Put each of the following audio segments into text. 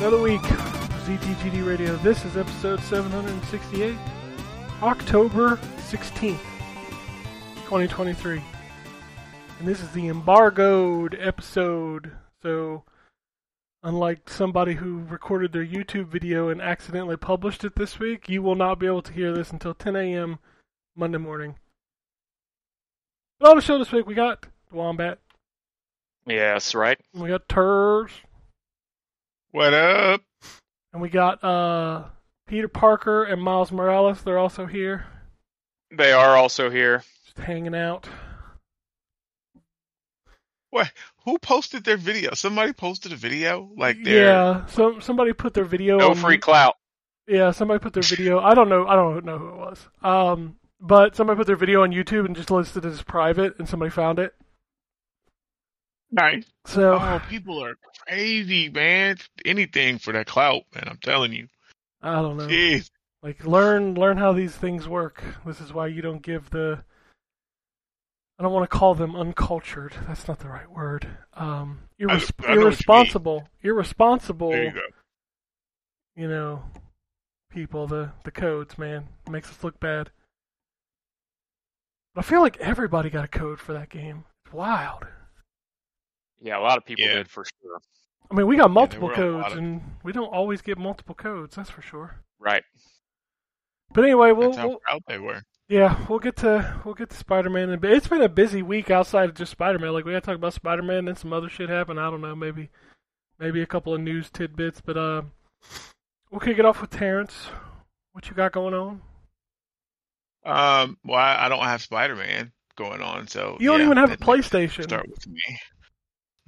Another week, ZTGD Radio. This is episode 768, October 16th, 2023. And this is the embargoed episode. So, unlike somebody who recorded their YouTube video and accidentally published it this week, you will not be able to hear this until 10 a.m. Monday morning. But on the show this week, we got the Wombat, Yes, right. we got Turs, What up? and we got uh, Peter Parker and Miles Morales. They're also here, They are also here. just hanging out. What? Who posted their video? Somebody posted a video like their Yeah, some somebody put their video. No on- free clout. Yeah, somebody put their video. I don't know. I don't know who it was. Um, but somebody put their video on YouTube and just listed it as private, and somebody found it. Night. So Oh, people are crazy, man. Anything for that clout, man. I'm telling you. I don't know. Jeez. Like learn learn how these things work. This is why you don't give the. I don't want to call them uncultured. That's not the right word. Um, irres- I know what you mean. irresponsible, irresponsible. There you go. you know, people, the the codes, man, it makes us look bad. But I feel like everybody got a code for that game. It's wild. Yeah, a lot of people Yeah. did for sure. I mean, we got multiple were a lot codes, of- and we don't always get multiple codes. That's for sure. Right. But anyway, we'll, That's how we'll proud they were. yeah, we'll get to we'll get to Spider Man. But it's been a busy week outside of just Spider Man. Like we got to talk about Spider Man, and some other shit happened. I don't know, maybe maybe a couple of news tidbits. But uh, we'll kick it off with Terrence. What you got going on? Um, well, I, I don't have Spider Man going on, so You don't yeah, even have a that needs to PlayStation. Start with me.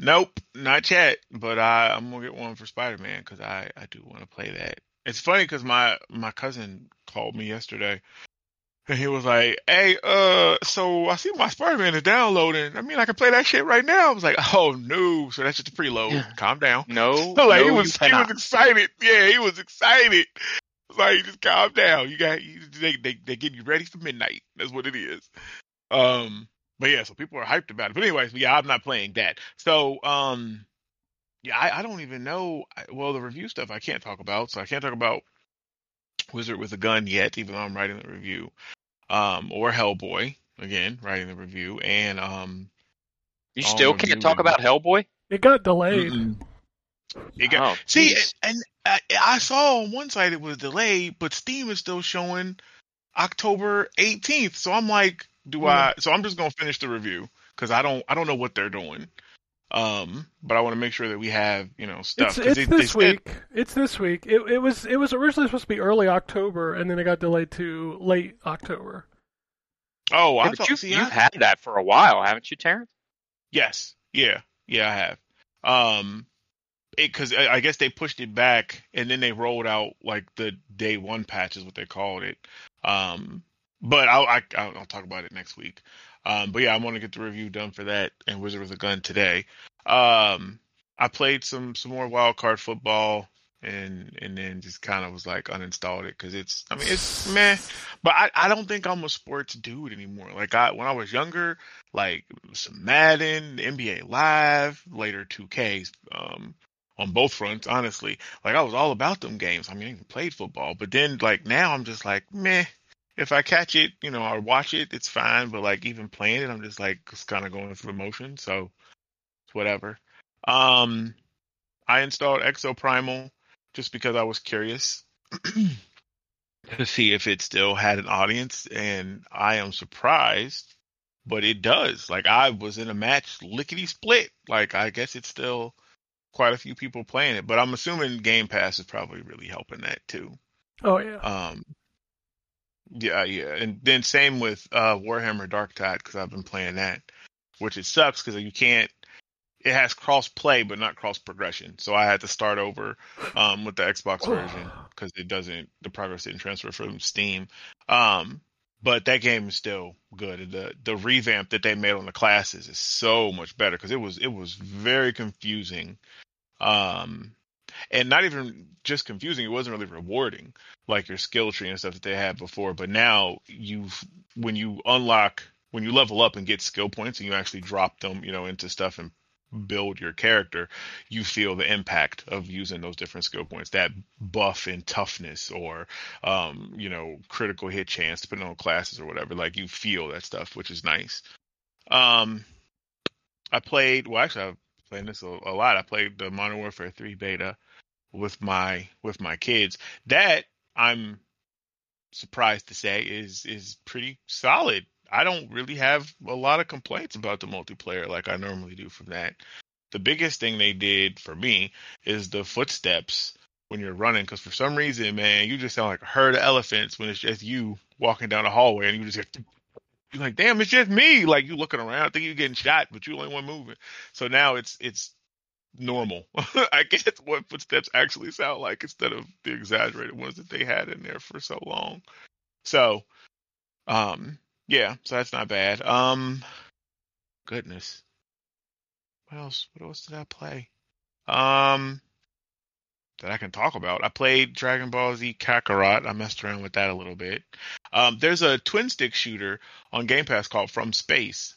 Nope, not yet. But I, I'm gonna get one for Spider Man because I, I do want to play that. It's funny because my my cousin called me yesterday, and he was like, "Hey, uh, so I see my Spider Man is downloading. I mean, I can play that shit right now." I was like, "Oh no!" So that's just a preload. Yeah. Calm down. No, like no, he was, he was excited. Yeah, he was excited. Like just calm down. You got you, they they they get you ready for midnight. That's what it is. Um, but yeah, so people are hyped about it. But anyways, yeah, I'm not playing that. So um, yeah, I, I don't even know. I- Well, the review stuff I can't talk about, so I can't talk about Wizard with a Gun yet, even though I'm writing the review. Um, or Hellboy again, writing the review, and um, You all still review can't talk and- about Hellboy? It got delayed. mm-mm. It got- Oh, See, jeez. and, and I, I saw on one site it was delayed, but Steam is still showing October 18th. So I'm like, do Hmm. I? So I'm just gonna finish the review because I don't, I don't know what they're doing. Um, but I want to make sure that we have, you know, stuff. It's, 'cause it's they- they this said- week. It's this week. It, it was it was originally supposed to be early October, and then it got delayed to late October. Oh, I Yeah, but thought. you, see, you've I- had that for a while, haven't you, Terrence? Yes. Yeah. Yeah, I have. Um, because I I guess they pushed it back and then they rolled out like the day one patch is what they called it. Um, but I'll I, I'll talk about it next week. Um, but yeah, I want to get the review done for that and Wizard with a Gun today. Um, I played some some more wild card football and and then just kind of was like uninstalled it because it's I mean it's meh. But I I don't think I'm a sports dude anymore. Like I when I was younger like some Madden, NBA Live, later 2Ks, um, on both fronts, honestly. Like I was all about them games. I mean, I played football, but then like now I'm just like, meh. If I catch it, you know, or watch it, it's fine. But like even playing it, I'm just like just kind of going through the motion. So it's whatever. Um, I installed Exoprimal just because I was curious to see if it still had an audience, and I am surprised but it does. Like I was in a match lickety split. Like I guess it's still quite a few people playing it, but I'm assuming Game Pass is probably really helping that too. Oh yeah. Um, yeah, yeah, and then same with uh, Warhammer Darktide because I've been playing that, which it sucks because you can't. It has cross play but not cross progression, so I had to start over um, with the Xbox version because it doesn't. The progress didn't transfer from Steam. Um, but that game is still good. The the revamp that they made on the classes is so much better because it was it was very confusing. Um, and not even just confusing. It wasn't really rewarding like your skill tree and stuff that they had before. But now you've when you unlock when you level up and get skill points and you actually drop them, you know, into stuff and build your character, you feel the impact of using those different skill points. That buff in toughness or um, you know, critical hit chance, depending on classes or whatever. Like you feel that stuff, which is nice. Um I played well actually I've played this a, a lot. I played the Modern Warfare 3 beta with my with my kids. That I'm surprised to say is is pretty solid. I don't really have a lot of complaints about the multiplayer like I normally do from that. The biggest thing they did for me is the footsteps when you're running because for some reason, man, you just sound like a herd of elephants when it's just you walking down a hallway and you just you're like, damn, it's just me. Like you looking around, I think you're getting shot, but you're the only one moving. So now it's it's normal. I guess what footsteps actually sound like instead of the exaggerated ones that they had in there for so long. So, um, yeah, so that's not bad. Um, goodness, what else? What else did I play? Um, that I can talk about. I played Dragon Ball Z Kakarot. I messed around with that a little bit. Um, there's a twin stick shooter on Game Pass called From Space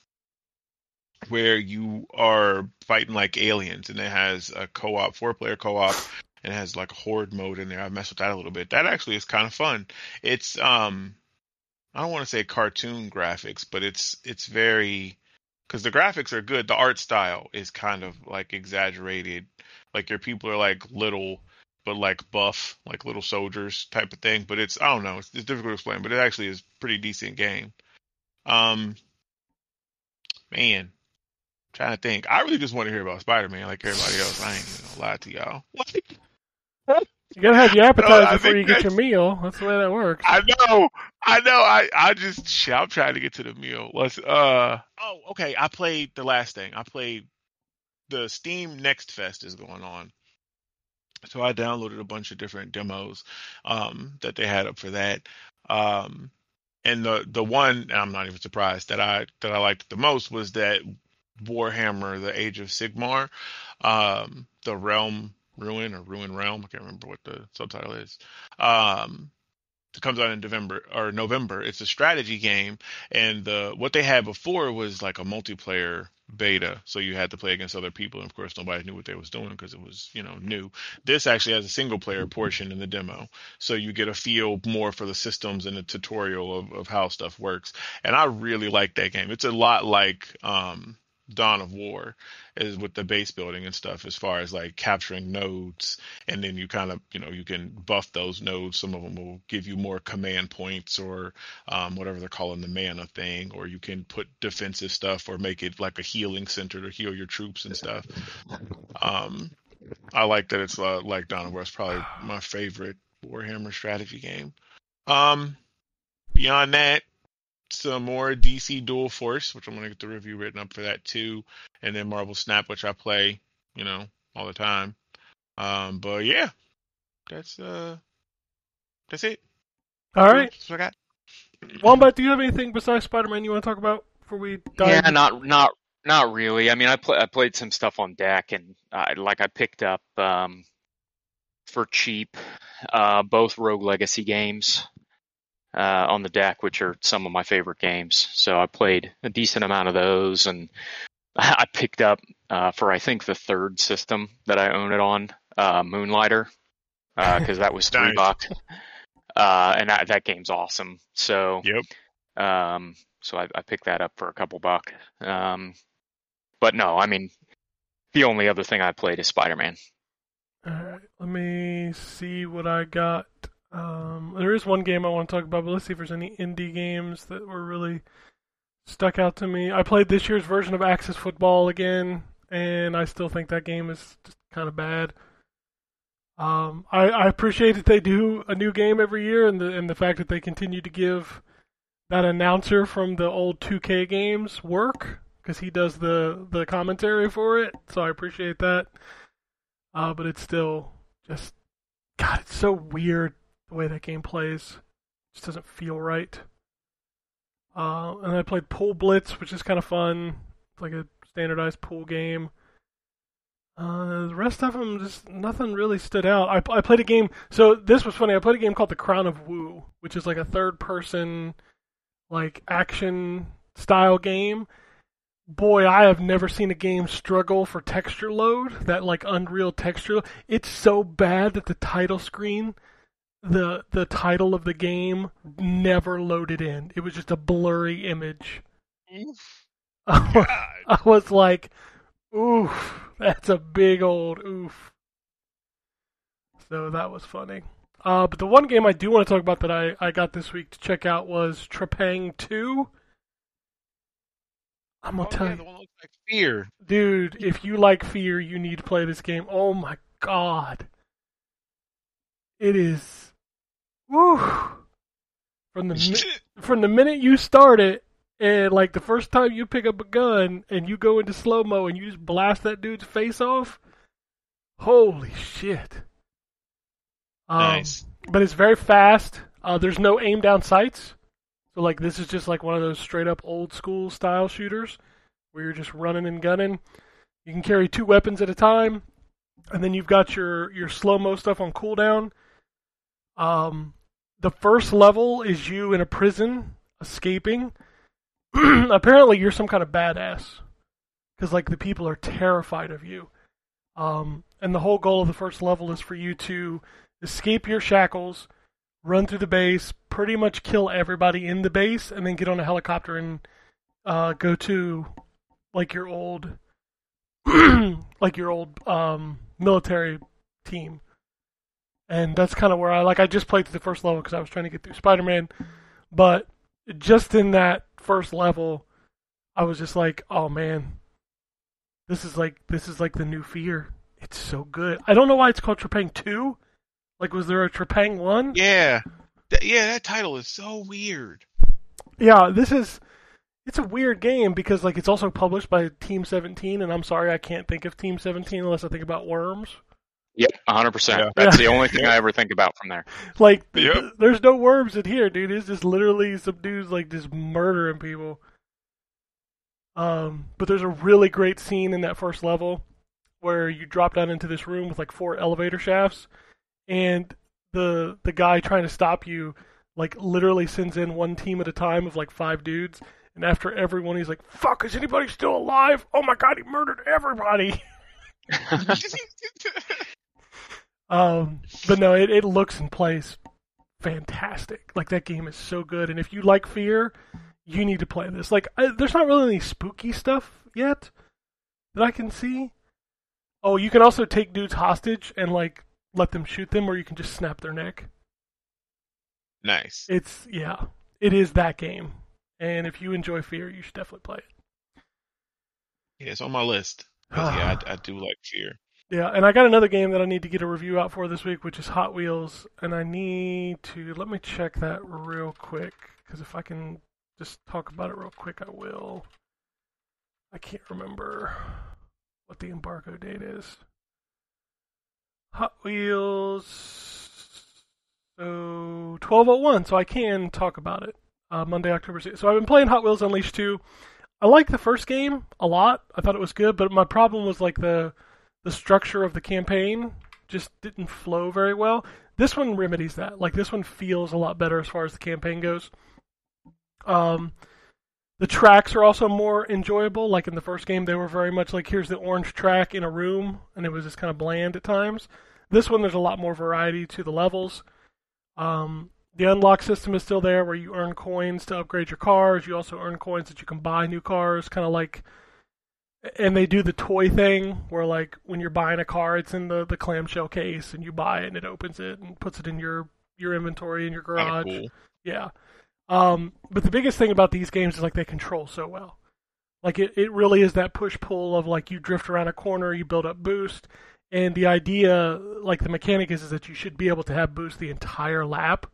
where you are fighting like aliens, and it has a co-op, four-player co-op, and it has like a horde mode in there. I've messed with that a little bit. That actually is kind of fun. It's um, I don't want to say cartoon graphics, but it's it's very because the graphics are good. The art style is kind of like exaggerated. Like your people are like little, but like buff, like little soldiers type of thing. But it's I don't know. It's, it's difficult to explain, but it actually is pretty decent game. Um, man, trying to think. I really just want to hear about Spider Man like everybody else. I ain't gonna lie to y'all. You gotta have your appetizer No, before you get your meal. That's the way that works. I know, I know. I I just shit, I'm trying to get to the meal. Let's uh oh okay. I played the last thing. I played the Steam Next Fest is going on. So I downloaded a bunch of different demos um that they had up for that. Um and the the one I'm not even surprised that I that I liked the most was that Warhammer: The Age of Sigmar, um, the Realm Ruin or Ruin Realm. I can't remember what the subtitle is. Um, it comes out in November or November. It's a strategy game, and the what they had before was like a multiplayer beta, so you had to play against other people. And of course, nobody knew what they was doing because it was you know new. This actually has a single player portion in the demo, so you get a feel more for the systems and the tutorial of, of how stuff works. And I really like that game. It's a lot like um, Dawn of War is with the base building and stuff as far as like capturing nodes. And then you kind of you know you can buff those nodes. Some of them will give you more command points or um, whatever they're calling the mana thing. Or you can put defensive stuff or make it like a healing center to heal your troops and stuff. Um, I like that it's uh, like Dawn of War it's probably my favorite Warhammer strategy game. Um, beyond that some more DC Dual Force, which I'm gonna get the review written up for that too, and then Marvel Snap, which I play, you know, all the time. Um, but yeah, that's uh, that's it. All right. That's what I got. Wombat, do you have anything besides Spider Man you want to talk about before we dive? Yeah, not not not really. I mean, I play I played some stuff on deck, and I, like I picked up um, for cheap uh, both Rogue Legacy games uh, on the deck, which are some of my favorite games. So I played a decent amount of those, and I picked up uh, for I think the third system that I own it on, uh, Moonlighter, because that was three Nice. bucks, uh, and that, that game's awesome. So Yep. um, so I, I picked that up for a couple bucks. Um, but no, I mean, the only other thing I played is Spider Man. All right. Let me see what I got. Um, there is one game I want to talk about, but let's see if there's any indie games that were really stuck out to me. I played this year's version of Axis Football again, and I still think that game is just kind of bad. Um, I, I appreciate that they do a new game every year, and the and the fact that they continue to give that announcer from the old 2K games work because he does the the commentary for it. So I appreciate that. Uh, but it's still just God, it's so weird the way that game plays. Just doesn't feel right. Uh, and I played Pool Blitz, which is kind of fun. It's like a standardized pool game. Uh, the rest of them, just nothing really stood out. I, I played a game. So this was funny. I played a game called The Crown of Wu, which is like a third-person, like action style game. boy, I have never seen a game struggle for texture load. That like Unreal texture. It's so bad that the title screen, the the title of the game, never loaded in. It was just a blurry image. I was like, oof, that's a big old oof. So that was funny. Uh, but the one game I do want to talk about that I, I got this week to check out was Trepang 2. I'm going Oh, to tell yeah, you, the one that looks like fear. dude, if you like Fear, you need to play this game. Oh my god. It is. Woo! From the mi- from the minute you start it, and like the first time you pick up a gun and you go into slow mo and you just blast that dude's face off, holy shit! Um, nice. But it's very fast. Uh, there's no aim down sights, so like this is just like one of those straight up old school style shooters where you're just running and gunning. You can carry two weapons at a time, and then you've got your your slow mo stuff on cooldown. Um, the first level is you in a prison escaping. Apparently, you're some kind of badass because like the people are terrified of you. Um, and the whole goal of the first level is for you to escape your shackles, run through the base, pretty much kill everybody in the base, and then get on a helicopter and uh, go to like your old, like your old um, military team. And that's kind of where I like. I just played through the first level because I was trying to get through Spider-Man, but just in that first level, I was just like, "Oh man, this is like this is like the new Fear. It's so good." I don't know why it's called Trepang Two. Like, was there a Trepang One? Yeah. Th- yeah, that title is so weird. Yeah, this is it's a weird game because like it's also published by Team 17 and I'm sorry I can't think of Team 17 unless I think about Worms. Yep, 100%. Yeah. That's Yeah. the only thing I ever think about from there. Like th- there's no worms in here, dude. It's just literally some dudes like just murdering people. Um, but there's a really great scene in that first level where you drop down into this room with like four elevator shafts and the the guy trying to stop you like literally sends in one team at a time of like five dudes and after everyone he's like fuck is anybody still alive oh my god he murdered everybody um but no it, it looks and plays fantastic like that game is so good and if you like fear you need to play this like I, there's not really any spooky stuff yet that i can see oh you can also take dudes hostage and like let them shoot them or you can just snap their neck nice. it's yeah, it is that game. And if you enjoy Fear, you should definitely play it. Yeah, it's on my list. yeah, I, I do like fear. Yeah, and I got another game that I need to get a review out for this week, which is Hot Wheels, and I need to let me check that real quick because if I can just talk about it real quick, I will. I can't remember what the embargo date is. Hot Wheels. So 1201, so I can talk about it. Uh, Monday, October 6th. So I've been playing Hot Wheels Unleashed 2. I like the first game a lot. I thought it was good, but my problem was like the the structure of the campaign just didn't flow very well. This one remedies that. Like this one feels a lot better as far as the campaign goes. Um, the tracks are also more enjoyable. Like in the first game, they were very much like here's the orange track in a room, and it was just kind of bland at times. This one, there's a lot more variety to the levels. Um, the unlock system is still there, where you earn coins to upgrade your cars. You also earn coins that you can buy new cars, kind of like and they do the toy thing where like when you're buying a car it's in the, the clamshell case and you buy it and it opens it and puts it in your your inventory in your garage. cool. yeah. Um but the biggest thing about these games is like they control so well. Like it, it really is that push pull of like you drift around a corner you build up boost and the idea like the mechanic is, is that you should be able to have boost the entire lap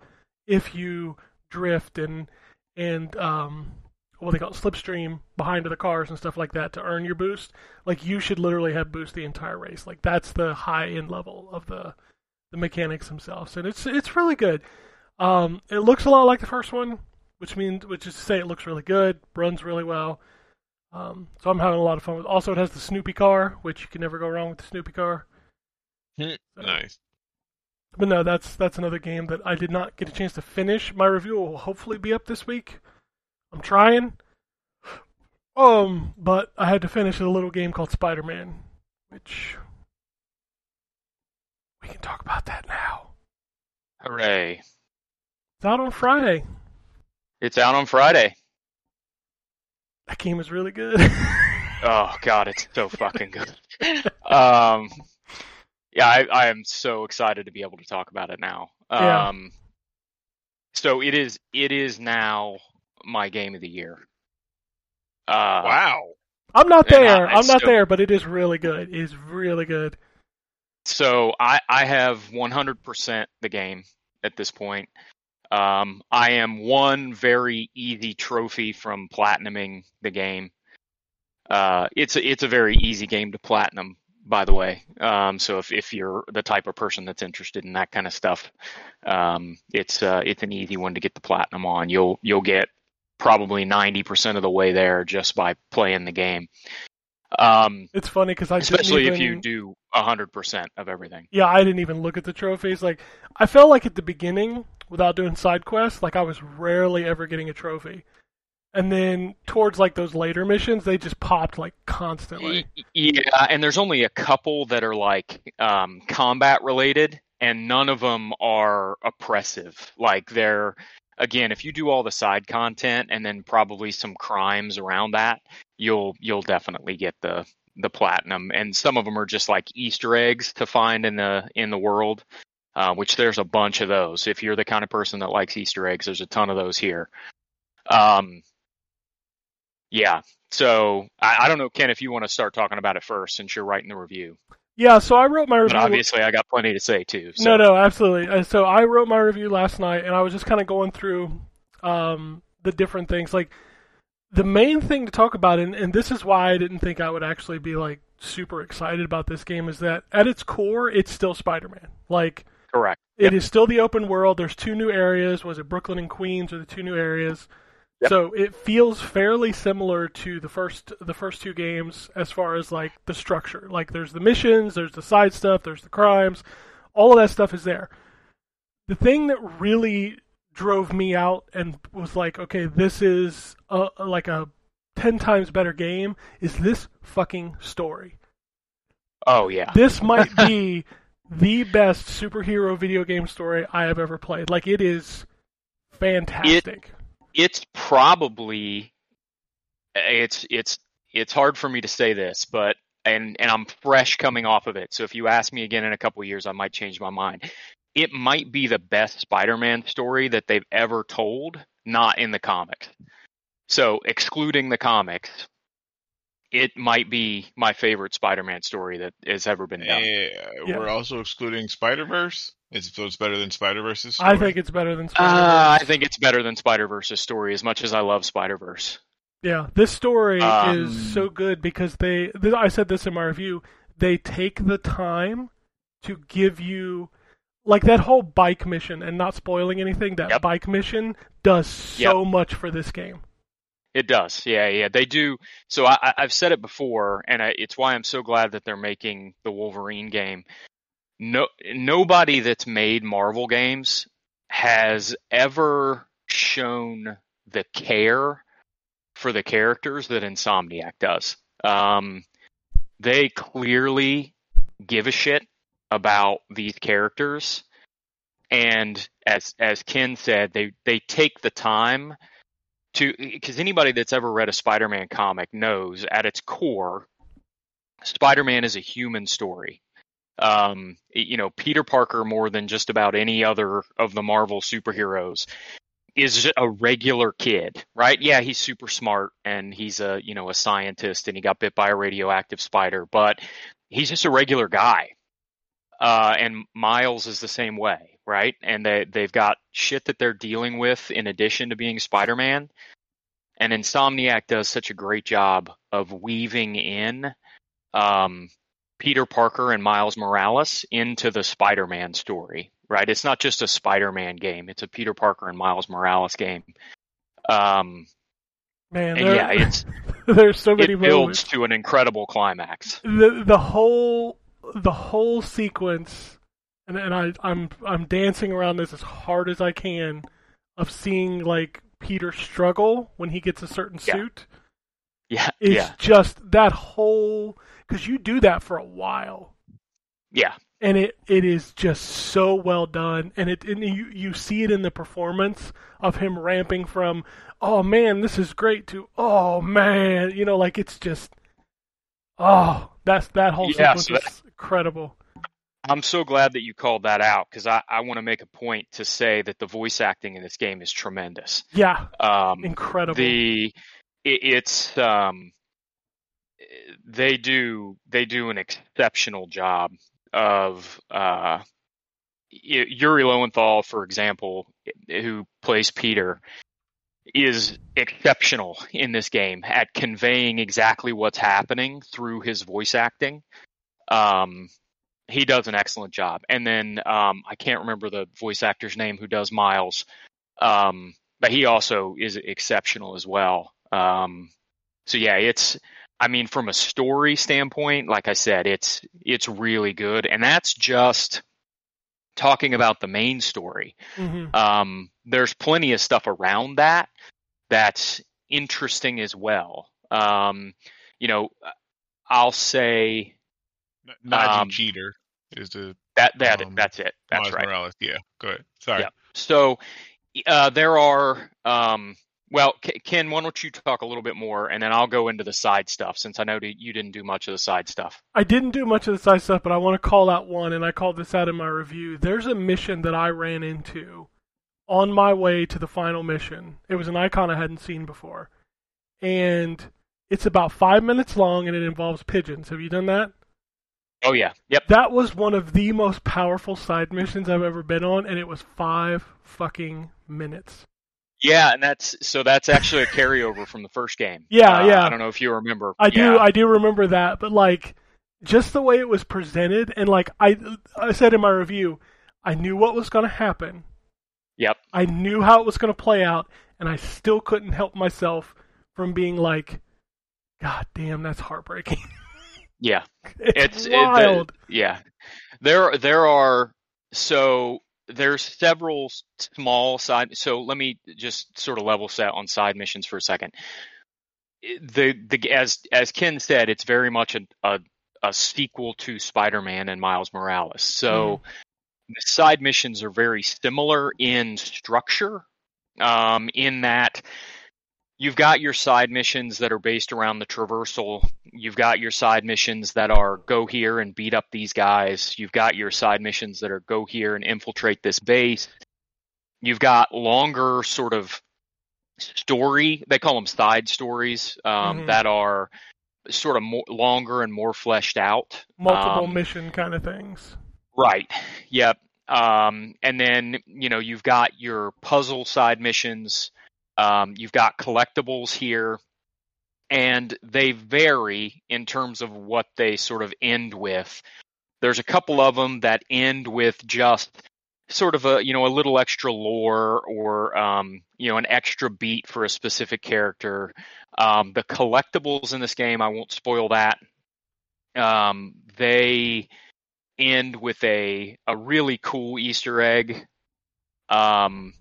if you drift and and um what they call it, slipstream behind the cars and stuff like that to earn your boost. Like you should literally have boost the entire race. Like that's the high end level of the the mechanics themselves, and it's it's really good. Um, it looks a lot like the first one, which means which is to say it looks really good, runs really well. Um, so I'm having a lot of fun with. Also, it has the Snoopy car, which you can never go wrong with the Snoopy car. So- Nice. But no, that's that's another game that I did not get a chance to finish. My review will hopefully be up this week. I'm trying. Um, but I had to finish a little game called Spider Man, which we can talk about that now. Hooray! It's out on Friday. It's out on Friday. That game is really good. Oh God, it's so fucking good. um, yeah, I, I am so excited to be able to talk about it now. Yeah. Um, so it is. It is now my game of the year. Uh, wow. I'm not there. I I'm not still- there, but it is really good. It is really good. So I, I have 100% the game at this point. Um, I am one very easy trophy from platinuming the game. Uh, it's a, it's a very easy game to platinum, by the way. Um, so if, if you're the type of person that's interested in that kind of stuff, um, it's uh, it's an easy one to get the platinum on. You'll you'll get probably 90% of the way there just by playing the game. Um, It's funny because I didn't especially if you do 100% of everything. Yeah, I didn't even look at the trophies. Like, I felt like at the beginning, without doing side quests, like I was rarely ever getting a trophy. And then towards like those later missions, they just popped like constantly. Yeah, and there's only a couple that are like um, combat related, and none of them are oppressive. Like they're again, if you do all the side content and then probably some crimes around that, you'll you'll definitely get the the platinum. And some of them are just like Easter eggs to find in the in the world, uh, which there's a bunch of those. If you're the kind of person that likes Easter eggs, there's a ton of those here. Um, yeah, so I, I don't know, Ken, if you want to start talking about it first, since you're writing the review. Yeah, so I wrote my review. But obviously, I got plenty to say too. So. No, no, absolutely. So I wrote my review last night, and I was just kind of going through um, the different things. Like the main thing to talk about, and, and this is why I didn't think I would actually be like super excited about this game, is that at its core, it's still Spider-Man. Like correct. it is still the open world. There's two new areas. Was it Brooklyn and Queens, or the two new areas? Yep. So it feels fairly similar to the first the first two games as far as like the structure. Like there's the missions, there's the side stuff, there's the crimes, all of that stuff is there. The thing that really drove me out and was like, okay, this is a, like a ten times better game is this fucking story. Oh yeah. This might be the best superhero video game story I have ever played. Like it is fantastic. It's probably it's it's it's hard for me to say this, but and and I'm fresh coming off of it. So if you ask me again in a couple of years, I might change my mind. It might be the best Spider-Man story that they've ever told, not in the comics. So excluding the comics, it might be my favorite Spider-Man story that has ever been done. Yeah, Yeah. we're also excluding Spider Verse. It's so it's better than Spider Verse's. I think it's better than Spider Uh, I think it's better than Spider-Verse's story as much as I love Spider-Verse. Yeah, this story Um, is so good because they. Th- I said this in my review. They take the time to give you, like that whole bike mission, and not spoiling anything. That Yep. bike mission does so much for this game. It does, yeah, yeah. They do. So I, I- I've said it before, and I, it's why I'm so glad that they're making the Wolverine game. No, nobody that's made Marvel games has ever shown the care for the characters that Insomniac does. Um, they clearly give a shit about these characters, and as as Ken said, they they take the time to because anybody that's ever read a Spider-Man comic knows at its core, Spider-Man is a human story. Um, you know, Peter Parker more than just about any other of the Marvel superheroes is a regular kid, right? Yeah, he's super smart and he's a you know a scientist and he got bit by a radioactive spider, but he's just a regular guy. Uh, and Miles is the same way, right? And they they've got shit that they're dealing with in addition to being Spider-Man. And Insomniac does such a great job of weaving in um, Peter Parker and Miles Morales into the Spider-Man story, right? It's not just a Spider-Man game; it's a Peter Parker and Miles Morales game. Um, Man, there- yeah, it's there's so many it builds moments. to an incredible climax. the the whole the whole sequence and and I I'm I'm dancing around this as hard as I can of seeing like Peter struggle when he gets a certain Yeah. suit. Yeah, It's yeah, just that whole because you do that for a while, yeah, and it it is just so well done, and it and you you see it in the performance of him ramping from oh man this is great to oh man you know like it's just oh that's that whole Yeah, sequence so that- is incredible. I'm so glad that you called that out because I, I want to make a point to say that the voice acting in this game is tremendous. Yeah, Um, incredible. the it, it's um they do they do an exceptional job of uh Yuri Lowenthal for example who plays Peter is exceptional in this game at conveying exactly what's happening through his voice acting um he does an excellent job and then um I can't remember the voice actor's name who does Miles um but he also is exceptional as well. Um, so yeah, it's I mean from a story standpoint, like I said, it's it's really good, and that's just talking about the main story. hmm Um, there's plenty of stuff around that that's interesting as well. Um, you know, I'll say Nadji Um, Jeter is the that that Um, that's it. That's Miles right. Morales. Yeah, go ahead. Sorry. Yeah. So uh, there are, um, well, Ken, why don't you talk a little bit more, and then I'll go into the side stuff since I know you didn't do much of the side stuff. I didn't do much of the side stuff, but I want to call out one, and I called this out in my review. There's a mission that I ran into on my way to the final mission. It was an icon I hadn't seen before. And it's about five minutes long, and it involves pigeons. Have you done that? Oh yeah, yep. That was one of the most powerful side missions I've ever been on, and it was five fucking minutes. Yeah, and that's so that's actually a carryover from the first game. Yeah, Uh, yeah. I don't know if you remember. I do, I do remember that, but like, just the way it was presented, and like I, I said in my review, I knew what was going to happen. Yep. I knew how it was going to play out, and I still couldn't help myself from being like, "God damn, that's heartbreaking." Yeah. it's, It's- it- the- wild. Yeah, there there are so there's several small side. So let me just sort of level set on side missions for a second. The the as as Ken said, it's very much a a, a sequel to Spider-Man and Miles Morales. So the side missions are very similar in structure, um, in that. You've got your side missions that are based around the traversal. You've got your side missions that are go here and beat up these guys. You've got your side missions that are go here and infiltrate this base. You've got longer sort of story. They call them side stories um, Mhm. that are sort of more longer and more fleshed out. Multiple Um, mission kind of things. Right. Yep. Um, and then you know you've got your puzzle side missions. Um, you've got collectibles here, and they vary in terms of what they sort of end with. There's a couple of them that end with just sort of a you know a little extra lore or um, you know an extra beat for a specific character. Um, the collectibles in this game, I won't spoil that. Um, they end with a a really cool Easter egg. Um,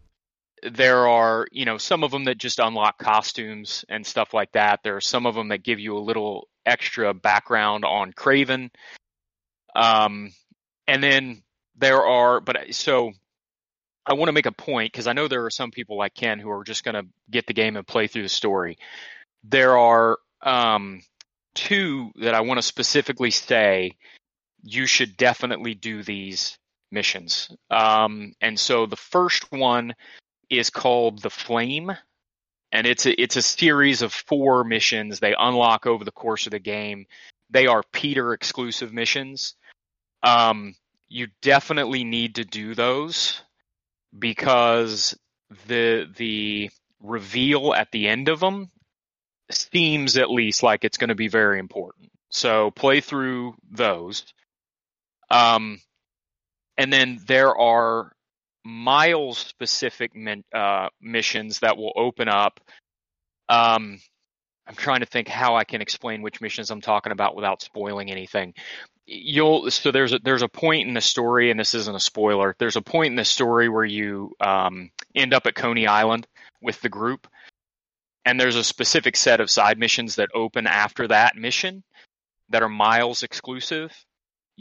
there are you know some of them that just unlock costumes and stuff like that. There are some of them that give you a little extra background on Kraven. Um, and then there are, but so I want to make a point because I know there are some people like Ken who are just going to get the game and play through the story. There are um, two that I want to specifically say you should definitely do these missions. Um, and so the first one is called the Flame, and it's a, it's a series of four missions they unlock over the course of the game. They are Peter exclusive missions. Um, you definitely need to do those because the the reveal at the end of them seems at least like it's going to be very important. So play through those. Um, and then there are Miles specific min, uh, missions that will open up. Um, I'm trying to think how I can explain which missions I'm talking about without spoiling anything. You'll so there's a there's a point in the story, and this isn't a spoiler. There's a point in the story where you um, end up at Coney Island with the group, and there's a specific set of side missions that open after that mission that are miles exclusive.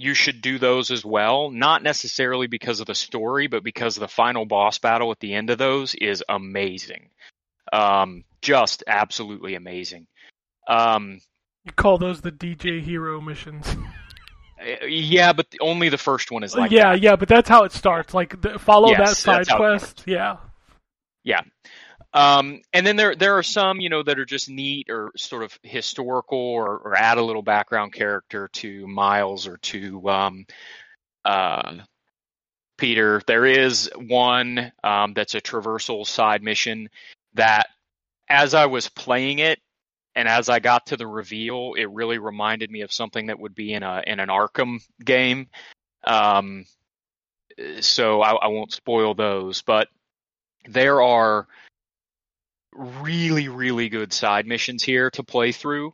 You should do those as well, not necessarily because of the story, but because the final boss battle at the end of those is amazing. Um, just absolutely amazing. Um, You call those the DJ Hero missions? yeah, but only the first one is like yeah, that. yeah, but that's how it starts. Like the, follow Yes, that side quest. Yeah. Yeah, Um, and then there there are some you know that are just neat or sort of historical or, or add a little background character to Miles or to um, uh, Peter. There is one um, that's a traversal side mission that, as I was playing it and as I got to the reveal, it really reminded me of something that would be in a in an Arkham game. Um, so I, I won't spoil those, but there are really, really good side missions here to play through,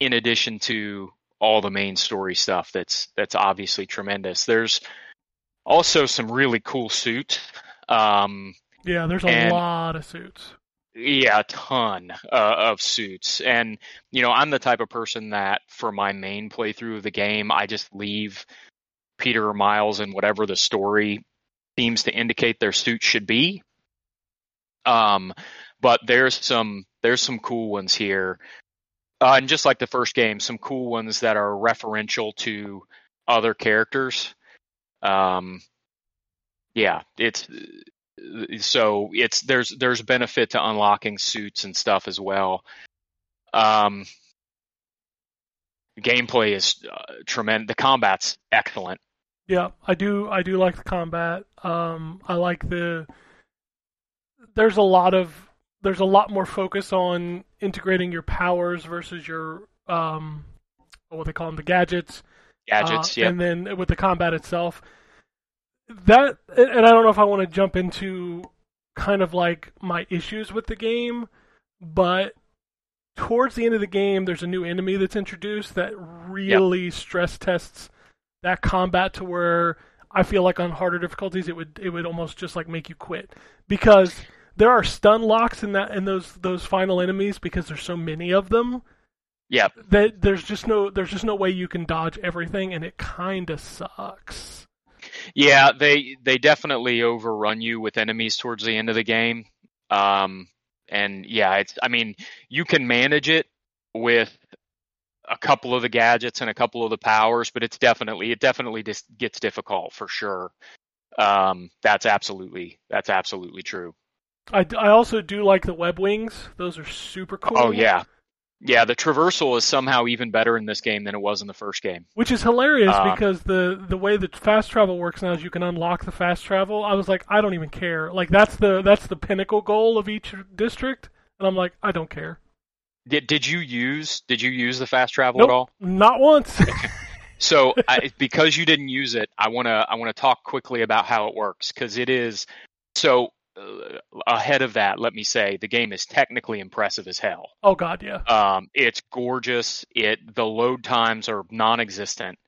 in addition to all the main story stuff that's that's obviously tremendous. There's also some really cool suits. Um, yeah. There's a And- lot of suits. yeah, a ton uh, of suits. And, you know, I'm the type of person that for my main playthrough of the game, I just leave Peter or Miles and whatever the story seems to indicate their suit should be. Um, but there's some there's some cool ones here. Uh, and just like the first game, some cool ones that are referential to other characters. Um, yeah, it's so it's there's there's benefit to unlocking suits and stuff as well. Um, gameplay is uh, tremendous. The combat's excellent. Yeah, I do. I do like the combat. Um, I like the. There's a lot of there's a lot more focus on integrating your powers versus your um, what they call them, the gadgets. Gadgets, Uh, yeah. And then with the combat itself, that and and I don't know if I want to jump into kind of like my issues with the game, but towards the end of the game, there's a new enemy that's introduced that really stress tests that combat to where I feel like on harder difficulties it would it would almost just like make you quit because there are stun locks in that in those those final enemies because there's so many of them Yep. that there's just no there's just no way you can dodge everything and it kind of sucks. Yeah, they they definitely overrun you with enemies towards the end of the game. Um, and yeah, it's I mean you can manage it with a couple of the gadgets and a couple of the powers, but it's definitely it definitely just gets difficult for sure. Um, that's absolutely that's absolutely true. I, I also do like the web wings. Those are super cool. Oh yeah, yeah. The traversal is somehow even better in this game than it was in the first game. Which is hilarious Uh, because the the way that fast travel works now is you can unlock the fast travel. I was like, I don't even care. Like that's the that's the pinnacle goal of each district, and I'm like, I don't care. Did did you use did you use the fast travel Nope. at all? Not once. So I, because you didn't use it, I want to I want to talk quickly about how it works because it is so uh, ahead of that. Let me say the game is technically impressive as hell. oh God, yeah. Um, it's gorgeous. It the load times are non-existent.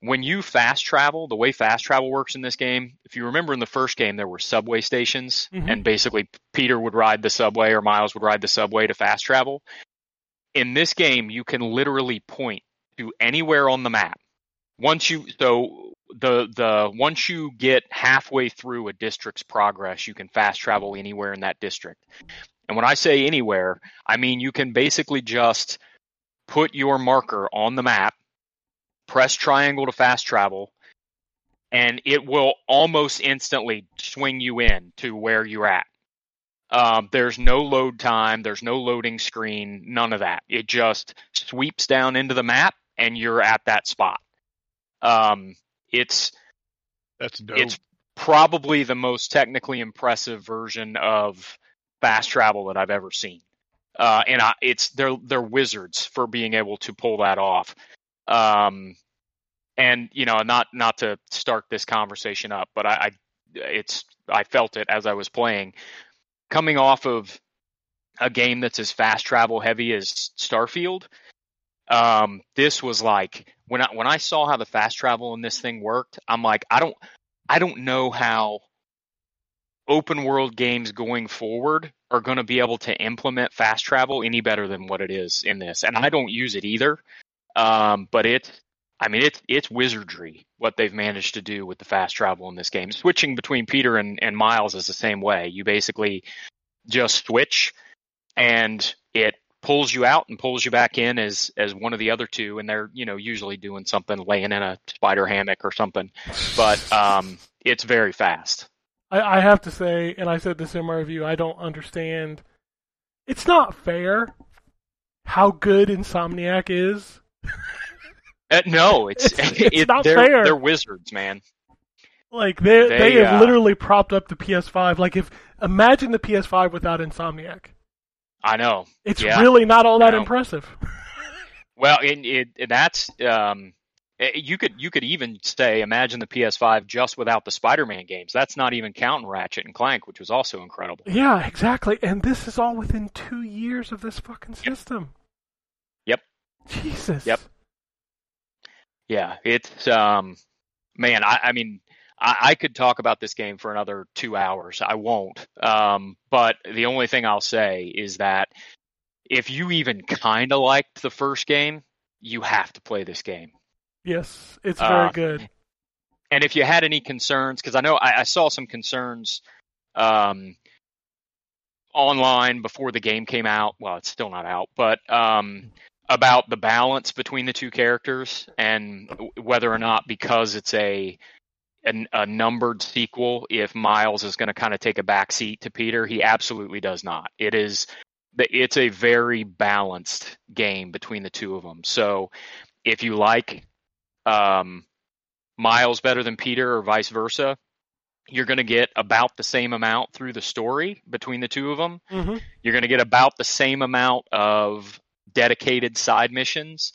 When you fast travel, the way fast travel works in this game, if you remember in the first game, there were subway stations, Mhm. and basically Peter would ride the subway or Miles would ride the subway to fast travel. In this game, you can literally point to anywhere on the map. Once you so the the once you get halfway through a district's progress, you can fast travel anywhere in that district. And when I say anywhere, I mean you can basically just put your marker on the map, press triangle to fast travel, and it will almost instantly swing you in to where you're at. Um, there's no load time, there's no loading screen, none of that. It just sweeps down into the map and you're at that spot. Um, it's That's dope. it's probably the most technically impressive version of fast travel that I've ever seen. Uh, and I, it's they're they're wizards for being able to pull that off. Um, and you know, not not to start this conversation up, but I, I it's I felt it as I was playing, coming off of a game that's as fast travel heavy as Starfield. Um, this was like when I when I saw how the fast travel in this thing worked, I'm like, I don't I don't know how open world games going forward are going to be able to implement fast travel any better than what it is in this. And I don't use it either. Um, but it's, I mean, it's, it's wizardry what they've managed to do with the fast travel in this game. Switching between Peter and, and Miles is the same way. You basically just switch and it pulls you out and pulls you back in as as one of the other two and they're you know usually doing something laying in a spider hammock or something but um it's very fast I, I have to say, and I said this in my review, I don't understand. It's not fair how good Insomniac is. uh, no it's It's- it's it- not they're, fair. they're wizards man Like they they, They, have uh, literally propped up the PS5. Like if imagine the PS5 without Insomniac. I know It's Yeah. really not all that impressive. well it, and that's um eh, you could you could even say imagine the ps5 just without the spider-man games that's not even counting ratchet and clank which was also incredible yeah, exactly. And this is all within two years of this fucking system. Yep. Jesus. Yep. Yeah, it's um, man. I, I mean, I, I could talk about this game for another two hours. I won't. Um, but the only thing I'll say is that if you even kind of liked the first game, you have to play this game. Yes, it's very Uh, good. And if you had any concerns, because I know I, I saw some concerns um, online before the game came out. Well, it's still not out, but um, about the balance between the two characters and whether or not because it's a an, a numbered sequel, if Miles is going to kind of take a backseat to Peter, he absolutely does not. It is it's a very balanced game between the two of them. So if you like um, Miles better than Peter or vice versa, you're going to get about the same amount through the story between the two of them. hmm You're going to get about the same amount of dedicated side missions.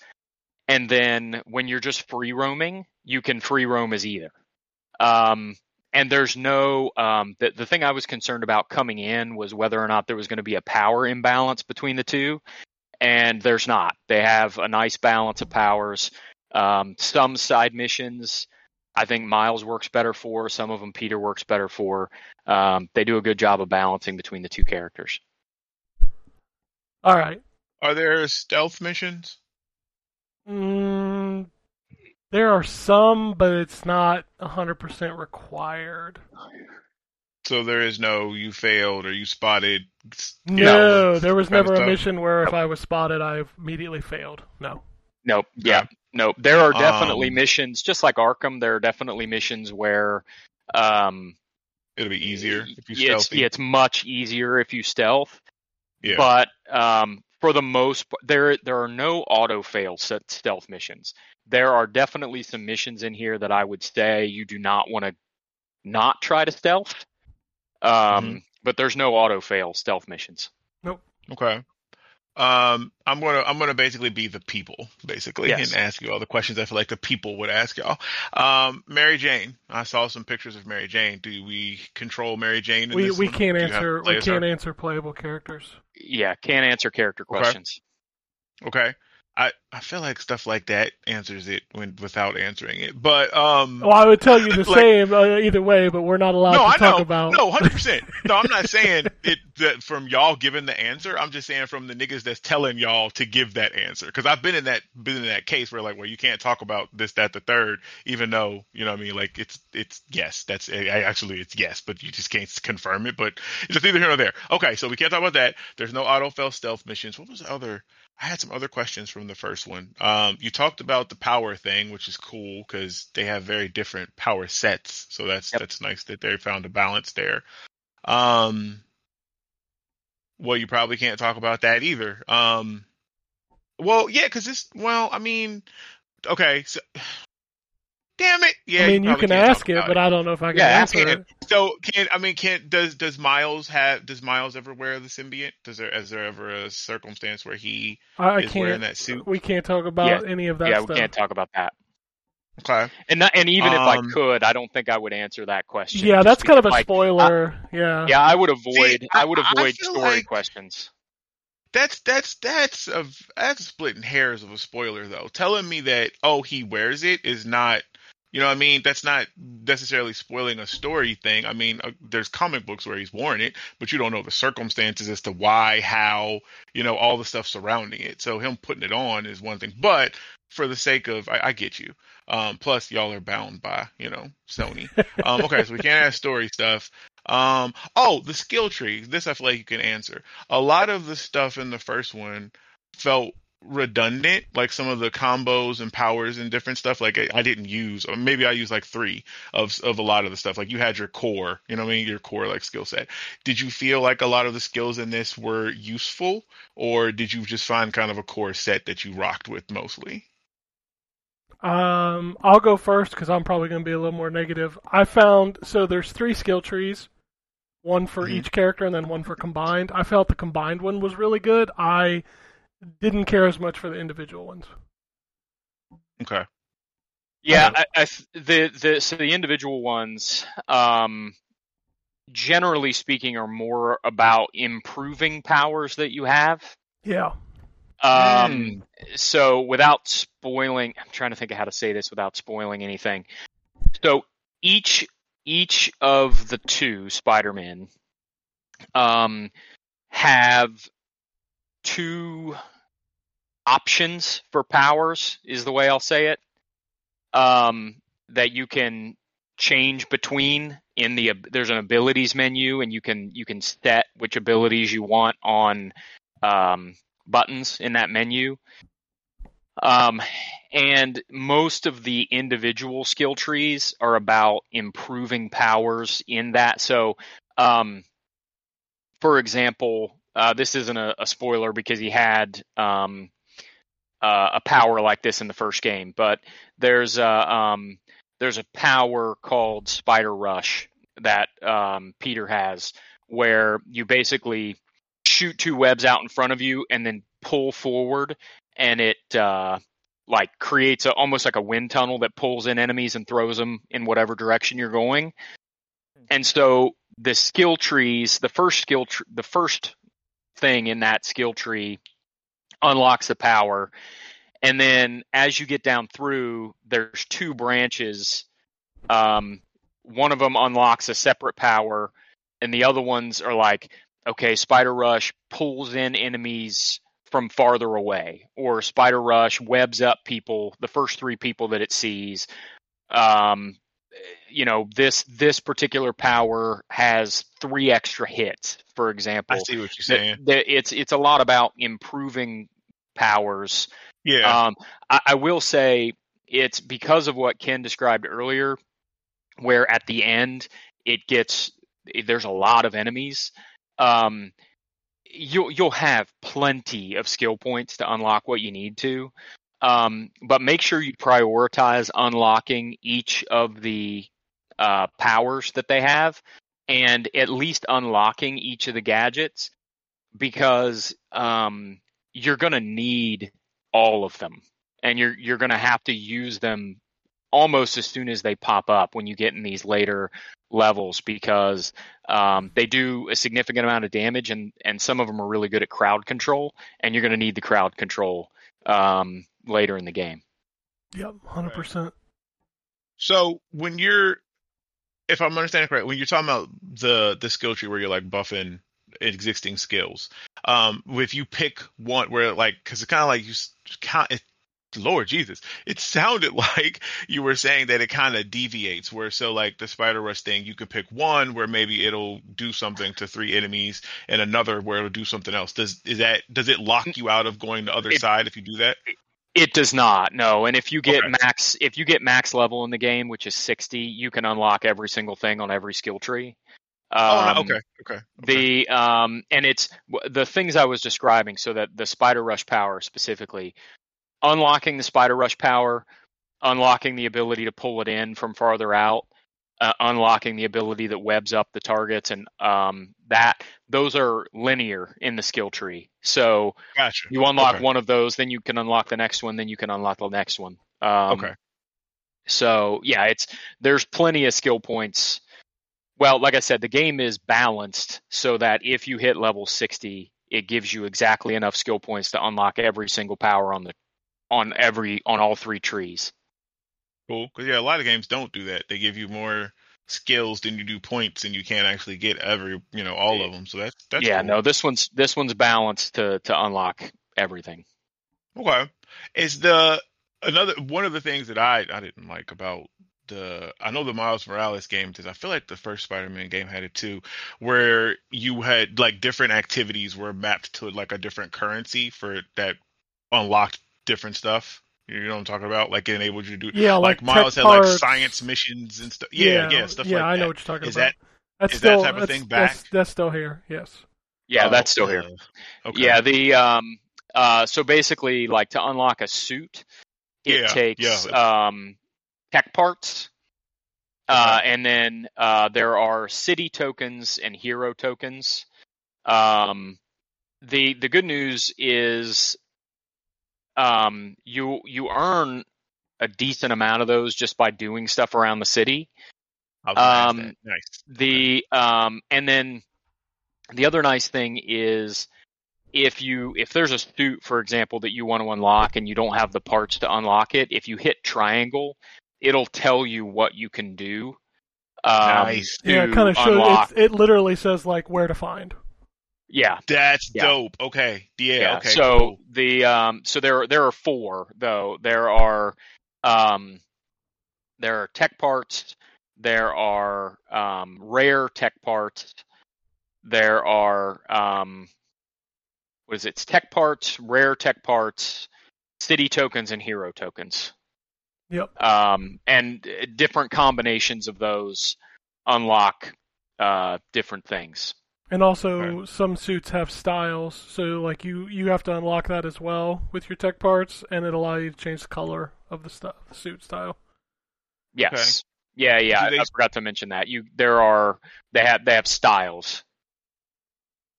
And then when you're just free roaming, you can free roam as either. Um, and there's no, um, the, the thing I was concerned about coming in was whether or not there was going to be a power imbalance between the two. And there's not. They have a nice balance of powers. Um, some side missions, I think Miles works better for. Some of them Peter works better for. Um, they do a good job of balancing between the two characters. All right. Are there stealth missions? Mm, there are some, but it's not 100% required. So there is no you failed or you spotted. No, know, there was never a mission where if I was spotted, I immediately failed. No. Nope. Yeah. Nope. There are definitely Um, missions, just like Arkham. There are definitely missions where, um, It'll be easier if you it's, stealthy. yeah, it's much easier if you stealth. Yeah. But um, for the most, part, there there are no auto fail stealth missions. There are definitely some missions in here that I would say you do not want to not try to stealth. Um, Mm-hmm. but there's no auto fail stealth missions. Nope. Okay. Um, I'm gonna I'm gonna basically be the people basically Yes. and ask you all the questions I feel like the people would ask y'all. Um, Mary Jane. I saw some pictures of Mary Jane. Do we control Mary Jane? In We this we can't Do have answer we can't answer playable characters. Yeah, can't answer character Okay. questions. Okay. I, I feel like stuff like that answers it when without answering it. But um Well, I would tell you the Like- same uh, either way, but we're not allowed no, to I talk know. about. No, hundred percent. No, I'm not saying it that from y'all giving the answer. I'm just saying from the niggas that's telling y'all to give that answer. Because I've been in that been in that case where like, well, you can't talk about this, that, the third, even though you know what I mean. Like it's it's yes, that's I, actually it's yes, but you just can't confirm it. But it's either here or there. Okay, so we can't talk about that. There's no auto fail stealth missions. What was the other? I had some other questions from the first one. Um, you talked about the power thing, which is cool because they have very different power sets. So that's Yep. that's nice that they found a balance there. Um, well, you probably can't talk about that either. Um, well, yeah, because this. Well, I mean, okay, so. Damn it! Yeah, I mean, you, probably can ask talk it, about but I don't know if I can Yeah, answer can. it. So can I mean can does does Miles have does Miles ever wear the symbiote? Does there is there ever a circumstance where he I, I is wearing can't. that suit? We can't talk about any of that yeah, stuff. we can't talk about that. Okay. And not, and even if I Um, could, I don't think I would answer that question. Yeah, that's kind of a like, spoiler. yeah. Yeah, I would avoid. I- I, would avoid feel story like- questions. That's that's that's of that's splitting hairs of a spoiler though. Telling me that oh he wears it is not You know what I mean? That's not necessarily spoiling a story thing. I mean, uh, there's comic books where he's worn it, but you don't know the circumstances as to why, how, you know, all the stuff surrounding it. So him putting it on is one thing. But for the sake of, I, I get you. Um, plus, y'all are bound by, you know, Sony. Um, okay, so we can't ask story stuff. Um, oh, the skill tree. This I feel like you can answer. A lot of the stuff in the first one felt redundant like some of the combos and powers and different stuff like I, I, didn't use or maybe i used like three of of a lot of the stuff. Like you had your core you know what i mean? Your core like skill set. Did you feel like a lot of the skills in this were useful or did you just find kind of a core set that you rocked with mostly? Um i'll go first because i'm probably going to be a little more negative. I found so there's three skill trees one for mm-hmm. each character and then one for combined. I felt the combined one was really good. I didn't care as much for the individual ones. Okay. Yeah, I, I, the the so the individual ones, um, generally speaking, are more about improving powers that you have. Yeah. Um. Mm. So without spoiling, I'm trying to think of how to say this without spoiling anything. So each each of the two Spider Men, um, have two options for powers is the way I'll say it. Um, that you can change between in the there's an abilities menu and you can you can set which abilities you want on um, buttons in that menu. Um, and most of the individual skill trees are about improving powers in that. So, um, for example, uh, this isn't a, a, spoiler because he had um, uh, a power like this in the first game, but there's a um, there's a power called Spider Rush that um, Peter has, where you basically shoot two webs out in front of you and then pull forward, and it uh, like creates a, almost like a wind tunnel that pulls in enemies and throws them in whatever direction you're going. And so the skill trees, the first skill, tr- the first thing in that skill tree unlocks the power. And then as you get down through, there's two branches. Um, one of them unlocks a separate power, and the other ones are like, okay, Spider Rush pulls in enemies from farther away, or Spider Rush webs up people, the first three people that it sees. Um, you know, this this particular power has three extra hits, for example. I see what you're saying. It's it's a lot about improving powers. Yeah. Um, I, I will say it's because of what Ken described earlier, where at the end it gets there's a lot of enemies. Um, you'll you'll have plenty of skill points to unlock what you need to, um, but make sure you prioritize unlocking each of the uh, powers that they have, and at least unlocking each of the gadgets, because um, you're going to need all of them and you're you're going to have to use them almost as soon as they pop up when you get in these later levels because um, they do a significant amount of damage and and some of them are really good at crowd control and you're going to need the crowd control um, later in the game. Yep, hundred percent. So when you're, if I'm understanding correct, when you're talking about the the skill tree where you're like buffing existing skills. Um, if you pick one where like, because it's kind of like you count. It, Lord Jesus, it sounded like you were saying that it kind of deviates. Where so like the spider rush thing, you could pick one where maybe it'll do something to three enemies, and another where it'll do something else. Does is that does it lock you out of going the other it, side if you do that? It does not. No, and if you get okay. max if you get max level in the game, which is sixty, you can unlock every single thing on every skill tree. Um, oh, okay, okay, okay. The um, and it's the things I was describing. So that the Spider Rush power specifically, unlocking the Spider Rush power, unlocking the ability to pull it in from farther out, uh, unlocking the ability that webs up the targets, and um, that those are linear in the skill tree. So gotcha. you unlock okay. one of those, then you can unlock the next one, then you can unlock the next one. Um, okay. So yeah, it's there's plenty of skill points well, like I said, the game is balanced so that if you hit level 60, it gives you exactly enough skill points to unlock every single power on the on every on all three trees. Cool. Because yeah, a lot of games don't do that. They give you more skills than you do points, and you can't actually get every you know all of them. So that's that's yeah, cool. no, this one's this one's balanced to to unlock everything. Okay. Is the another one of the things that I I didn't like about the I know the Miles Morales game because I feel like the first Spider-Man game had it too, where you had like different activities were mapped to like a different currency for that unlocked different stuff. You know what I'm talking about? Like it enabled you to do Yeah, like, like, Miles had like science missions and stuff. Yeah, yeah, stuff like that. yeah, like I that. know what you're talking Is about. that's is that type of that's, thing That's, back? that's still here. Yes. Yeah, Oh, that's still here. uh, Okay. Yeah, the um uh so basically like to unlock a suit, it Yeah, takes yeah. um tech parts. Uh and then uh there are city tokens and hero tokens. Um the the good news is um you you earn a decent amount of those just by doing stuff around the city. I was gonna ask um. Nice. the um and then the other nice thing is if you if there's a suit for example that you want to unlock and you don't have the parts to unlock it if you hit triangle it'll tell you what you can do um, Nice. Yeah, it kind of shows. unlock- it literally says like where to find. yeah That's Yeah. dope. Okay. Yeah. Okay. so cool. the um so there there are four though there are um there are tech parts there are um rare tech parts there are um what is it it's tech parts rare tech parts city tokens and hero tokens Yep. um and uh, different combinations of those unlock uh different things And also, Okay. some suits have styles, so like you you have to unlock that as well with your tech parts, and it allow you to change the color of the stuff, the suit style. Yes. Yeah, yeah. Do I, they- I forgot to mention that. You there are they have they have styles.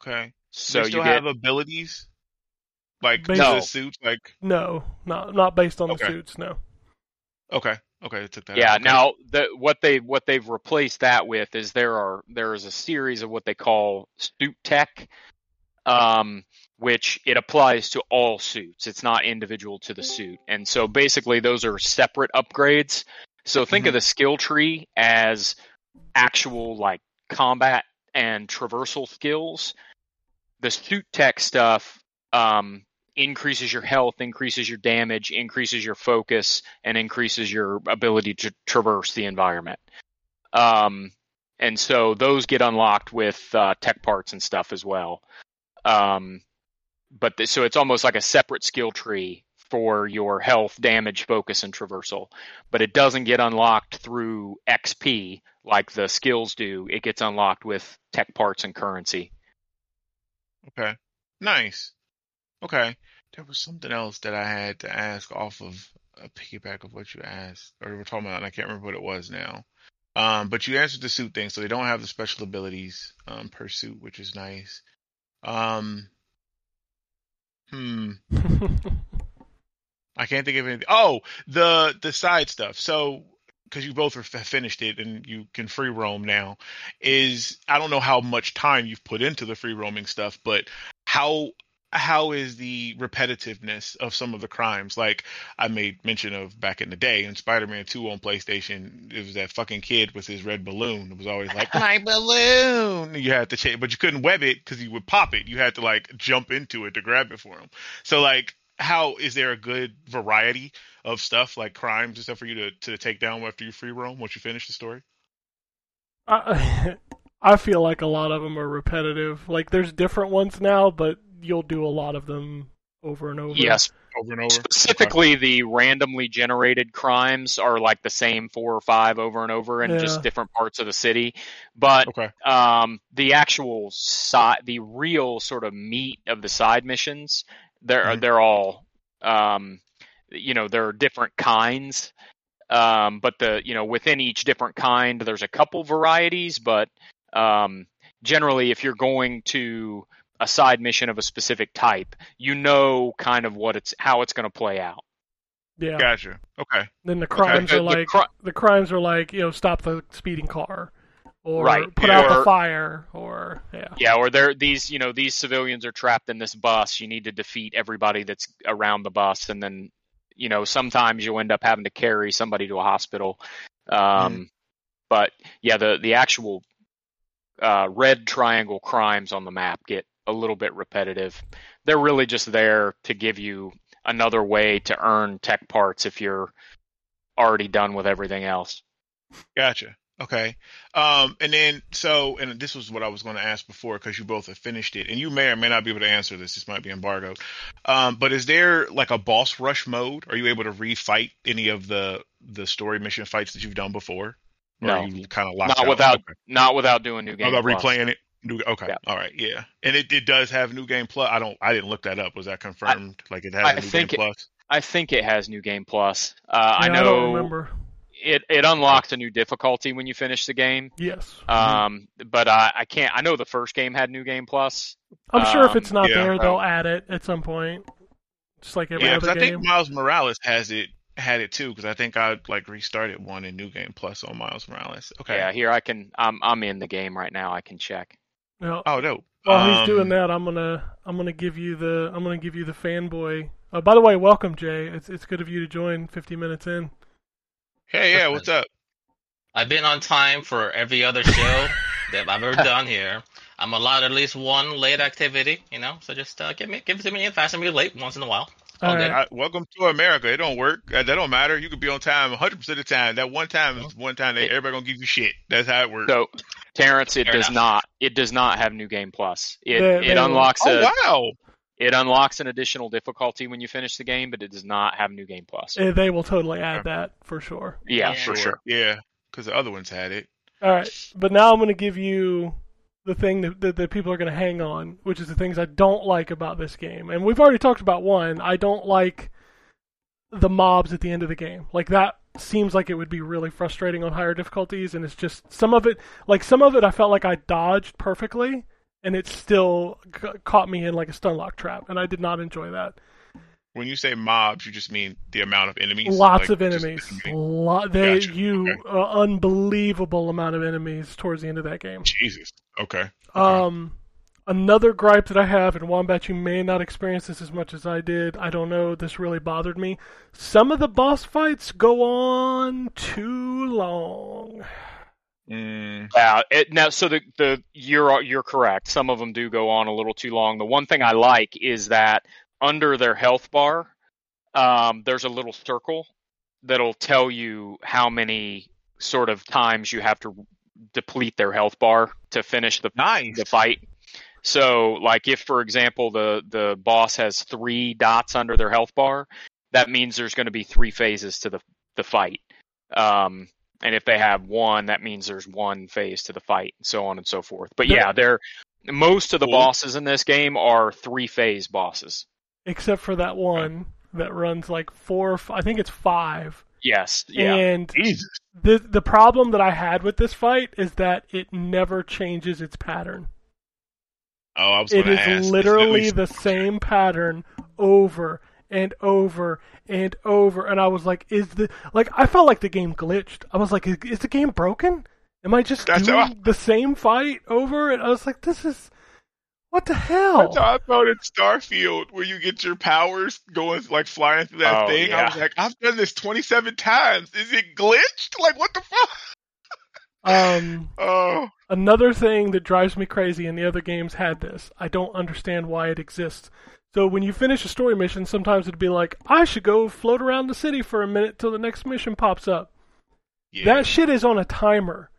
Okay. So they you still get have abilities, like Basi- the suits. Like No, not not based on Okay. the suits. No. Okay, okay, I took that. yeah. out. Now the what they what they've replaced that with is there are there is a series of what they call suit tech, um, which it applies to all suits. It's not individual to the suit, and so basically those are separate upgrades. So think Mhm. of the skill tree as actual like combat and traversal skills. The suit tech stuff um, increases your health, increases your damage, increases your focus, and increases your ability to traverse the environment. Um, and so those get unlocked with uh, tech parts and stuff as well. Um, but th- so it's almost like a separate skill tree for your health, damage, focus, and traversal. But it doesn't get unlocked through XP like the skills do. It gets unlocked with tech parts and currency. Okay. Nice. Okay. There was something else that I had to ask off of a piggyback of what you asked, or we were talking about, and I can't remember what it was now. Um, but you answered the suit thing, so they don't have the special abilities um, per suit, which is nice. Um, hmm. I can't think of anything. Oh, the the side stuff. So because you both have finished it and you can free roam now, is I don't know how much time you've put into the free roaming stuff, but how how is the repetitiveness of some of the crimes? Like I made mention of back in the day in Spider-Man 2 on PlayStation, it was that fucking kid with his red balloon. It was always like my balloon. You had to change, but you couldn't web it because he would pop it. You had to like jump into it to grab it for him. So like, how is there a good variety of stuff like crimes and stuff for you to to take down after you free roam once you finish the story? I, I feel like a lot of them are repetitive. Like there's different ones now, but you'll do a lot of them over and over. Yes, Over and over. specifically the randomly generated crimes are like the same four or five over and over in Yeah. just different parts of the city. But Okay. um, the actual side, the real sort of meat of the side missions, they're Mhm. they're all, um, you know, there are different kinds. Um, but the you know within each different kind, there's a couple varieties, but um, generally, if you're going to a side mission of a specific type, you know kind of what it's how it's going to play out. Yeah. Gotcha. Okay. Then the crimes The- are the like cri- the crimes are like you know stop the speeding car, or Right, put out the fire, or yeah. Yeah, or there these you know these civilians are trapped in this bus. You need to defeat everybody that's around the bus, and then you know, sometimes you'll end up having to carry somebody to a hospital. Um, Mhm. But yeah, the the actual uh, red triangle crimes on the map get a little bit repetitive. They're really just there to give you another way to earn tech parts if you're already done with everything else. Gotcha. Okay. Um, and then so, and this was what I was going to ask before because you both have finished it, and you may or may not be able to answer this. This might be embargoed. Um, but is there like a boss rush mode? Are you able to refight any of the the story mission fights that you've done before? Or No. kind of locked Not out? without Okay. not without doing new game. Without Plus. replaying it. New, okay. Yeah. All right. Yeah. And it, it does have new game plus. I don't. I didn't look that up. Was that confirmed? like it has I a new think game it- plus. I think it has new game plus. Uh, I Yeah, know don't remember. it it unlocks a new difficulty when you finish the game. Yes. Um, but I, I can't. I know the first game had new game plus. I'm sure if um, it's not yeah. there, they'll add it at some point. Just like every Yeah, because other I think Miles Morales has it had it too. Because I think I like restarted one in New Game Plus on Miles Morales. Okay. Yeah, here I can. I'm I'm in the game right now. I can check. Yeah. Oh, no. While he's Um, doing that, I'm gonna I'm gonna give you the I'm gonna give you the fanboy. Uh, by the way, welcome Jay. It's it's good of you to join 50 minutes in. Hey, yeah, what's up? I've been on time for every other show that I've ever done here. I'm allowed at least one late activity, you know. So just uh, give me, give it to me fast and be late once in a while. All All good. right. I, welcome to America. It don't work. Uh, That don't matter. You could be on time 100 percent of the time. That one time is one time that everybody gonna give you shit. That's how it works. So, Terrence, it Fair does enough. not. It does not have new game plus. It They- it they will. unlocks oh wow. it unlocks an additional difficulty when you finish the game, but it does not have new game plus. Uh, They will totally add that for sure. Yeah, Yeah. for sure. Yeah, because the other ones had it. All right, but now I'm going to give you the thing that, that, that people are going to hang on, which is the things I don't like about this game. And we've already talked about one. I don't like the mobs at the end of the game. Like that seems like it would be really frustrating on higher difficulties, and it's just some of it. Like some of it, I felt like I dodged perfectly, and it still c- caught me in like a stun lock trap, and I did not enjoy that. When you say mobs, you just mean the amount of enemies. Lots Like, of just enemies. enemy- Lot they Gotcha. you Okay. uh, unbelievable amount of enemies towards the end of that game. Jesus. Okay. okay. Um, another gripe that I have, and Wombat, you may not experience this as much as I did. I don't know. This really bothered me. Some of the boss fights go on too long. Mm, Yeah. It, now, so the the you're you're correct. Some of them do go on a little too long. The one thing I like is that under their health bar, um, there's a little circle that'll tell you how many sort of times you have to deplete their health bar to finish the nice. the fight. So, like if, for example, the the boss has three dots under their health bar, that means there's going to be three phases to the the fight. Um, and if they have one, that means there's one phase to the fight, and so on and so forth. But yeah, they're most of the bosses in this game are three phase bosses. Except for that one that runs like four. I think it's five. Yes, yeah, And Jesus. the the problem that I had with this fight is that it never changes its pattern. Oh, I was It going is to ask. literally It's the same pattern over and over and over. And I was like, is the like I felt like the game glitched. I was like, is, is the game broken? Am I just That's doing how- the same fight over? And I was like, this is what the hell? how I felt in Starfield, where you get your powers going like flying through that Oh, thing. I was like, I've done this 27 times. Is it glitched? Like, what the fuck? Um, Oh, another thing that drives me crazy, and the other games had this. I don't understand why it exists. So when you finish a story mission, sometimes it'd be like, I should go float around the city for a minute till the next mission pops up. yeah. That shit is on a timer.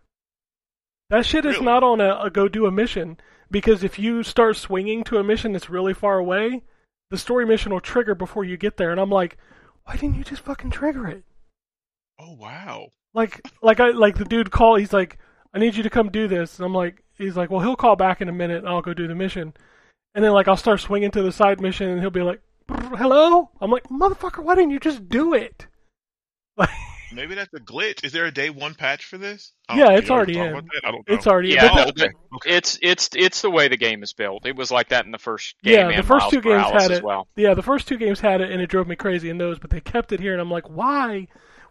That shit is not on a, a go do a mission because if you start swinging to a mission that's really far away, the story mission will trigger before you get there. And I'm like, why didn't you just fucking trigger it? oh, wow. Like, like I like the dude call. He's like, I need you to come do this. And I'm like, he's like, well, he'll call back in a minute. and I'll go do the mission. And then like I'll start swinging to the side mission, and he'll be like, hello. I'm like, motherfucker, why didn't you just do it? Like, Maybe that's a glitch. Is there a day one patch for this? I Yeah, it's already in. I don't know. it's already Yeah, oh, but Oh, okay. okay. it's it's it's the way the game is built. It was like that in the first game. Yeah, the first Miles two games Morales had it. well. Yeah, the first two games had it, and it drove me crazy in those. But they kept it here, and I'm like, why,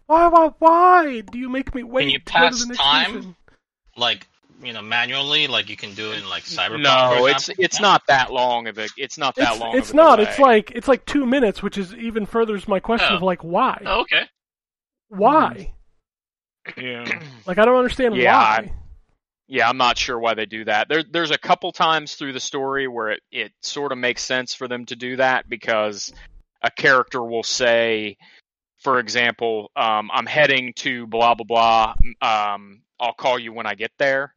why, why, why do you make me wait? Can you to go to pass the next time? mission? Like you know manually, like you can do it in like Cyberpunk? no, for it's example? it's not that long of a it's not that It's, long. it's of a not. delay. It's like it's like two minutes, which is even furthers my question Oh. of like why, Oh, okay. Why? Yeah. Like I don't understand Yeah, why. Yeah, I'm not sure why they do that. There, there's a couple times through the story where it, it sort of makes sense for them to do that because a character will say, for example, um, I'm heading to blah, blah, blah. Um, I'll call you when I get there.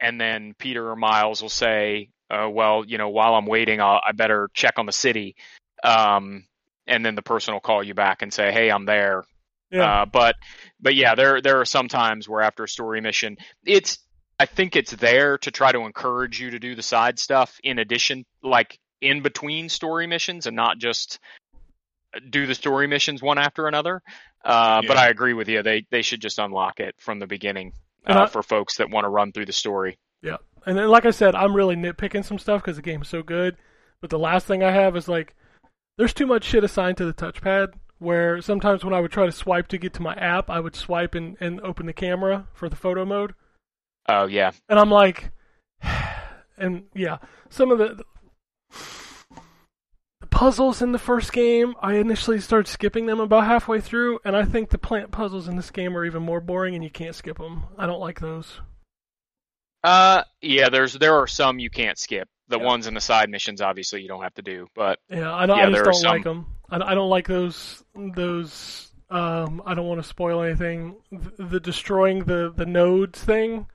And then Peter or Miles will say, uh, well, you know, while I'm waiting, I'll, I better check on the city. Um, and then the person will call you back and say, hey, I'm there. Yeah. Uh, but but yeah, there there are some times where after a story mission, it's I think it's there to try to encourage you to do the side stuff in addition, like in between story missions, and not just do the story missions one after another. Uh, But I agree with you; they they should just unlock it from the beginning uh, I- for folks that want to run through the story. Yeah, and then like I said, I'm really nitpicking some stuff because the game's so good. But the last thing I have is like, there's too much shit assigned to the touchpad. Where sometimes when I would try to swipe to get to my app, I would swipe and, and open the camera for the photo mode, Oh yeah, and I'm like, and yeah, some of the the puzzles in the first game, I initially started skipping them about halfway through, and I think the plant puzzles in this game are even more boring, and you can't skip them. I don't like those. uh, yeah. There's there are some you can't skip. The Yeah. ones in the side missions, obviously, you don't have to do. But Yeah, I don't. Yeah, I just don't like them. I, I don't like those. Those. Um, I don't want to spoil anything. The, the destroying the the nodes thing.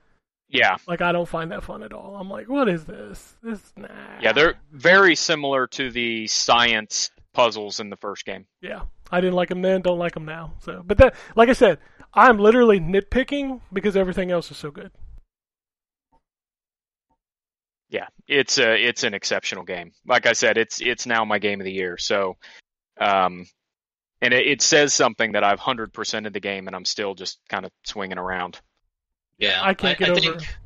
yeah, Like I don't find that fun at all. I'm like, what is this? This nah. yeah, they're very similar to the science puzzles in the first game. Yeah, I didn't like them then. Don't like them now. So, but that, like I said, I'm literally nitpicking because everything else is so good. yeah, it's a it's an exceptional game. Like I said, it's it's now my game of the year. So, um, and it, it says something that I've hundred percent of the game, and I'm still just kind of swinging around. Yeah, I can't get I over think, it.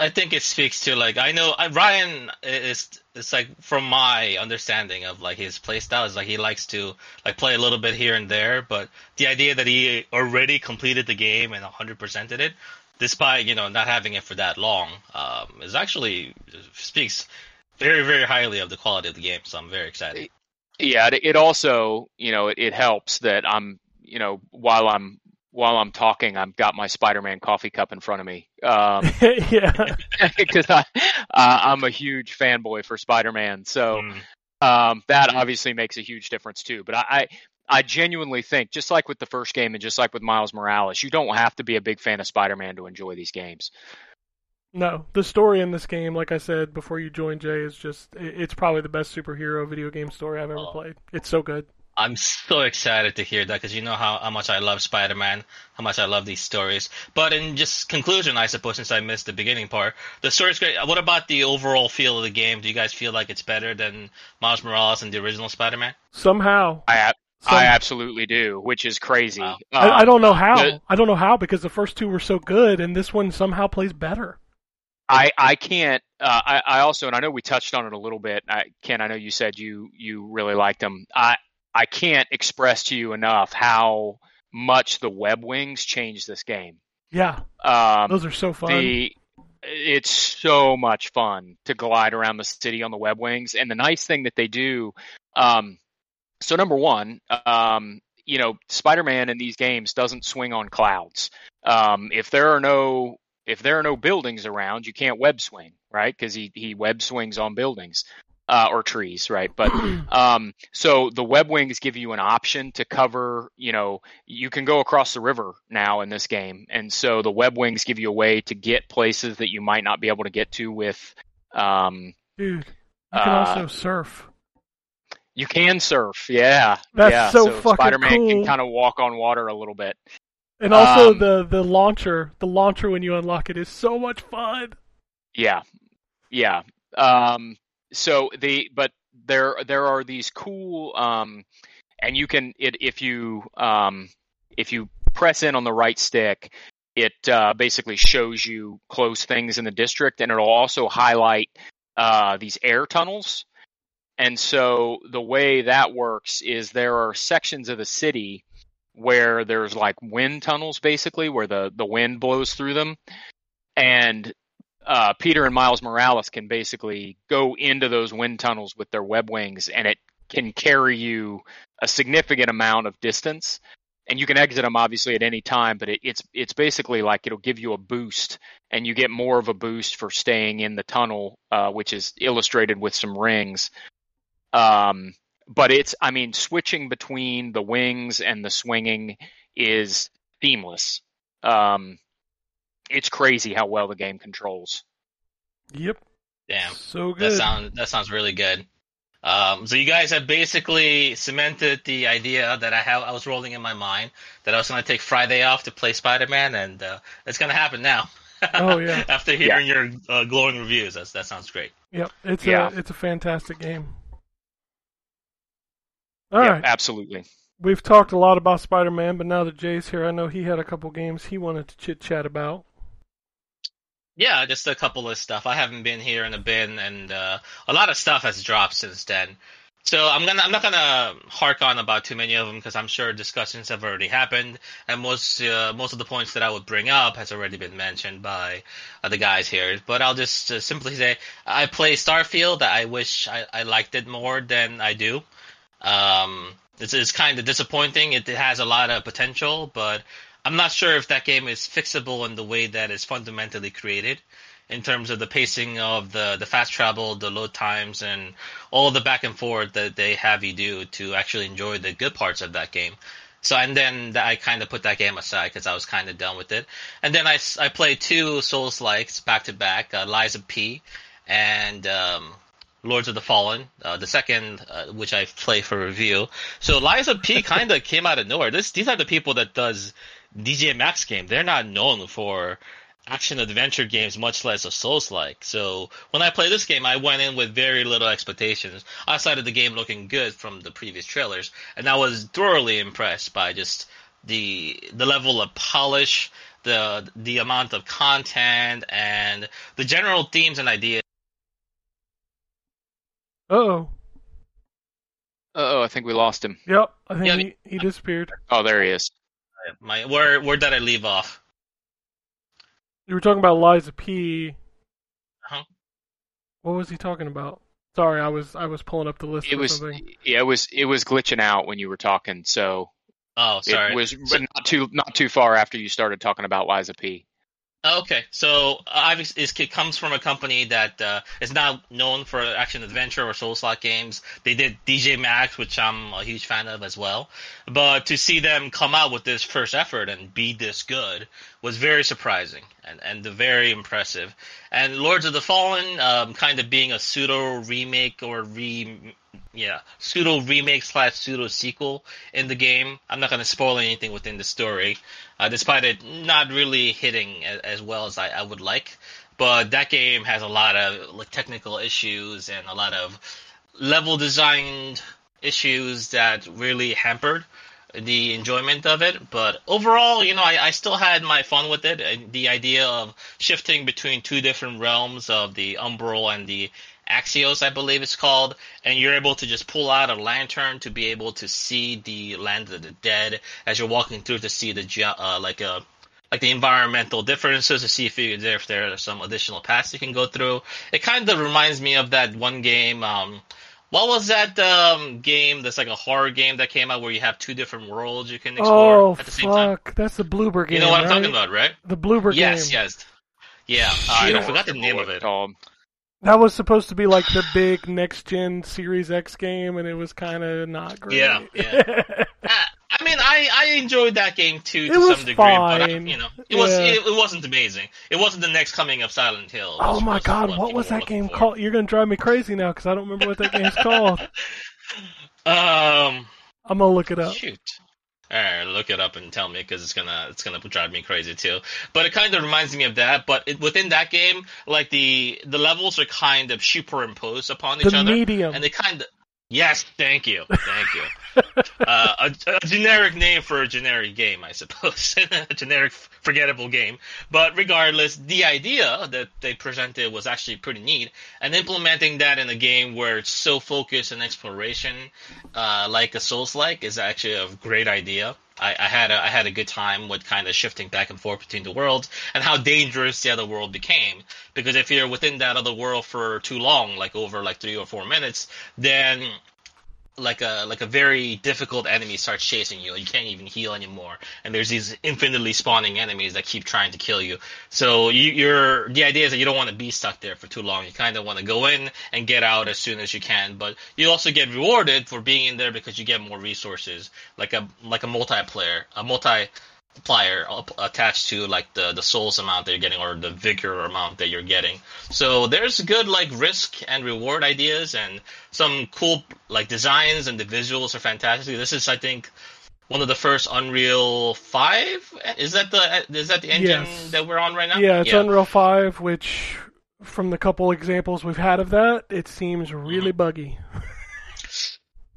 I think it speaks to like I know I, Ryan is it's like from my understanding of like his play style is like he likes to like play a little bit here and there, but the idea that he already completed the game and 100%ed it, despite you know not having it for that long, um, is actually speaks very very highly of the quality of the game. So I'm very excited. Yeah, it, it also you know it, it helps that I'm you know while I'm while I'm talking, I've got my Spider-Man coffee cup in front of me. Um, yeah, because I uh, I'm a huge fanboy for Spider-Man, so. Mm. um, that obviously makes a huge difference too. But I, I, I genuinely think, just like with the first game and just like with Miles Morales, you don't have to be a big fan of Spider-Man to enjoy these games. No, the story in this game, like I said before you joined, Jay, is just it's probably the best superhero video game story I've ever Oh. played. It's so good. I'm so excited to hear that because you know how, how much I love Spider-Man, how much I love these stories. But in just conclusion, I suppose since I missed the beginning part, the story's great. What about the overall feel of the game? Do you guys feel like it's better than Miles Morales and the original Spider-Man? Somehow, I, ab- some- I absolutely do, which is crazy. Wow. I, I Um, don't know how. the- I don't know how because the first two were so good, and this one somehow plays better. I, I can't. Uh, I, I also, and I know we touched on it a little bit. I, Ken, I know you said you you really liked them. I I can't express to you enough how much the web wings changed this game. Yeah, Um, those are so fun. the it's so much fun to glide around the city on the web wings and the nice thing that they do um so number one um you know spider-man in these games doesn't swing on clouds um if there are no if there are no buildings around you can't web swing right because he he web swings on buildings uh, or trees right but um, so the web wings give you an option to cover, you know, you can go across the river now in this game. And so the web wings give you a way to get places that you might not be able to get to with, um, Dude, you can uh, also surf. you can surf. Yeah. That's yeah. so fucking Spider-Man cool. can kind of walk on water a little bit. And also um, the the launcher, the launcher when you unlock it is so much fun. Yeah, yeah. Um, so the but there there are these cool um, and you can it if you um if you press in on the right stick, it uh, basically shows you close things in the district, and it'll also highlight uh, these air tunnels. And so the way that works is there are sections of the city where there's like wind tunnels basically where the the wind blows through them and uh, Peter and Miles Morales can basically go into those wind tunnels with their web wings, and it can carry you a significant amount of distance. And you can exit them obviously at any time, but it, it's it's basically like it'll give you a boost, and you get more of a boost for staying in the tunnel, uh, which is illustrated with some rings. Um, but it's I mean switching between the wings and the swinging is seamless. Um, it's crazy how well the game controls. Yep. Damn. So good. That sounds that sounds really good. Um, so you guys have basically cemented the idea that I have I was rolling in my mind that I was going to take Friday off to play Spider Man, and uh, it's going to happen now. Oh, yeah. After hearing your uh, glowing reviews, that's, that sounds great. Yep. It's Yeah. a it's a fantastic game. All Yeah, right. absolutely. We've talked a lot about Spider Man, but now that Jay's here, I know he had a couple games he wanted to chit chat about. Yeah, just a couple of stuff. I haven't been here in a bit, and uh, a lot of stuff has dropped since then. So I'm gonna I'm not gonna hark on about too many of them because I'm sure discussions have already happened, and most uh, most of the points that I would bring up has already been mentioned by uh, the guys here. But I'll just uh, simply say I play Starfield. I wish I, I liked it more than I do. Um, it's, it's kind of disappointing. It, it has a lot of potential, but I'm not sure if that game is fixable in the way that it's fundamentally created in terms of the pacing of the, the fast travel, the load times, and all the back and forth that they have you do to actually enjoy the good parts of that game. So, and then I kind of put that game aside because I was kind of done with it. And then I, I played two Souls likes back to back, uh, Lies of P and um, Lords of the Fallen, uh, the second, uh, which I play for review. So Lies of P kind of came out of nowhere. This, these are the people that does DJ Max game. They're not known for action adventure games, much less a Souls like. So when I played this game, I went in with very little expectations outside of the game looking good from the previous trailers, and I was thoroughly impressed by just the the level of polish, the the amount of content, and the general themes and ideas. Uh oh. Oh, I think we lost him. Yep. I think Yeah, he, he disappeared. Oh, there he is. My where where did I leave off? You were talking about Lies of P. Uh-huh. What was he talking about? Sorry, I was I was pulling up the list It or was something. yeah, it was it was glitching out when you were talking, so Oh, sorry. it was So- not too not too far after you started talking about Lies of P. Okay, so obviously it comes from a company that uh, is not known for action adventure or Souls-like games. They did DJ Max, which I'm a huge fan of as well. But to see them come out with this first effort and be this good was very surprising and, and very impressive. And Lords of the Fallen, um, kind of being a pseudo remake or re yeah pseudo remake slash pseudo sequel in the game. I'm not going to spoil anything within the story, uh, despite it not really hitting as, as well as I, I would like. But that game has a lot of like technical issues and a lot of level design issues that really hampered the enjoyment of it. But overall, you know, I, I still had my fun with it. And the idea of shifting between two different realms of the Umbral and the Axios, I believe it's called, and you're able to just pull out a lantern to be able to see the land of the dead as you're walking through to see the uh, like a like the environmental differences to see if you if there are some additional paths you can go through. It kind of reminds me of that one game. Um, what was that um, game that's like a horror game that came out where you have two different worlds you can explore Oh at the same time? fuck! That's the Bloober game. You know what I'm talking about, right? The Bloober yes, game. yes. yes. Yeah, I I forgot the name of it. it's called. That was supposed to be like the big next gen Series X game, and it was kind of not great. Yeah, yeah. Uh, I mean, I, I enjoyed that game too to was some degree, but I, fine. you know, it was Yeah. it, it wasn't amazing. It wasn't the next coming of Silent Hill. oh my god, what people was that game for. called? You're gonna drive me crazy now because I don't remember what that game's called. Um, I'm gonna look it up. shoot. Right, look it up and tell me because it's gonna it's gonna drive me crazy too. But it kind of reminds me of that. But it, within that game, like the the levels are kind of superimposed upon each The other, medium. and they kind of yes, thank you, thank you. uh, a, a generic name for a generic game, I suppose, a generic forgettable game. But regardless, the idea that they presented was actually pretty neat, and implementing that in a game where it's so focused on exploration, uh, like a Souls-like, is actually a great idea. I, I had a I had a good time with kind of shifting back and forth between the worlds and how dangerous the other world became. Because if you're within that other world for too long, like over like three or four minutes, then like a like a very difficult enemy starts chasing you. You can't even heal anymore, and there's these infinitely spawning enemies that keep trying to kill you. So you, you're the idea is that you don't want to be stuck there for too long. You kind of want to go in and get out as soon as you can, but you also get rewarded for being in there because you get more resources, like a like a multiplayer, a multi multiplier attached to like the the souls amount that you're getting or the vigor amount that you're getting. So there's good like risk and reward ideas and some cool like designs and the visuals are fantastic. This is I think one of the first Unreal Five. Is that the is that the engine Yes. that we're on right now? Yeah, it's Unreal 5, which, from the couple examples we've had of that, it seems really mm-hmm. buggy.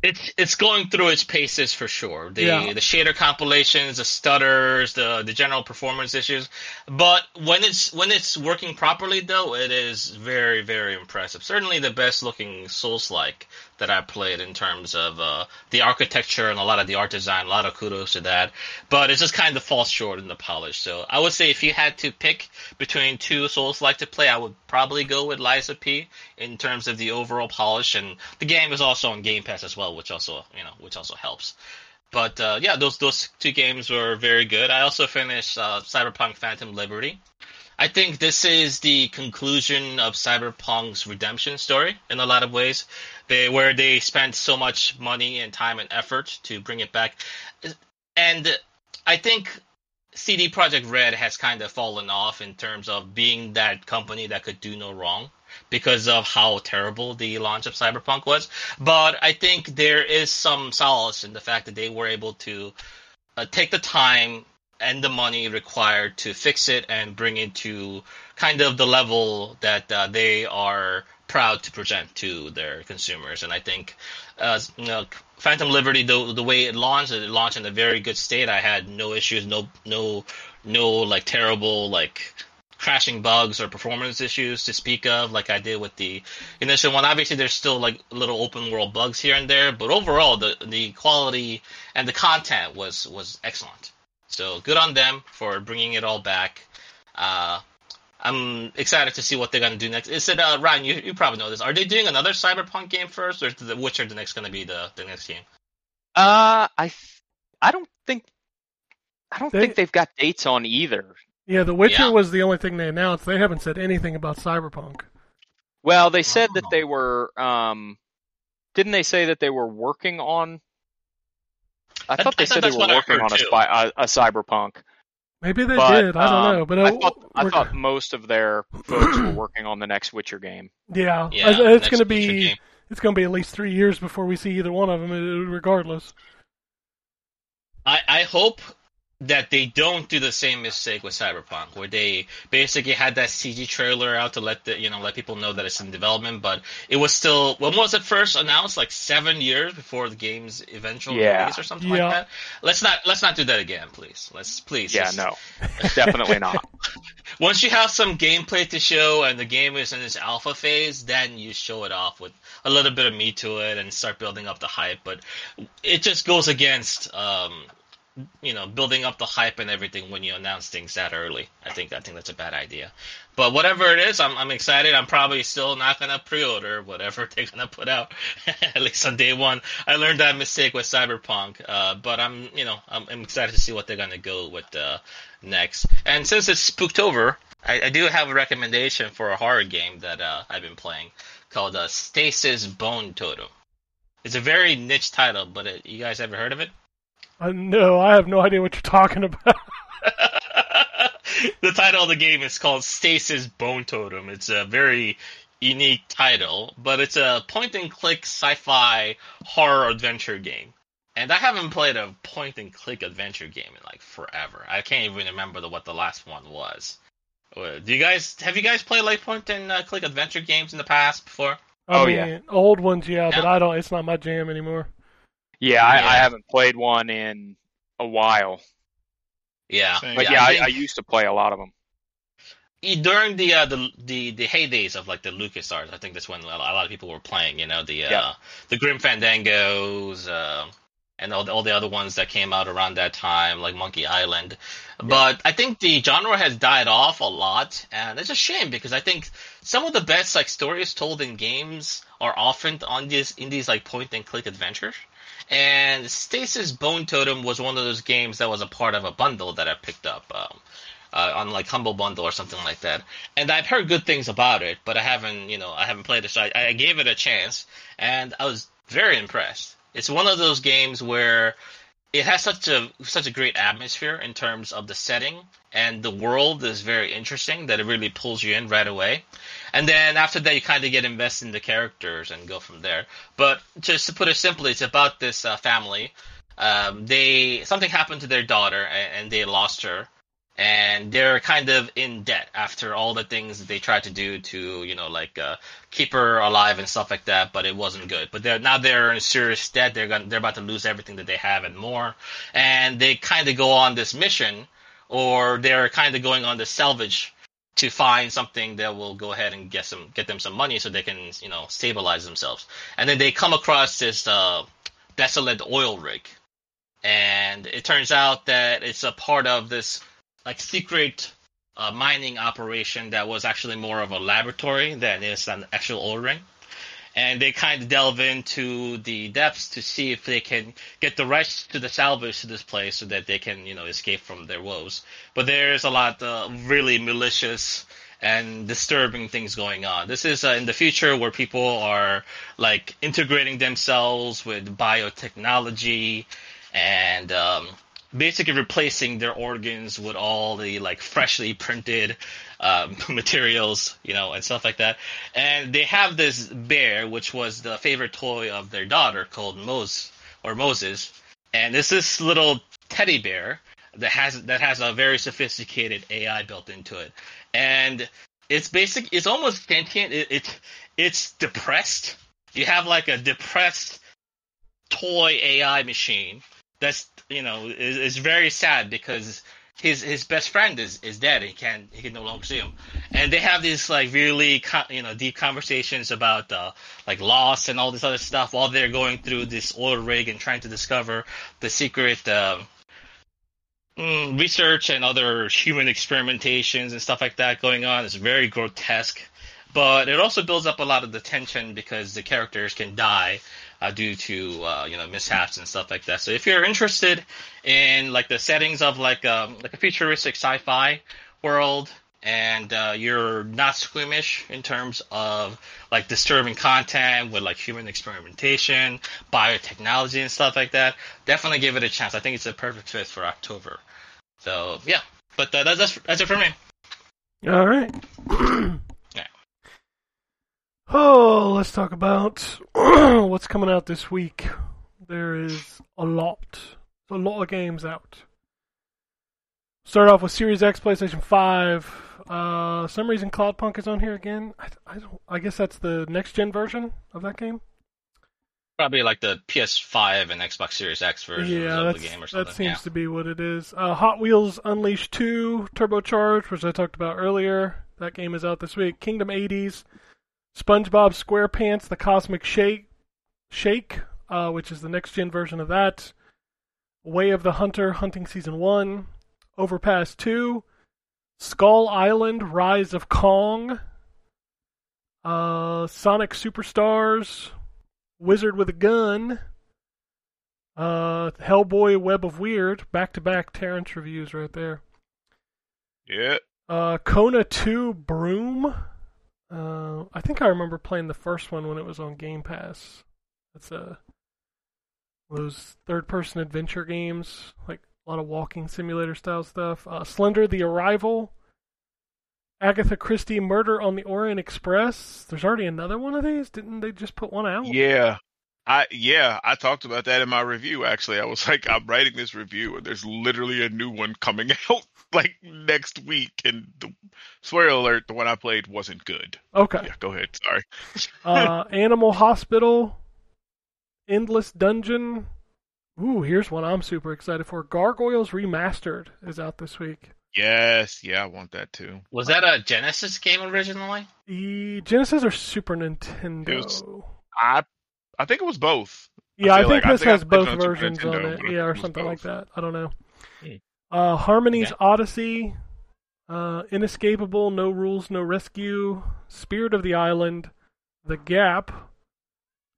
It's it's going through its paces for sure. The Yeah. the shader compilations, the stutters, the the general performance issues. But when it's when it's working properly though, it is very, very impressive. Certainly the best looking Souls like that I played in terms of uh, the architecture and a lot of the art design, a lot of kudos to that. But it just kind of falls short in the polish. So I would say if you had to pick between two Souls like to play, I would probably go with Lies of P in terms of the overall polish and the game is also on Game Pass as well, which also you know which also helps. But uh, yeah, those those two games were very good. I also finished uh, Cyberpunk Phantom Liberty. I think this is the conclusion of Cyberpunk's redemption story in a lot of ways, they, where they spent so much money and time and effort to bring it back, and I think CD Projekt Red has kind of fallen off in terms of being that company that could do no wrong because of how terrible the launch of Cyberpunk was. But I think there is some solace in the fact that they were able to uh, take the time and the money required to fix it and bring it to kind of the level that uh, they are proud to present to their consumers. And I think, uh, you know, Phantom Liberty, the the way it launched, it launched in a very good state. I had no issues, no no no like terrible like crashing bugs or performance issues to speak of, like I did with the initial one. Obviously, there's still like little open world bugs here and there, but overall, the the quality and the content was was excellent. So good on them for bringing it all back. Uh, I'm excited to see what they're gonna do next. Is it uh, Ryan? You, you probably know this. Are they doing another Cyberpunk game first, or is the Witcher the next gonna be the the next game? Uh, I th- I don't think I don't They- think they've got dates on either. Yeah, The Witcher Yeah. was the only thing they announced. They haven't said anything about Cyberpunk. Well, they said that Oh. they were um didn't they say that they were working on I I- thought they I thought said they were working on a, a, a cyberpunk. Maybe they But, did. I don't um, know. But I thought I thought most of their folks were working on the next Witcher game. yeah, Yeah, it's, going to be it's going to be at least three years before we see either one of them, uh, regardless. I, I hope that they don't do the same mistake with Cyberpunk, where they basically had that CG trailer out to let the you know let people know that it's in development, but it was still when was it first announced? Like seven years before the game's eventual Yeah. release or something Yeah. like that. Let's not let's not do that again, please. Let's please. Yeah, just- no, definitely not. Once you have some gameplay to show and the game is in its alpha phase, then you show it off with a little bit of meat to it and start building up the hype. But it just goes against, um, you know, building up the hype and everything when you announce things that early. I think I think that's a bad idea. But whatever it is, I'm I'm excited. I'm probably still not gonna pre-order whatever they're gonna put out at least on day one. I learned that mistake with Cyberpunk, uh, but I'm you know I'm, I'm excited to see what they're gonna go with uh, next. And since it's Spooktober, I, I do have a recommendation for a horror game that uh, I've been playing called uh, Stasis Bone Totem. It's a very niche title, but it, you guys ever heard of it? Uh, no, I have no idea what you're talking about. the title of the game is called Stasis Bone Totem. It's a very unique title, but it's a point and click sci-fi horror adventure game. And I haven't played a point and click adventure game in like forever. I can't even remember the, what the last one was. Uh, Do you guys have you guys played like point and uh, click adventure games in the past before? I Oh, mean, yeah. old ones, yeah, but I don't. It's not my jam anymore. Yeah, I, I haven't played one in a while, Yeah, Same. but yeah, I I, think- I used to play a lot of them. During the uh, the the the heydays of like the LucasArts, I think that's when a lot of people were playing. You know, the uh, Yeah. the Grim Fandangos, uh, and all the, all the other ones that came out around that time, like Monkey Island. But I think the genre has died off a lot, and it's a shame because I think some of the best like stories told in games are often on these in these like point and click adventures. And Stasis Bone Totem was one of those games that was a part of a bundle that I picked up. Um, uh, on like Humble Bundle or something like that. And I've heard good things about it, but I haven't, you know, I haven't played it. So I, I gave it a chance, and I was very impressed. It's one of those games where it has such a such a great atmosphere in terms of the setting and the world is very interesting that it really pulls you in right away. And then after that, you kind of get invested in the characters and go from there. But just to put it simply, it's about this uh, family. Um, they something happened to their daughter and, and they lost her and they're kind of in debt after all the things that they tried to do to you know like uh, keep her alive and stuff like that but it wasn't good. But they're now they're in serious debt. They're going they're about to lose everything that they have and more. And they kind of go on this mission or they're kind of going on the salvage to find something that will go ahead and get some get them some money so they can you know stabilize themselves. And then they come across this uh, desolate oil rig. And it turns out that it's a part of this like secret uh, mining operation that was actually more of a laboratory than is an actual oil ring. And they kind of delve into the depths to see if they can get the rights to the salvage to this place so that they can, you know, escape from their woes. But there's a lot of really malicious and disturbing things going on. This is uh, in the future where people are like integrating themselves with biotechnology and um, basically replacing their organs with all the like freshly printed um, materials, you know, and stuff like that. And they have this bear, which was the favorite toy of their daughter, called Mose or Moses. And it's this little teddy bear that has that has a very sophisticated AI built into it, and it's basic. It's almost sentient. It, it it's depressed. You have like a depressed toy AI machine that's you know is, very sad because his his best friend is is dead. He can't he can no longer see him, and they have these like really you know deep conversations about uh, like loss and all this other stuff while they're going through this oil rig and trying to discover the secret. Uh, mm, research and other human experimentations and stuff like that going on. It's very grotesque, but it also builds up a lot of the tension because the characters can die uh, due to uh, you know mishaps and stuff like that. So if you're interested in like the settings of like um, like a futuristic sci-fi world and uh, you're not squeamish in terms of like disturbing content with like human experimentation, biotechnology, and stuff like that, definitely give it a chance. I think it's a perfect fit for October. So yeah, but uh, that's that's, that's it for me. All right. Oh, let's talk about what's coming out this week. There is a lot, a lot of games out. Start off with Series X, PlayStation Five. Uh, some reason Cloudpunk is on here again. I, I don't. I guess that's the next gen version of that game. Probably like the PS5 and Xbox Series X version yeah, of the game or something. That seems yeah. to be what it is. Uh, Hot Wheels Unleashed 2 Turbocharged, which I talked about earlier. That game is out this week. Kingdom 80s. SpongeBob SquarePants: The Cosmic Shake, Shake, uh, which is the next gen version of that. Way of the Hunter: Hunting Season One, Overpass Two, Skull Island: Rise of Kong, uh, Sonic Superstars, Wizard with a Gun, uh, Hellboy: Web of Weird, back-to-back Terrence reviews right there. Yeah. Uh, Kona 2 Brume. Uh, I think I remember playing the first one when it was on Game Pass. That's a those third-person adventure games, like a lot of walking simulator style stuff. Uh, Slender: The Arrival, Agatha Christie: Murder on the Orient Express. There's already another one of these. Didn't they just put one out? Yeah. I yeah, I talked about that in my review actually. I was like, I'm writing this review and there's literally a new one coming out like next week and the spoiler alert, the one I played wasn't good. Okay. Yeah, go ahead. Sorry. uh, Animal Hospital, Endless Dungeon. Ooh, here's one I'm super excited for. Gargoyles Remastered is out this week. Yes, yeah, I want that too. Was that a Genesis game originally? The Genesis or Super Nintendo? It was- I I think it was both. Yeah, I, feel think like- I this think has played both it on versions on it. Yeah, or it was something like that. I don't know. Hmm. Uh, Harmony's Okay. Odyssey, uh, Inescapable, No Rules, No Rescue, Spirit of the Island, The Gap,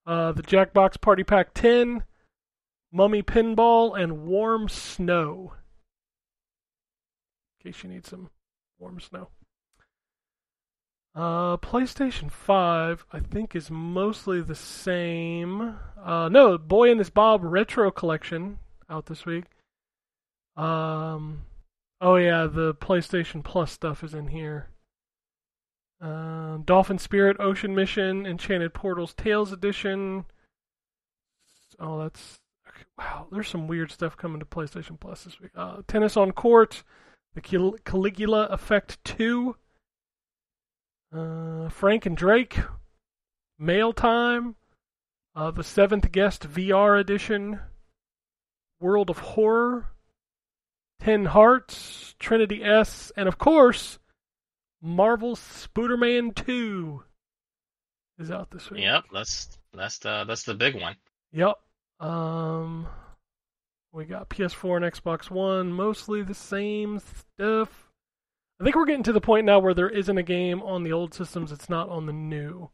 uh, the Jackbox Party Pack 10, Mummy Pinball, and Warm Snow. In case you need some warm snow. Uh, PlayStation 5, I think, is mostly the same. Uh, no, Boy and His Blob Retro Collection out this week. Um, oh yeah, the PlayStation Plus stuff is in here. Uh, Dolphin Spirit Ocean Mission, Enchanted Portals Tales Edition. Oh, that's okay, wow. There's some weird stuff coming to PlayStation Plus this week. Uh, Tennis on Court, the Cal- Caligula Effect Two. Uh, Frank and Drake, Mail Time, uh, the Seventh Guest VR Edition, World of Horror, Ten Hearts, Trinity S, and of course, Marvel's Spooderman 2 is out this week. Yep, that's that's the that's the big one. Yep. Um, we got PS4 and Xbox One, mostly the same stuff. I think we're getting to the point now where there isn't a game on the old systems that's not on the new.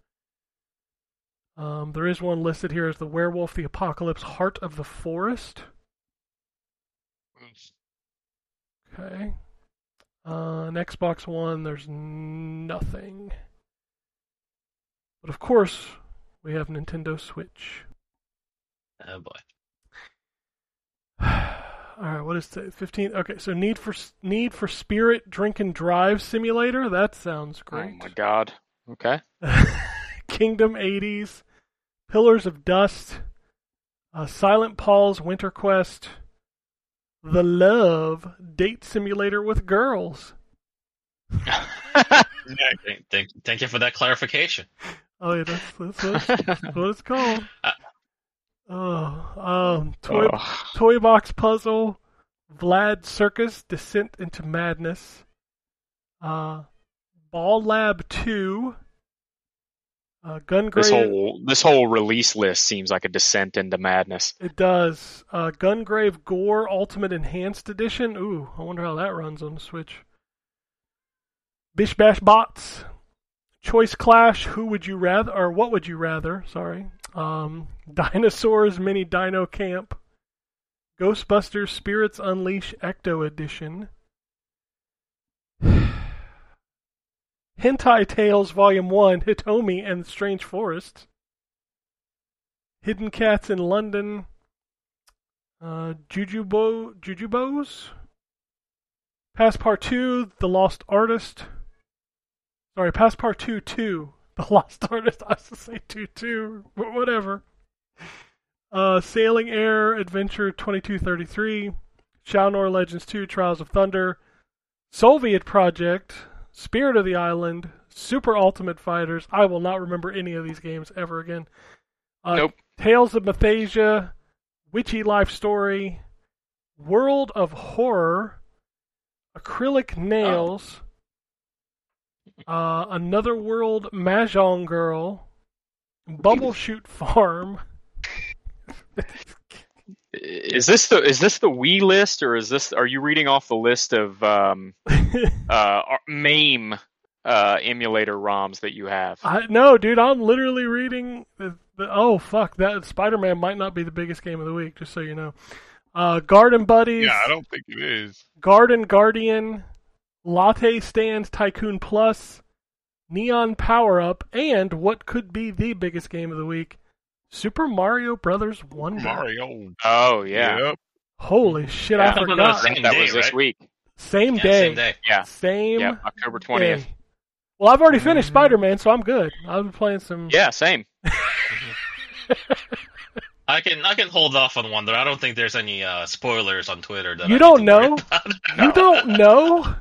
Um, there is one listed here as the Werewolf the Apocalypse Heart of the Forest. Okay. Uh, on Xbox One, there's nothing. But of course, we have Nintendo Switch. Oh boy. All right, what is it? 15. Okay, so Need for Need for Spirit Drink and Drive Simulator. That sounds great. Oh my god. Okay. Kingdom 80s, Pillars of Dust, uh, Silent Paul's Winter Quest, The Love Date Simulator with Girls. Thank, thank, thank you for that clarification. Oh yeah, that's, that's, what, that's what it's called. Uh, Oh, um, toy Ugh. Toy Box Puzzle, Vlad Circus Descent into Madness, uh, Ball Lab 2, uh, Gungrave. This whole this whole release list seems like a descent into madness. It does. Uh, Gungrave Gore Ultimate Enhanced Edition. Ooh, I wonder how that runs on the Switch. Bish Bash Bots. Choice Clash. Who would you rather, or what would you rather? Sorry. Um, Dinosaurs Mini Dino Camp. Ghostbusters Spirits Unleash Ecto Edition. Hentai Tales Volume 1 Hitomi and Strange Forest. Hidden Cats in London. Uh, Jujubo, Jujubos. Passpartout, The Lost Artist. Sorry, Passpartout 2, The Lost Artist. I was to say 2 2, but whatever. Uh, Sailing Air Adventure 2233. Shaonor Legends 2, Trials of Thunder. Soviet Project. Spirit of the Island. Super Ultimate Fighters. I will not remember any of these games ever again. Uh, Nope. Tales of Mathasia, Witchy Life Story, World of Horror, Acrylic Nails, uh, Another World Mahjong Girl, Bubble Shoot Farm. Is this the is this the Wii list or is this are you reading off the list of um, uh, MAME uh, emulator ROMs that you have? I no, dude, I'm literally reading the, the oh fuck that Spider-Man might not be the biggest game of the week, just so you know. Uh, Garden Buddies. Yeah, I don't think it is. Garden Guardian, Latte Stand Tycoon Plus, Neon Power Up, and what could be the biggest game of the week, Super Mario Brothers Wonder. Mario. Oh yeah, Yep. Holy shit, Yeah. I Something forgot. about Same that day, was this right? week. Same Yeah, day. same day. Yeah, Same yeah, October twentieth. Well, I've already finished Spider-Man, so I'm good. I've been playing some. Yeah, same. I can I can hold off on Wonder. I don't think there's any uh, spoilers on Twitter that You I don't need to worry know? You don't know?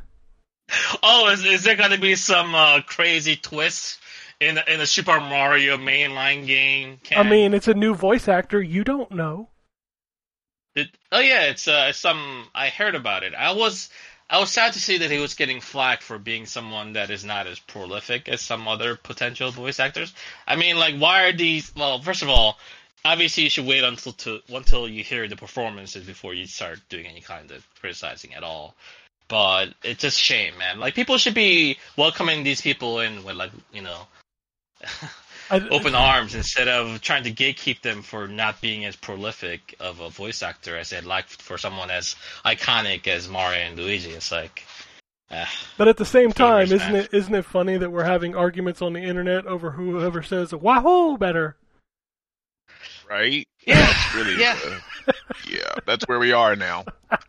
Oh, is, is there going to be some uh, crazy twist in the, in the Super Mario mainline game? I mean, it's a new voice actor. You don't know. It, oh yeah, it's uh, some. I heard about it. I was I was sad to see that he was getting flack for being someone that is not as prolific as some other potential voice actors. I mean, like, why are these? Well, first of all, obviously you should wait until to until you hear the performances before you start doing any kind of criticizing at all. But it's just shame, man. Like people should be welcoming these people in with like you know open arms instead of trying to gatekeep them for not being as prolific of a voice actor as they'd like for someone as iconic as Mario and Luigi. It's like, uh, But at the same time, isn't man. it isn't it funny that we're having arguments on the internet over whoever says "Wahoo" better? Right? Yeah, That's really yeah. the- yeah. That's where we are now.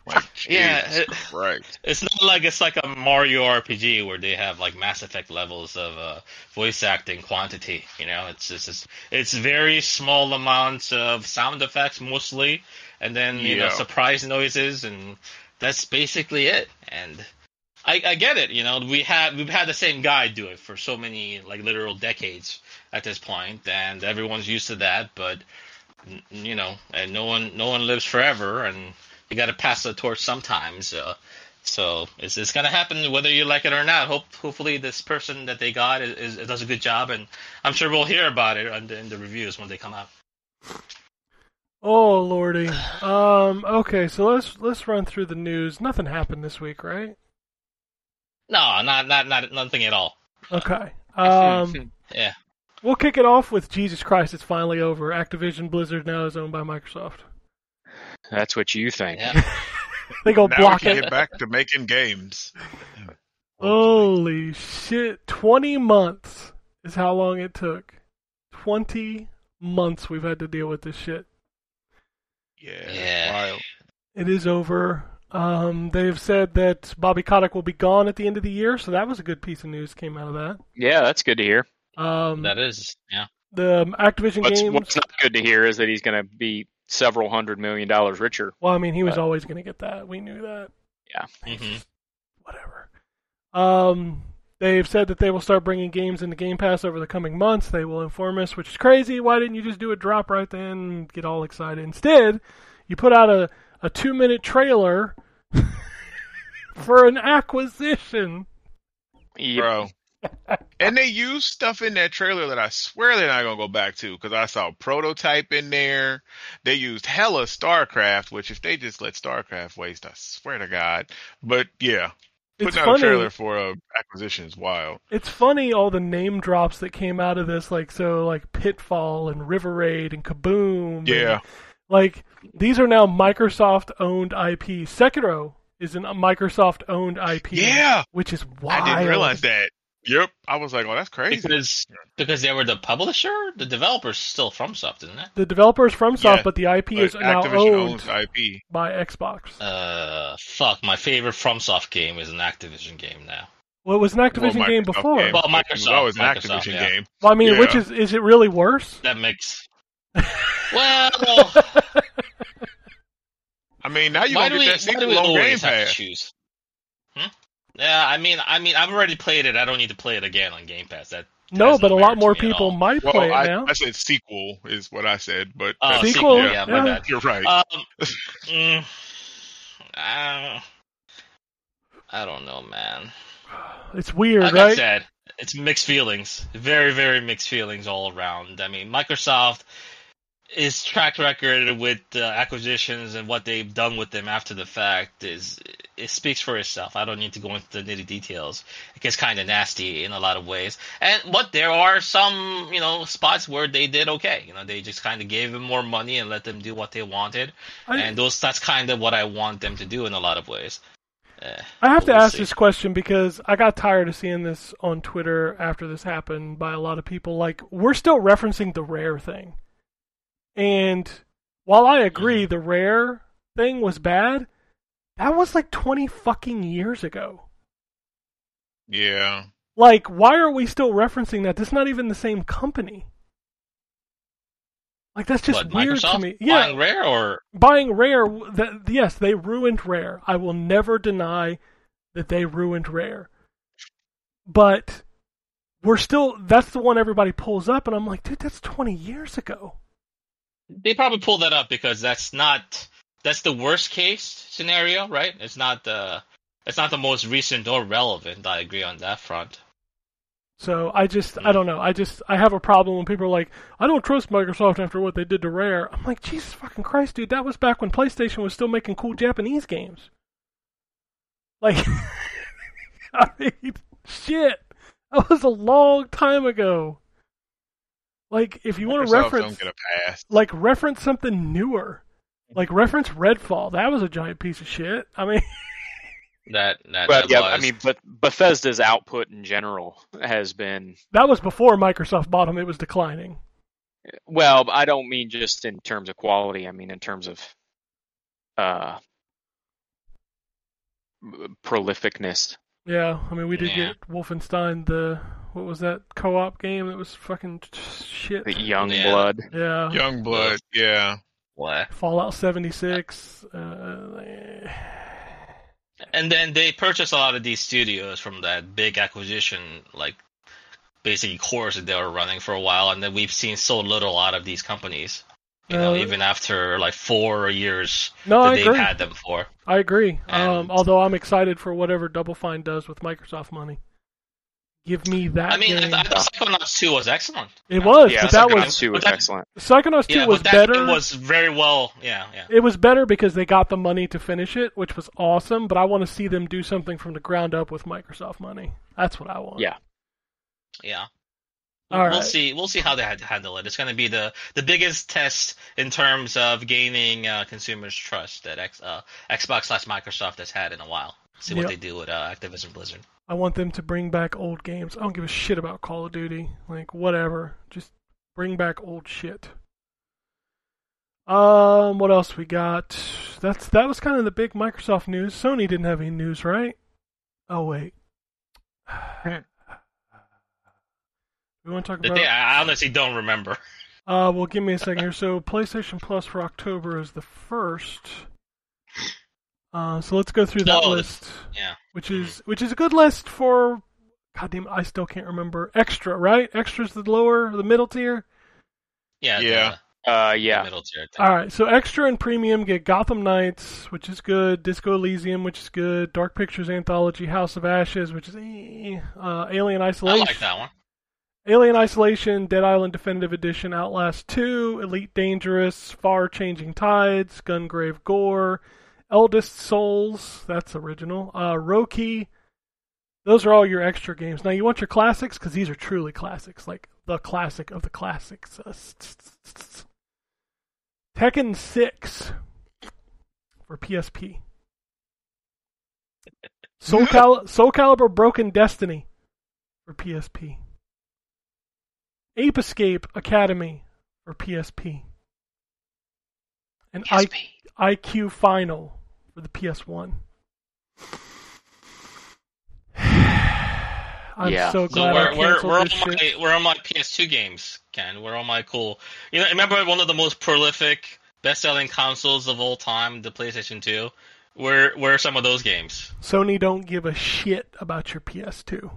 Like, Yeah, it- Christ. it's not like it's like a Mario RPG where they have like Mass Effect levels of uh, voice acting quantity. You know, it's just it's, it's very small amounts of sound effects mostly, and then you know surprise noises, and that's basically it. And I, I get it. You know, we have we've had the same guy do it for so many like literal decades at this point, and everyone's used to that. But you know, and no one no one lives forever, and you got to pass the torch sometimes. Uh, so it's, it's gonna happen whether you like it or not. Hope hopefully this person that they got is, is does a good job, and I'm sure we'll hear about it in the, in the reviews when they come out. Oh lordy. Um. Okay, so let's let's run through the news. Nothing happened this week, right? No, not not not nothing at all. Okay. Um. Yeah. We'll kick it off with Jesus Christ. It's finally over. Activision Blizzard now is owned by Microsoft. That's what you think. Yeah. They go Now block we can it. get back to making games. Holy shit! Twenty months is how long it took. Twenty months we've had to deal with this shit. Yeah. Yeah. Wild. It is over. Um, they've said that Bobby Kotick will be gone at the end of the year, so that was a good piece of news came out of that. Yeah, that's good to hear. Um, That is, yeah. the um, Activision What's, games. what's not good to hear is that he's going to be several hundred million dollars richer. Well, I mean, he was Uh, always going to get that. We knew that. Yeah. Mm-hmm. Whatever. Um, they've said that they will start bringing games into Game Pass over the coming months. They will inform us, which is crazy. Why didn't you just do a drop right then and get all excited? Instead, you put out a, a two minute trailer for an acquisition. Yep. Bro. And they use stuff in that trailer that I swear they're not gonna go back to because I saw prototype in there. They used hella StarCraft, which if they just let StarCraft waste, I swear to God. But yeah, It's putting out funny. a trailer for a acquisition is wild. It's funny all the name drops that came out of this, like so, like Pitfall and River Raid and Kaboom. and, Yeah, like these are now Microsoft owned IP. Sekiro is a Microsoft owned IP. yeah. which is wild. I didn't realize that. Yep, I was like, oh, that's crazy. Because because they were the publisher, the developer's still FromSoft, isn't it? The developer's FromSoft, Yeah, but the IP But is now owned owns IP. by Xbox. Uh, fuck, my favorite FromSoft game is an Activision game now. well, it was an Activision Well, game before. game. Well, It was always an Microsoft, Activision yeah. game. Well, I mean, Yeah. which is is it really worse? That makes well. I mean, now you why gonna do get we, that why do sequel we Game have to Pass. choose? Yeah, I mean, I mean, I've already played it. I don't need to play it again on Game Pass. That no, has but a lot more to me at people might Well, play it I, now. I said sequel is what I said, but Oh, that's- Sequel, sequel, yeah, my yeah. bad. you're right. Um, mm, uh, I don't know, man. It's weird, Like I right? said, it's mixed feelings. Very, very mixed feelings all around. I mean, Microsoft is track record with uh, acquisitions and what they've done with them after the fact is it speaks for itself. I don't need to go into the nitty details. It gets kind of nasty in a lot of ways. And but there are some, you know, spots where they did okay. You know, they just kind of gave them more money and let them do what they wanted. I, and those that's kind of what I want them to do in a lot of ways. Eh, I have to we'll ask see. this question because I got tired of seeing this on Twitter after this happened by a lot of people. Like, we're still referencing the rare thing. And while I agree mm-hmm. the rare thing was bad, that was like 20 fucking years ago. yeah. Like, why are we still referencing that? That's not even the same company. Like, that's just what, weird Microsoft to me. Yeah, buying Rare or buying Rare, that, yes, they ruined Rare. I will never deny that they ruined Rare. But we're still, that's the one everybody pulls up, and I'm like, dude, that's 20 years ago. They probably pulled that up because that's not that's the worst case scenario, right? It's not the it's not the most recent or relevant. I agree on that front. So I just I hmm. don't know. I just I have a problem when people are like, I don't trust Microsoft after what they did to Rare. I'm like, Jesus fucking Christ, dude, that was back when PlayStation was still making cool Japanese games. Like I mean shit. That was a long time ago. Like if you want to reference don't get a pass. like reference something newer. Like reference Redfall. That was a giant piece of shit. I mean That that, But that yeah, was. I mean, but Bethesda's output in general has been that was before Microsoft bought them, it was declining. well. I don't mean just in terms of quality. I mean in terms of uh prolificness. Yeah, I mean, we did Yeah. get Wolfenstein, the what was that co-op game that was fucking shit? The young Yeah. blood. Yeah, Young blood, yeah. What? Fallout 76. Uh. And then they purchased a lot of these studios from that big acquisition, like basically course that they were running for a while, and then we've seen so little out of these companies. You know, Uh, even after like four years no, that I they've agree. had them for. I agree. Um, although I'm excited for whatever Double Fine does with Microsoft money. Give me that I mean, I, game. I thought Psychonauts 2 was excellent. it was, Yeah, but that Psychonauts was 2 was but that- excellent. Psychonauts 2 Yeah, was but that better. game was very well. Yeah, yeah. It was better because they got the money to finish it, which was awesome. But I want to see them do something from the ground up with Microsoft money. That's what I want. Yeah. Yeah. All we'll right. see. We'll see how they had to handle it. It's going to be the the biggest test in terms of gaining uh, consumers' trust that X, uh, Xbox slash Microsoft has had in a while. See what Yep. they do with uh, Activision Blizzard. I want them to bring back old games. I don't give a shit about Call of Duty. Like whatever. Just bring back old shit. Um, what else we got? That's that was kind of the big Microsoft news. Sony didn't have any news, right? Oh wait. we want to talk about day, I honestly don't remember. Uh, well, give me a second here. So, PlayStation Plus for October is the first. Uh, so let's go through that Oh, list, Yeah. which is which is a good list for. God damn, it, I still can't remember. Extra, right? Extra's the lower, the middle tier. Yeah. Yeah. The, Uh, the yeah. middle tier. All right, so extra and premium get Gotham Knights, which is good. Disco Elysium, which is good. Dark Pictures Anthology, House of Ashes, which is eh. uh, Alien Isolation. I like that one. Alien Isolation, Dead Island Definitive Edition, Outlast 2, Elite Dangerous, Far Changing Tides, Gungrave Gore, Eldest Souls, that's original, uh, Roki. Those are all your extra games. Now, you want your classics? Because these are truly classics, like the classic of the classics. Uh, Tekken 6 for PSP. Soul, Cal- Soul Calibur Broken Destiny for PSP. Ape Escape Academy for PSP. And I- IQ Final for the PS1. I'm Yeah. so So glad I we're we're we're on, this shit. my, we're on my PS2 games, Ken. We're on my cool. You know, remember one of the most prolific, best-selling consoles of all time, the PlayStation 2. Where where are some of those games? Sony don't give a shit about your PS2.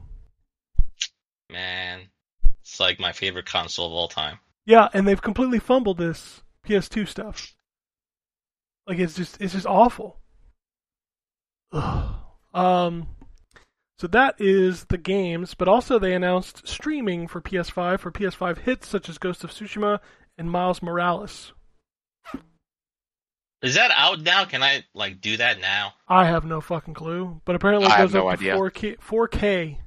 Man, it's like my favorite console of all time. Yeah, and they've completely fumbled this PS2 stuff. Like it's just it's just awful. Ugh. Um so that is the games, but also they announced streaming for PS5 for PS5 hits such as Ghost of Tsushima and Miles Morales. Is that out now? Can I like do that now? I have no fucking clue, but apparently it I have goes no up to idea. 4K 4K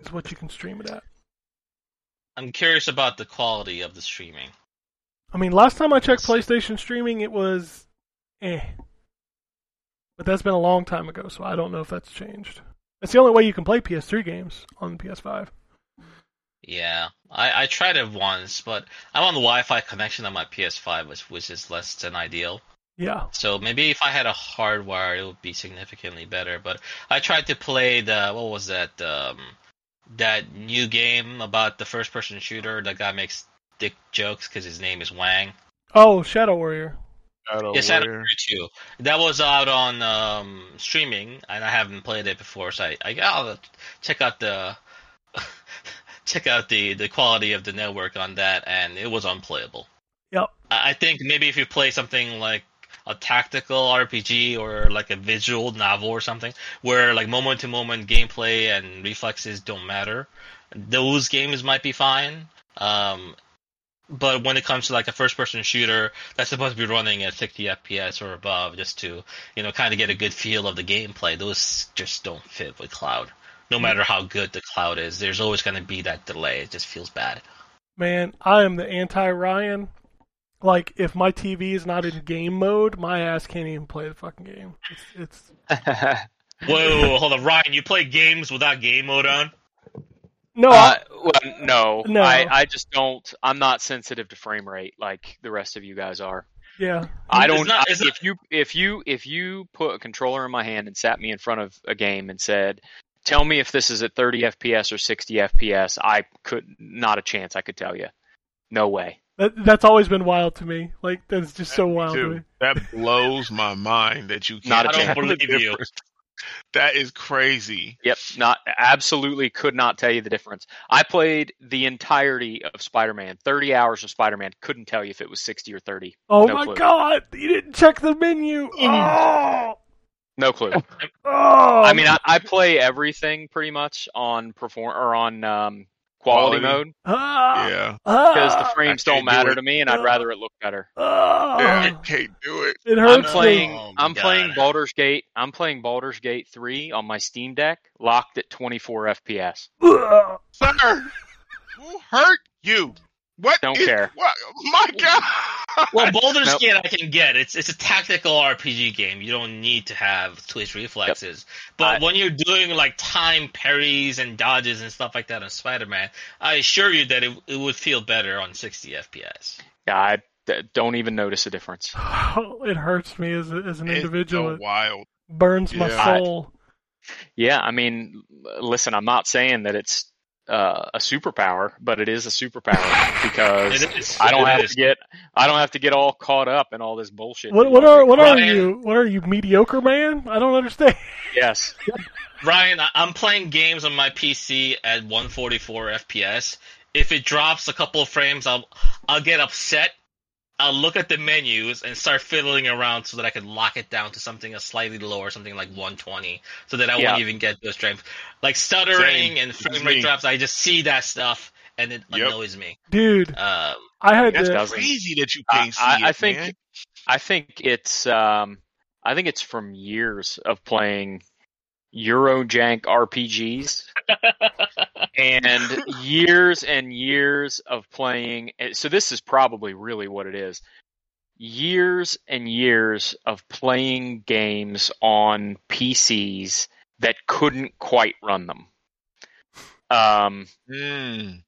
is what you can stream it at. I'm curious about the quality of the streaming. I mean, last time I checked PlayStation streaming, it was eh. But that's been a long time ago, so I don't know if that's changed. That's the only way you can play PS3 games on the PS5. Yeah, I, I tried it once, but I'm on the Wi-Fi connection on my PS5, which which is less than ideal. Yeah. So maybe if I had a hardwire, it would be significantly better. But I tried to play the what was that um, that new game about the first-person shooter. That guy makes dick jokes because his name is Wang. Oh, Shadow Warrior. Shadow Yeah, Shadow Warrior. Warrior 2. That was out on um, streaming, and I haven't played it before, so I, I I'll check out the check out the the quality of the network on that, and it was unplayable. Yep. I I think maybe if you play something like a tactical RPG or like a visual novel or something where like moment to moment gameplay and reflexes don't matter, those games might be fine. Um, but when it comes to like a first person shooter that's supposed to be running at 60 FPS or above just to, you know, kind of get a good feel of the gameplay, those just don't fit with cloud. No hmm. matter how good the cloud is, there's always going to be that delay. It just feels bad. Man, I am the anti Ryan. Like, if my TV is not in game mode, my ass can't even play the fucking game. It's, it's... Whoa, hold on, Ryan. You play games without game mode on? No, uh, I, well, no, No. I, I just don't. I'm not sensitive to frame rate like the rest of you guys are. yeah. I don't. not- I- it's not- if you if you if you put a controller in my hand and sat me in front of a game and said, "Tell me if this is at 30 FPS or 60 FPS," I could not a chance. I could tell you, no way. That, that's always been wild to me. Like, that's just so Me wild to me. That blows my mind that you can't Not a I don't believe you. Difference. That is crazy. Yep, not absolutely could not tell you the difference. I played the entirety of Spider-Man, 30 hours of Spider-Man. Couldn't tell you if it was 60 or 30. Oh No my clue. god! You didn't check the menu! Oh! No clue. oh I mean, I, I play everything pretty much on perform or on um, quality, Quality. mode ah, Yeah. because the ah, frames don't matter do to me, and I'd rather it look better. ah. Yeah, I can't do it. It I'm playing. me. Oh, I'm God. playing Baldur's Gate. I'm playing Baldur's Gate 3 on my Steam Deck, locked at 24 FPS. Ugh. Sir, who hurt you? What? Don't is- care. What? My God. Well, Baldur's Nope. Gate I can get. It's it's a tactical RPG game. You don't need to have twitch reflexes. But I- when you're doing like time parries and dodges and stuff like that on Spider-Man, I assure you that it, it would feel better on 60 FPS. Yeah, I d- don't even notice a difference. it hurts me as, as an It's individual. so It wild. burns my Yeah. soul. Yeah, I mean, listen, I'm not saying that it's uh, a superpower, but it is a superpower because It is. I don't It have is. to get I don't have to get all caught up in all this bullshit. What, what are get what are Ryan- you? What are you mediocre man? I don't understand. Yes. Ryan, I- I'm playing games on my PC at 144 FPS. If it drops a couple of frames, I'll I'll get upset. I'll look at the menus and start fiddling around so that I can lock it down to something a slightly lower, something like 120, so that I Yeah. won't even get those strength. Like stuttering Same. and It's frame rate drops, I just see that stuff and it Yep. annoys me. Dude, Um, I had That's to. doesn't- crazy that you can't see I, it, I think man. I think it's um I think it's from years of playing Eurojank RPGs and years and years of playing so this is probably really what it is years and years of playing games on PCs that couldn't quite run them um Mm.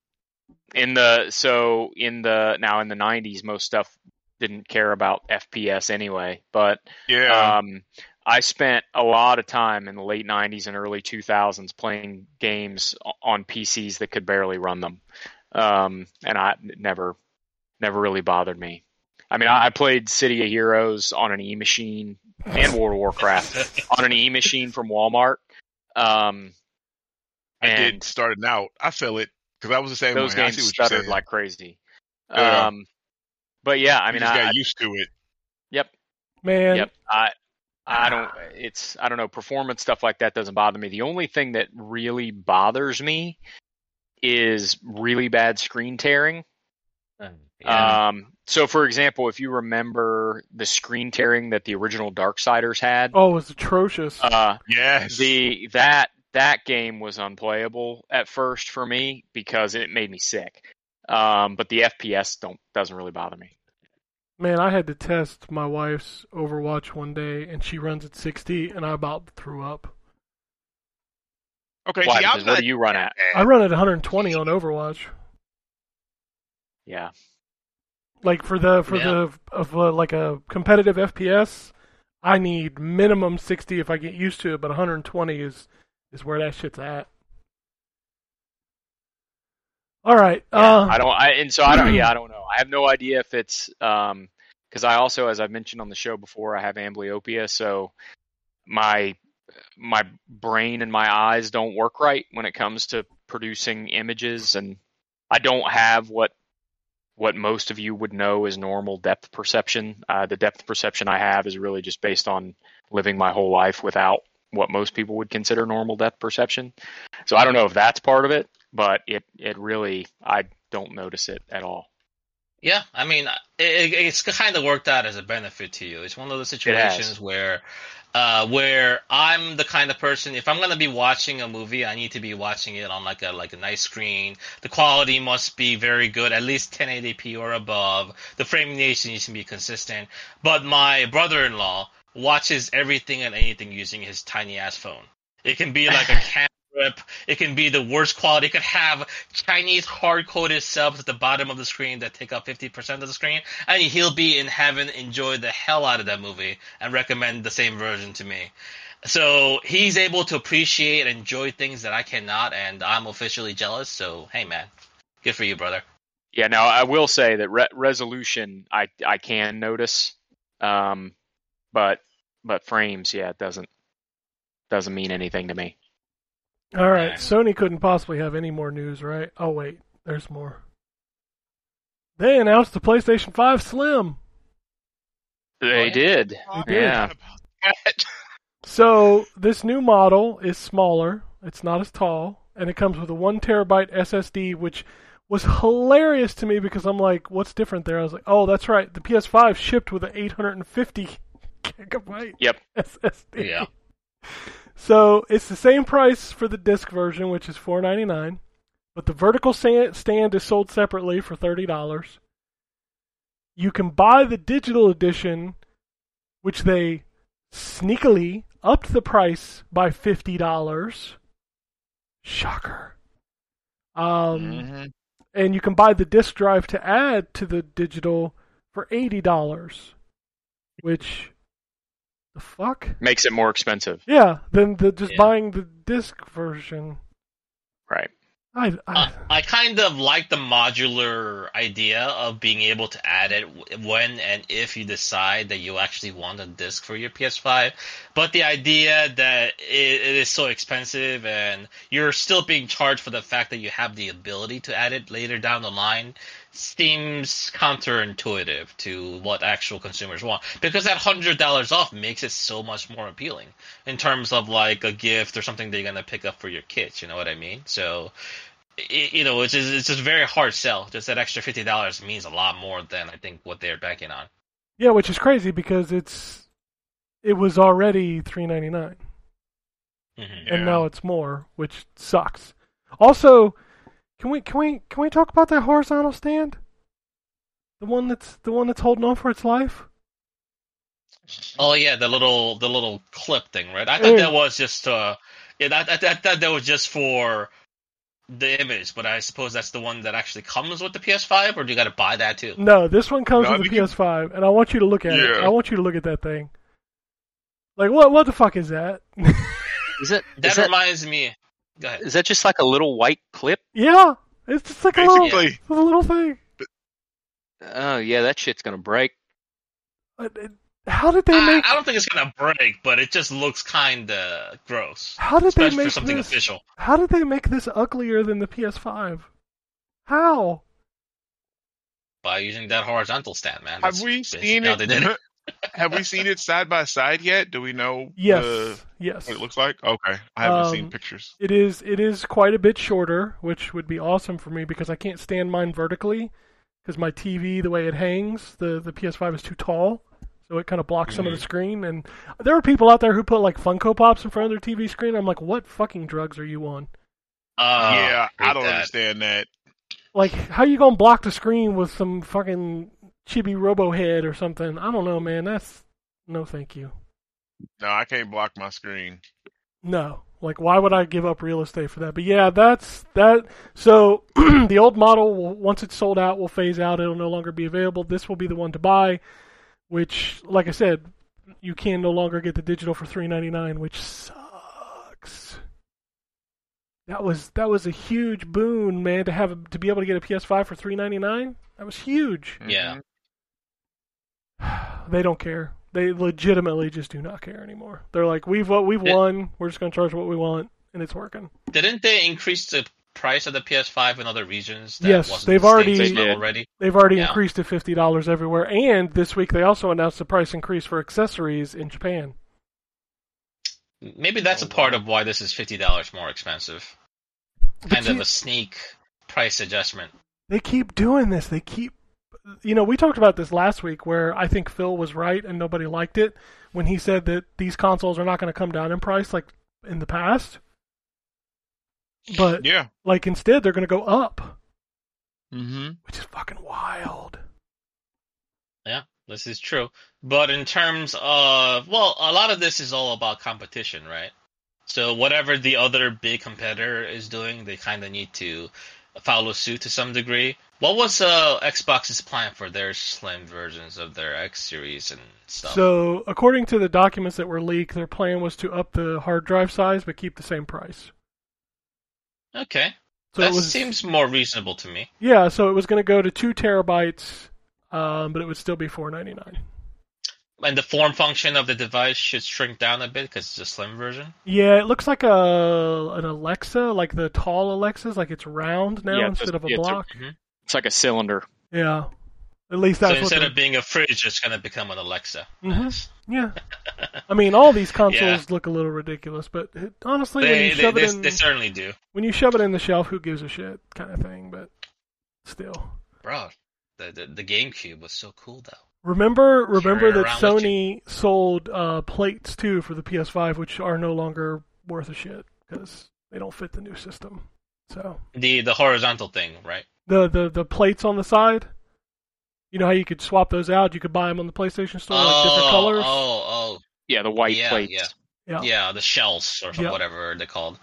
in the so in the now in the 90s most stuff didn't care about FPS anyway but Yeah. um, I spent a lot of time in the late '90s and early 2000s playing games on PCs that could barely run them, um, and I it never, never really bothered me. I mean, I, I played City of Heroes on an E machine and World of Warcraft on an E machine from Walmart. Um, I and did starting out. I feel it because I was the same those way. I games see stuttered like crazy. Yeah. Um, but yeah, I I mean, just I, got used to it. yep, Man, Yep. I I don't it's I don't know, performance stuff like that doesn't bother me. The only thing that really bothers me is really bad screen tearing. yeah. Um so for example, if you remember the screen tearing that the original Darksiders had, oh, it was atrocious. uh Yes. the that that game was unplayable at first for me because it made me sick. Um but the FPS don't doesn't really bother me. Man, I had to test my wife's Overwatch one day, and she runs at 60, and I about threw up. okay. Why? See, what do you run at? I run at 120 on Overwatch. Yeah. Like for the for Yeah. the of uh, like a competitive FPS, I need minimum 60 if I get used to it, but 120 is is where that shit's at. All right. Yeah, uh, I don't. I and so I don't. Yeah, I don't know. I have no idea if it's um because I also, as I mentioned on the show before, I have amblyopia, so my my brain and my eyes don't work right when it comes to producing images, and I don't have what what most of you would know is normal depth perception. Uh, the depth perception I have is really just based on living my whole life without what most people would consider normal depth perception. So I don't know if that's part of it, but it it really I don't notice it at all. Yeah, I mean, it, it's kind of worked out as a benefit to you. It's one of those situations where, uh, where I'm the kind of person. If I'm gonna be watching a movie, I need to be watching it on like a like a nice screen. The quality must be very good, at least 1080p or above. The frame rate needs to be consistent. But my brother-in-law watches everything and anything using his tiny ass phone. It can be like a cam It can be the worst quality. It could have Chinese hard coded subs at the bottom of the screen that take up 50% of the screen. And he'll be in heaven, enjoy the hell out of that movie, and recommend the same version to me. So he's able to appreciate and enjoy things that I cannot, and I'm officially jealous. So, hey, man, good for you, brother. Yeah, now I will say that re- resolution I I can notice, um, but but frames, yeah, it doesn't doesn't mean anything to me. All right, Yeah. Sony couldn't possibly have any more news, right? Oh wait, there's more. They announced the PlayStation 5 Slim. They did. They did. Yeah. So this new model is smaller. It's not as tall, and it comes with a one terabyte SSD, which was hilarious to me because I'm like, what's different there? I was like, oh, that's right. The PS5 shipped with an 850 gigabyte Yep. SSD. Yeah. So it's the same price for the disc version, which is four ninety nine, but the vertical stand is sold separately for thirty dollars. You can buy the digital edition, which they sneakily upped the price by fifty dollars. Shocker. Um, Mhm. and you can buy the disk drive to add to the digital for eighty dollars, which the fuck? Makes it more expensive. Yeah, than the just Yeah. buying the disc version. Right. I, I Uh, I kind of like the modular idea of being able to add it when and if you decide that you actually want a disc for your PS5. But the idea that it, it is so expensive and you're still being charged for the fact that you have the ability to add it later down the line seems counterintuitive to what actual consumers want. Because that hundred dollars off makes it so much more appealing in terms of like a gift or something that you're gonna pick up for your kids. You know what I mean? So it, you know, it's just, it's just a very hard sell. Just that extra fifty dollars means a lot more than I think what they're banking on. yeah, which is crazy because it's it was already three ninety nine, Mm-hmm. Yeah. and now it's more, which sucks. Also, can we can we can we talk about that horizontal stand? The one that's the one that's holding on for its life. Oh yeah, the little the little clip thing, right? I Hey. thought that was just uh, yeah, that I, I thought that was just for the image, but I suppose that's the one that actually comes with the PS5, or do you got to buy that too? No, this one comes No, with the you can- PS5, and I want you to look at it. I want you to look at that thing. Like what? What the fuck is that? Is it That, is that, reminds me. Go ahead. is that just like a little white clip? yeah, it's just like a little, Basically, a little thing. Oh yeah, that shit's gonna break. Uh, How did they I, make? I don't think it's gonna break, but it just looks kind of gross, How did they make for something this? official. How did they make this uglier than the PS5? How? By using that horizontal stand, man. have That's we basically seen how it? they did it. have we seen it side by side yet? Do we know Yes, uh, yes. what it looks like? Okay, I haven't seen Um, pictures. It is. It is quite a bit shorter, which would be awesome for me because I can't stand mine vertically because my TV, the way it hangs, the the PS5 is too tall, so it kind of blocks some of the screen. And there are people out there who put like Funko Pops in front of their TV screen. I'm like, what fucking drugs are you on? Uh, yeah, I hate don't that. understand that. Like, how you gonna block the screen with some fucking chibi robo head or something? I don't know, man. That's no, thank you. No, I can't block my screen. No. Like, why would I give up real estate for that? But yeah, that's that. So the old model, will, once it's sold out, will phase out. It'll no longer be available. This will be the one to buy, which, like I said, you can no longer get the digital for three ninety nine, which sucks. That was that was a huge boon, man, to have to be able to get a PS5 for three ninety nine. That was huge. Yeah. They don't care. They legitimately just do not care anymore. They're like, we've what we've It- won. We're just gonna charge what we want, and it's working. Didn't they increase the price of the PS5 in other regions? That Yes, wasn't they've the already- they already they've already Yeah. increased to fifty dollars everywhere, and this week they also announced the price increase for accessories in Japan. Maybe that's a part of why this is fifty dollars more expensive. But Kind of a sneak price adjustment. they keep doing this. They keep, you know, we talked about this last week where I think Phil was right and nobody liked it when he said that these consoles are not going to come down in price like in the past. But Yeah. like instead they're going to go up, Mm-hmm. which is fucking wild. Yeah, this is true. But in terms of, well, a lot of this is all about competition, right? So whatever the other big competitor is doing, they kind of need to follow suit to some degree. What was uh, Xbox's plan for their slim versions of their X series and stuff? So, according to the documents that were leaked, their plan was to up the hard drive size but keep the same price. okay, So that was seems more reasonable to me. yeah. So it was going to go to two terabytes, um, but it would still be four ninety nine. And the form function of the device should shrink down a bit because it's a slim version. Yeah, it looks like a an Alexa, like the tall Alexas, like it's round now Yeah, instead a- of a yeah, it's a- block. It's like a cylinder. yeah, at least that's what. instead the- of being a fridge, it's going to become an Alexa. Mhm. Nice. yeah, I mean, all these consoles Yeah. look a little ridiculous, but it, honestly, when They, you they, shove they, it in, they certainly do. when you shove it in the shelf, who gives a shit, kind of thing. But still. Bro, the, the the GameCube was so cool though. Remember, remember that Sony sold uh, plates too for the PS5, which are no longer worth a shit because they don't fit the new system. So The the horizontal thing, right? the the the plates on the side, you know how you could swap those out? You could buy them on the PlayStation Store, like different colors. Oh, oh, Yeah, the white Yeah, plates. yeah. yeah. oh, yeah, the shells or Yeah. whatever they're called.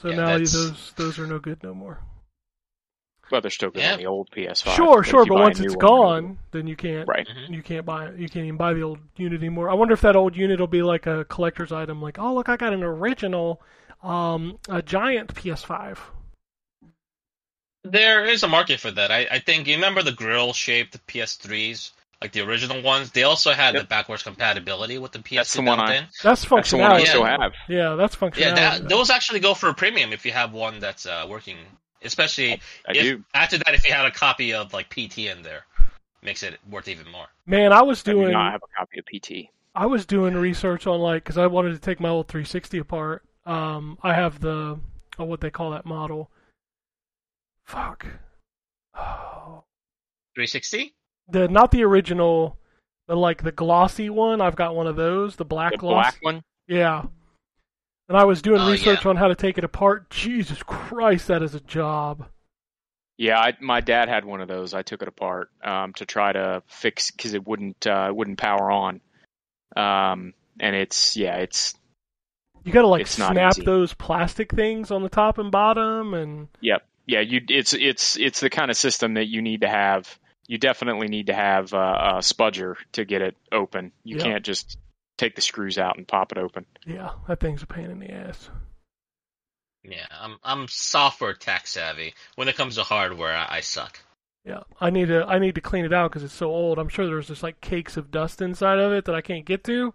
So Yeah, now that's- those those are no good no more. Well, they're still good Yeah. on the old PS5. sure, if sure, but buy a once new it's one, gone, then you can't. Right. Mhm. You can't buy it. You can't even buy the old unit anymore. I wonder if that old unit will be like a collector's item. Like, oh look, I got an original, um, a giant PS5. There is a market for that. I, I think you remember the grill shaped PS3s, like the original ones. They also had Yep. the backwards compatibility with the PS2 That's the one I- in. That's That's the one I functionality. still Yeah. have. Yeah, that's functionality. Yeah, that, those actually go for a premium if you have one that's uh, working. Especially I if, do. after that, if you had a copy of like PT in there, makes it worth even more. Man, I was I do doing not have a copy of PT. I was doing research on like because I wanted to take my old 360 apart. Um, I have the oh, what they call that model. Fuck. Oh. 360. The not the original, but like the glossy one. I've got one of those. The black The gloss. black one? Yeah. And I was doing Oh, research yeah. on how to take it apart. Jesus Christ, that is a job. Yeah, I, my dad had one of those. I took it apart um, to try to fix because it wouldn't uh, it wouldn't power on. Um, and it's yeah, it's You got to like snap those plastic things on the top and bottom, and Yep. Yeah, you it's it's it's the kind of system that you need to have. You definitely need to have uh, a spudger to get it open. You Yep. can't just take the screws out and pop it open. yeah, that thing's a pain in the ass. Yeah, I'm I'm software tech savvy. When it comes to hardware, I, I suck. Yeah, I need to I need to clean it out because it's so old. I'm sure there's just like cakes of dust inside of it that I can't get to.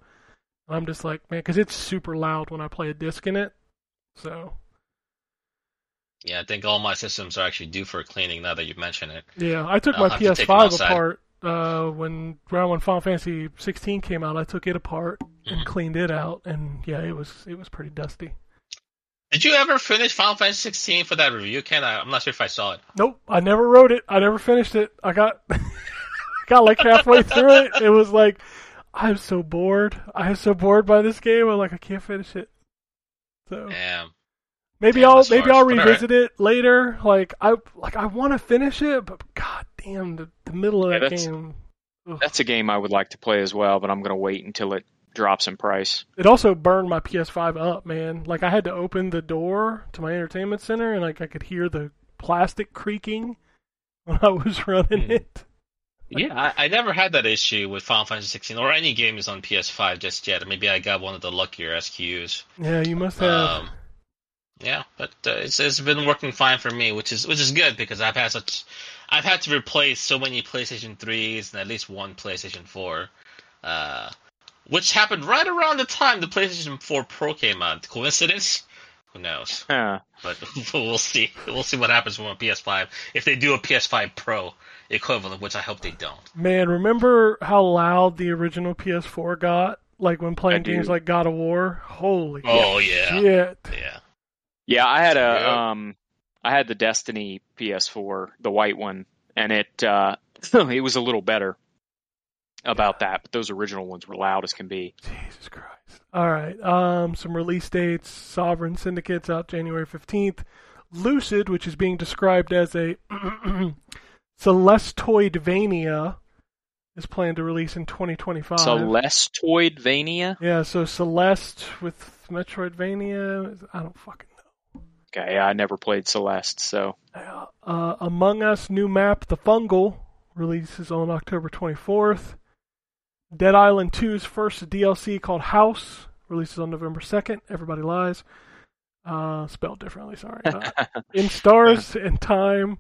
I'm just like man, because it's super loud when I play a disc in it. So Yeah, I think all my systems are actually due for cleaning now that you mention it. yeah, I took I'll my have to take them PS5 outside. apart uh, when around when Final Fantasy 16 came out. I took it apart and Mhm. cleaned it out, and yeah, it was it was pretty dusty. Did you ever finish Final Fantasy 16 for that review, Can I, I'm not sure if I saw it. Nope, I never wrote it. I never finished it. I got got like halfway through it. It was like I'm so bored. I am so bored by this game. I'm like I can't finish it. So Yeah. maybe Damn, I'll maybe harsh, I'll revisit it later. Like I like I want to finish it, but god damn the, the middle of Yeah, that that's- game. ugh. That's a game I would like to play as well, but I'm going to wait until it drops in price. It also burned my PS5 up, man. Like I had to open the door to my entertainment center, and like I could hear the plastic creaking when I was running Hmm. it. Yeah, I, I never had that issue with Final Fantasy 16 or any games on PS5 just yet. Maybe I got one of the luckier SKUs. Yeah, you must have. Um, yeah, but uh, it's it's been working fine for me, which is which is good because I've had such I've had to replace so many PlayStation 3s and at least one PlayStation 4, uh, which happened right around the time the PlayStation 4 Pro came out. Coincidence? Who knows? Huh. But we'll see. We'll see what happens with a PS5 if they do a PS5 Pro equivalent, which I hope they don't. Man, remember how loud the original PS4 got? Like when playing games like God of War? Holy Oh yeah, shit. yeah. Yeah, I had a Yeah. um, I had the Destiny PS4, the white one, and it uh, it was a little better about that. But those original ones were loud as can be. Jesus Christ. All right. Um, some release dates. Sovereign Syndicate's out January 15th. Lucid, which is being described as a Celesteoidvania, is planned to release in 2025. Celesteoidvania. yeah, so Celeste with Metroidvania. I don't fucking know. Okay, yeah, I never played Celeste, so Uh, Among Us new map, The Fungle, releases on October 24th. Dead Island 2's first DLC called Haus releases on November 2nd. Everybody lies. Uh, spelled differently, sorry. Uh, In Stars and Time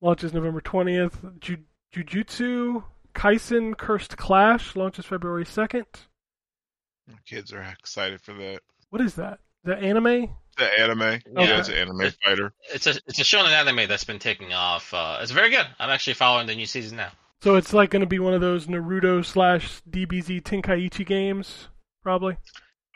launches November 20th. Ju- Jujutsu Kaisen Cursed Clash launches February 2nd. My kids are excited for that. What is that? Is that? The anime? The anime. Yeah. Yeah, it's an anime fighter. It's a it's a shonen anime that's been taking off. Uh, it's very good. I'm actually following the new season now. So it's like going to be one of those Naruto slash DBZ Tenkaichi games, probably.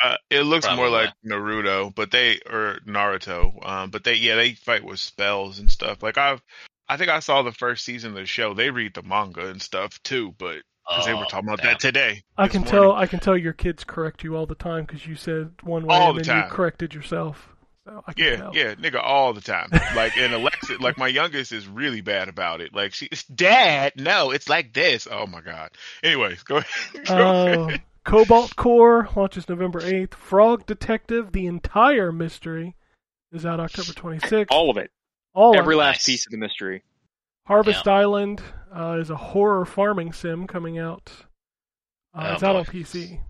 Uh, it looks more Probably. like Naruto, but they or Naruto. Um, but they yeah they fight with spells and stuff. Like I've I think I saw the first season of the show. They read the manga and stuff too, but because they were Oh, talking about damn. that today. I can morning. tell. I can tell your kids correct you all the time because you said one way All and the then you corrected yourself. So I Yeah, tell. yeah, nigga, all the time. Like, and Alexa, like my youngest is really bad about it. Like, she, Dad, no, it's like this. Oh my god. Anyways, go ahead. Go Uh, ahead. Cobalt Core launches November eighth. Frog Detective: The entire mystery is out October twenty sixth. all of it, All every of last Nice. piece of the mystery. Harvest Yeah. Island uh, is a horror farming sim coming out. Uh, Oh, it's out on PC.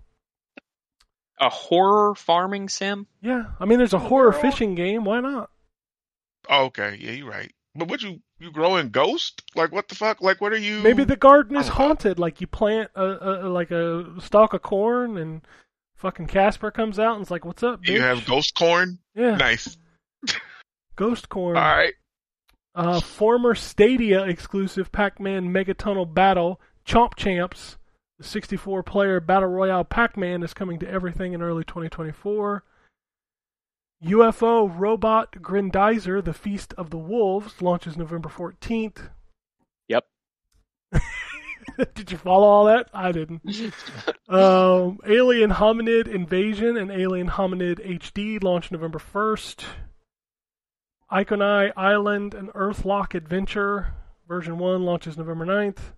A horror farming sim. Yeah, I mean, there's a horror fishing game. Why not? Oh, okay, yeah, you're right. But would you you grow in ghost? Like, what the fuck? Like, what are you? Maybe the garden is Oh. haunted. Like you plant a, a like a stalk of corn, and fucking Casper comes out and it's like, "What's up, bitch?" you have ghost corn. yeah, Nice. ghost corn. All right. Uh, former Stadia exclusive Pac-Man Megatunnel Battle Chomp Champs, the 64-player battle royale Pac-Man is coming to everything in early 2024. UFO Robot Grendizer, The Feast of the Wolves launches November 14th. Yep. Did you follow all that? I didn't. Um, Alien Hominid Invasion and Alien Hominid HD launch November 1st. Ikonei Island and Earthlock Adventure version 1 launches November 9th.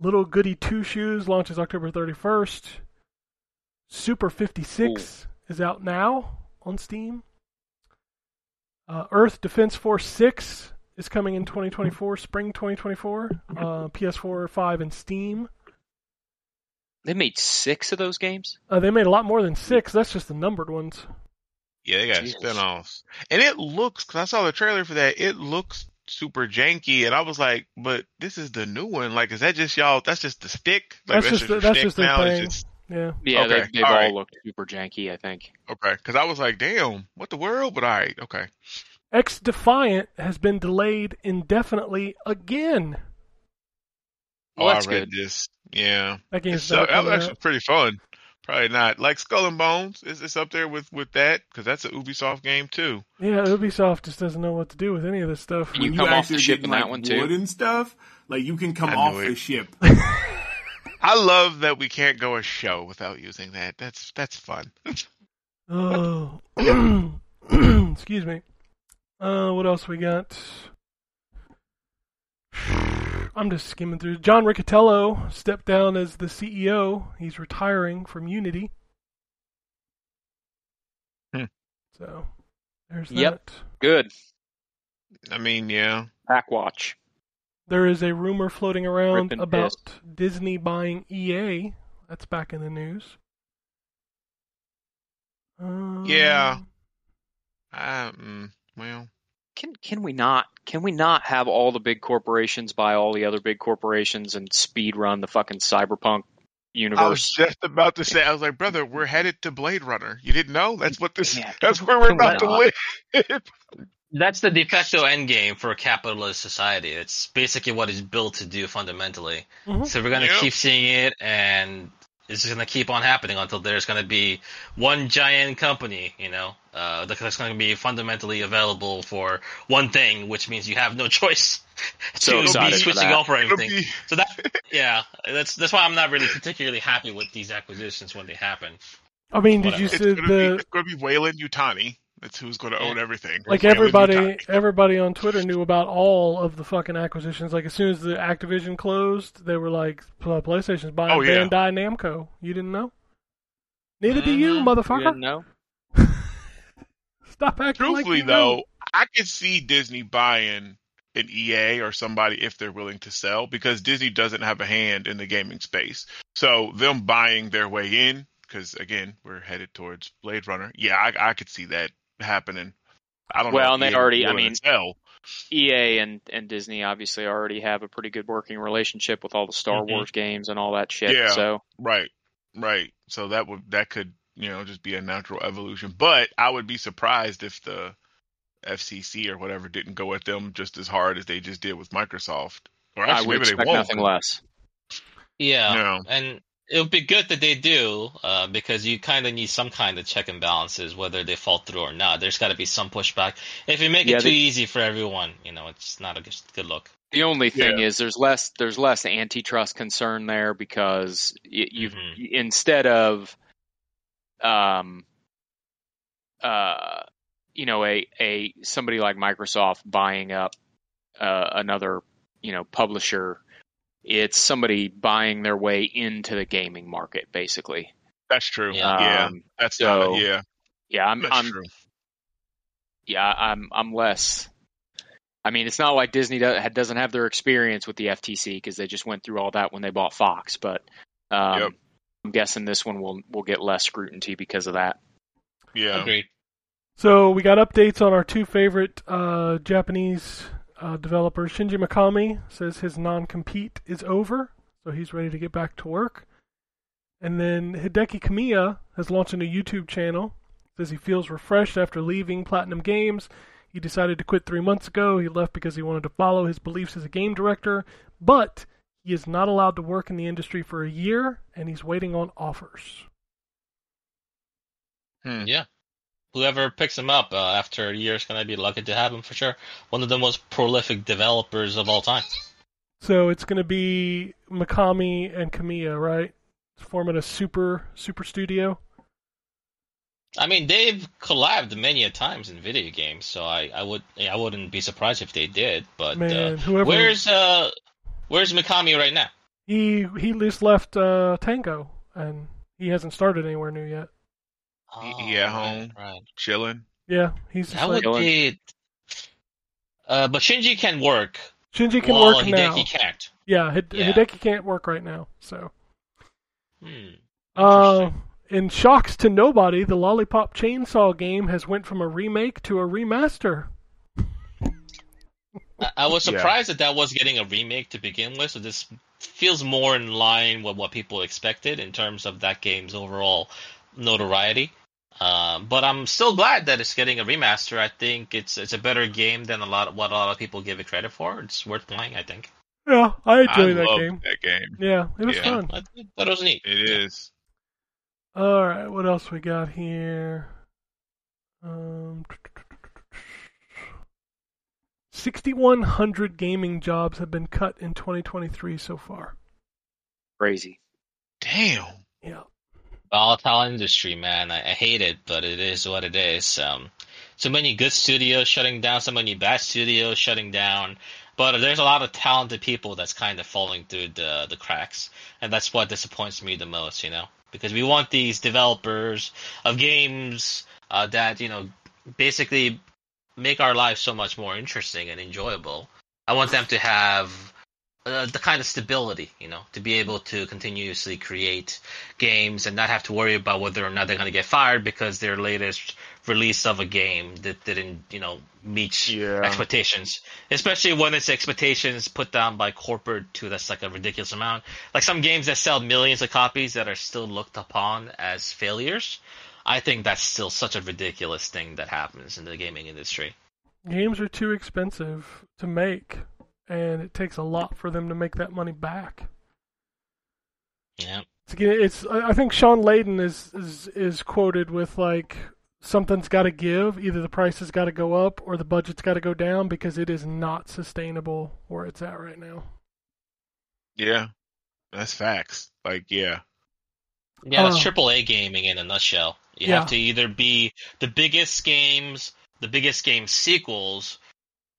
Little Goody Two Shoes launches October 31st. Super 56 is out now on Steam. Uh, Earth Defense Force 6 is coming in 2024, spring 2024. Uh, PS4, 5, and Steam. They made six of those games. Uh, they made a lot more than six. That's just the numbered ones. Yeah, they got Jesus. spinoffs, and it looks. Cause I saw the trailer for that. It looks super janky, and I was like, "But this is the new one. Like, is that just y'all? That's just the stick. Like, That's just the- that's stick just their now. It's just- Yeah. Yeah, Okay, they, they've all all right. looked super janky. I think. okay. Because I was like, "Damn, what the world?" But all right, okay. X Defiant has been delayed indefinitely again. Oh, Well, I read good. this. Yeah, That game's so that was actually out. pretty fun. Probably not like Skull and Bones. Is this up there with with that? Because that's a Ubisoft game too. Yeah, Ubisoft just doesn't know what to do with any of this stuff. Can you when come you off the ship in like that one, too? wood and stuff, like you can come off it. the ship. I love that we can't go a show without using that. That's that's fun. Oh, excuse me. Uh, what else we got? I'm just skimming through. John Riccitiello stepped down as the CEO. He's retiring from Unity. Hmm. So, there's Yep. that. Good. I mean, yeah. Backwatch. There is a rumor floating around Ripping about piss. Disney buying EA. That's back in the news. Um, Yeah. Um, well, Can can we not can we not have all the big corporations buy all the other big corporations and speed run the fucking cyberpunk universe? I was universe. just about to say, I was like, brother, we're headed to Blade Runner. You didn't know? That's what this. Yeah, that's where we're about to live. That's the de facto endgame for a capitalist society. It's basically what it's built to do fundamentally. Mhm. So we're gonna Yep. keep seeing it, and it's just gonna keep on happening until there's gonna be one giant company, you know, uh, that's gonna be fundamentally available for one thing, which means you have no choice So to be switching off over It'll everything. be- So that, yeah, that's that's why I'm not really particularly happy with these acquisitions when they happen. I mean, did you it's see gonna be the it's gonna be Weyland-Yutani. That's who's gonna own everything. like Weyland everybody everybody on Twitter knew about all of the fucking acquisitions. Like as soon as the Activision closed, they were like "Pl- PlayStation's buying Oh, yeah. Bandai Namco. You didn't know? Neither do you. Mm-hmm. You motherfucker. didn't know? Stop acting like Truthfully, you though, know. I could see Disney buying an EA or somebody if they're willing to sell because Disney doesn't have a hand in the gaming space. So them buying their way in, because again, we're headed towards Blade Runner. Yeah, I, I could see that happening. I don't know. Well, if and they already- I mean- to. EA and, and Disney obviously already have a pretty good working relationship with all the Star Mhm. Wars games and all that shit. Yeah. So Right, right. So that would that could you know just be a natural evolution. But I would be surprised if the FCC or whatever didn't go at them just as hard as they just did with Microsoft. Or I actually, would maybe they won't. nothing less. Yeah, No. and it would be good that they do, uh, because you kind of need some kind of check and balances, whether they fall through or not. There's got to be some pushback. If you make Yeah, it too they- easy for everyone, you know, it's not a good, good look. The only thing is there's less there's less antitrust concern there because you've Mhm. instead of um uh you know a a somebody like Microsoft buying up uh, another you know publisher it's somebody buying their way into the gaming market basically That's true. Yeah. Yeah, Um, that's so- not. Yeah, yeah I'm that's I'm true. yeah I'm I'm less I mean it's not like Disney doesn't have their experience with the FTC because they just went through all that when they bought Fox but um Yep. I'm guessing this one will will get less scrutiny because of that Yeah. Agreed. So we got updates on our two favorite uh, Japanese uh, developers. Shinji Mikami says his non-compete is over, so he's ready to get back to work. And then Hideki Kamiya has launched a new YouTube channel. Says he feels refreshed after leaving Platinum Games. He decided to quit three months ago. He left because he wanted to follow his beliefs as a game director, but he is not allowed to work in the industry for a year, and he's waiting on offers. Hmm. Yeah. Whoever picks him up uh, after a year is going to be lucky to have him for sure. One of the most prolific developers of all time. So it's going to be Mikami and Kamiya, right? Forming a super super studio. I mean, they've collabed many a times in video games, so I, I would I wouldn't be surprised if they did. But Man, uh, whoever where's uh where's Mikami right now? he he just left uh, Tango, and he hasn't started anywhere new yet. He- Oh, he at home. Right. Chilling. Yeah, he's just How like, would they? Uh, but Shinji can work. Shinji can while work Hideki now. can't. Yeah, Hid- Yeah. Hideki can't work right now. So, Hmm. uh, in shocks to nobody, the Lollipop Chainsaw game has went from a remake to a remaster. I, I was Yeah. surprised that that was getting a remake to begin with. So this feels more in line with what people expected in terms of that game's overall notoriety. Um, but I'm still glad that it's getting a remaster. I think it's it's a better game than a lot of, what a lot of people give it credit for. It's worth playing. I think. Yeah, I enjoy I that love game. that game. Yeah, it was Yeah. fun. I thought it was neat. It is. All right, what else we got here? Um, 6,100 gaming jobs have been cut in 2023 so far. crazy Damn. Yeah. Volatile industry, man. I, I hate it, but it is what it is. Um, so many good studios shutting down, so many bad studios shutting down. But there's a lot of talented people that's kind of falling through the the cracks, and that's what disappoints me the most. You know, because we want these developers of games uh, that you know basically make our lives so much more interesting and enjoyable. I want them to have uh, the kind of stability, you know, to be able to continuously create games and not have to worry about whether or not they're going to get fired because their latest release of a game that didn't, you know, meet Yeah. expectations. Especially when it's expectations put down by corporate to that's like a ridiculous amount. Like some games that sell millions of copies that are still looked upon as failures. I think that's still such a ridiculous thing that happens in the gaming industry. Games are too expensive to make, and it takes a lot for them to make that money back. Yeah. It's, it's I I think Shawn Layden is, is is quoted with like something's got to give. Either the price has got to go up or the budget's got to go down because it is not sustainable where it's at right now. Yeah, that's facts. Like, yeah, Yeah, that's Oh. triple A gaming in a nutshell. You Yeah. have to either be the biggest games, the biggest game sequels,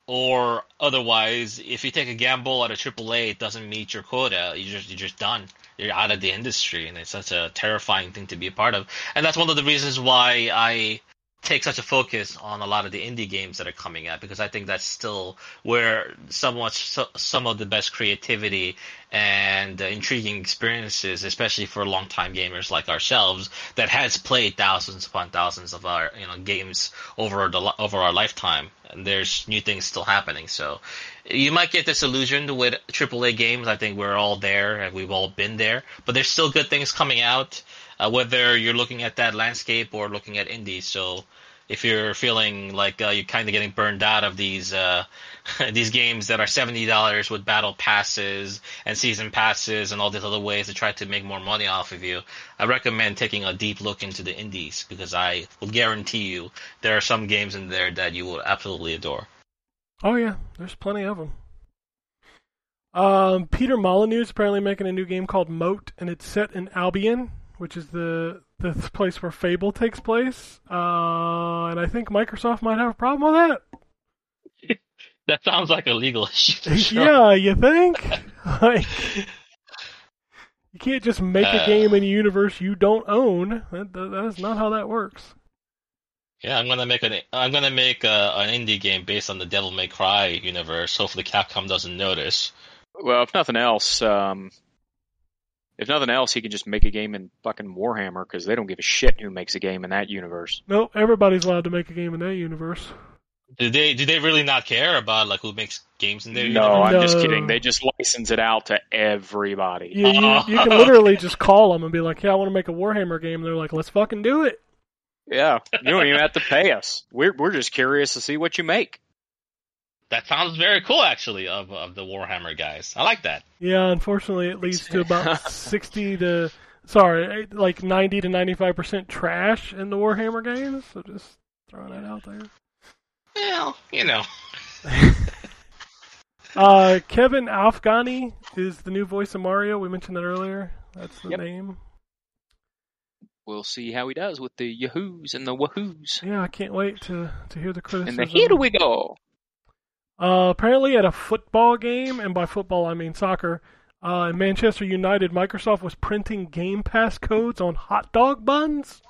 or otherwise, if you take a gamble at a triple A, it doesn't meet your quota. You just you're just done. You're out of the industry, and it's such a terrifying thing to be a part of. And that's one of the reasons why I take such a focus on a lot of the indie games that are coming out because I think that's still where somewhat so, some of the best creativity and uh, intriguing experiences, especially for longtime gamers like ourselves that has played thousands upon thousands of our you know games over the over our lifetime, and there's new things still happening. So you might get disillusioned with AAA games. I think we're all there and we've all been there, but there's still good things coming out. Uh, whether you're looking at that landscape or looking at indies, so if you're feeling like uh, you're kind of getting burned out of these uh, these games that are seventy dollars with battle passes and season passes and all these other ways to try to make more money off of you, I recommend taking a deep look into the indies because I will guarantee you there are some games in there that you will absolutely adore. Oh yeah, there's plenty of them. Um, Peter Molyneux is apparently making a new game called Moat, and it's set in Albion, which is the the place where Fable takes place. Uh, and I think Microsoft might have a problem with that. That sounds like a legal issue. for sure. Yeah, you think? like, you can't just make a Uh. game in a universe you don't own. That, that, that's not how that works. Yeah, I'm gonna make an I'm gonna make a, an indie game based on the Devil May Cry universe. Hopefully, Capcom doesn't notice. Well, if nothing else, um, if nothing else, he can just make a game in fucking Warhammer because they don't give a shit who makes a game in that universe. No, everybody's allowed to make a game in that universe. Do they do they really not care about like who makes games in their No, universe? I'm just kidding. They just license it out to everybody. You, you, oh. you can literally just call them and be like, "Yeah, I want to make a Warhammer game." And they're like, "Let's fucking do it." Yeah, you don't even have to pay us. We're we're just curious to see what you make. That sounds very cool, actually, of of the Warhammer guys. I like that. Yeah, unfortunately, it leads to about sixty to sorry, like ninety to ninety-five percent trash in the Warhammer games. So just throwing that out there. Well, you know. Uh, Kevin Afghani is the new voice of Mario. We mentioned that earlier. That's the Yep. name. We'll see how he does with the yahoos and the wahoos. Yeah, I can't wait to to hear the criticism. And the here we go. Uh, apparently, at a football game, and by football I mean soccer, uh, in Manchester United, Microsoft was printing Game Pass codes on hot dog buns.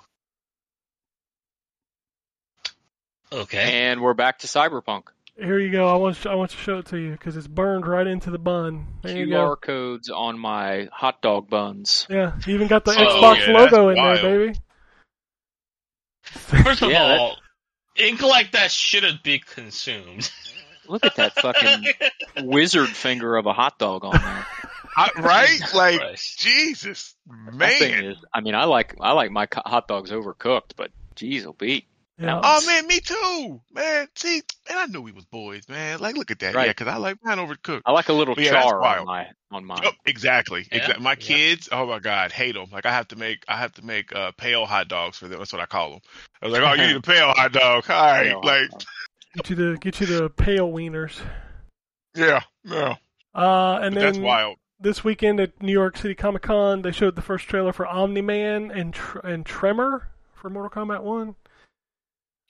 Okay. And we're back to Cyberpunk. Here you go. I want to, I want to show it to you because it's burned right into the bun. There you go. QR codes on my hot dog buns. Yeah, you even got the Oh, Xbox yeah, logo in that's there, baby. First of Yeah, that- all, ink like that shouldn't be consumed. Look at that fucking wizard finger of a hot dog on there. I, right? Like Christ. Jesus, That thing man. is. I mean, I like I like my hot dogs overcooked, but geez, oh beat. Yeah. Oh man, me too, man. See, man, I knew we was boys, man. Like, look at that, Right. yeah, because I like mine overcooked. I like a little But yeah, char on my on mine. Yep, exactly. Yeah, Exactly. My yeah. kids, oh my god, hate them. Like I have to make, I have to make uh, pale hot dogs for them. That's what I call them. I was like, oh, you need a pale hot dog. All right, Pale like. Get you the get you the pale wieners. yeah, yeah. Uh, and But then that's wild. this weekend at New York City Comic Con, they showed the first trailer for Omni Man and Tr- and Tremor for Mortal Kombat One.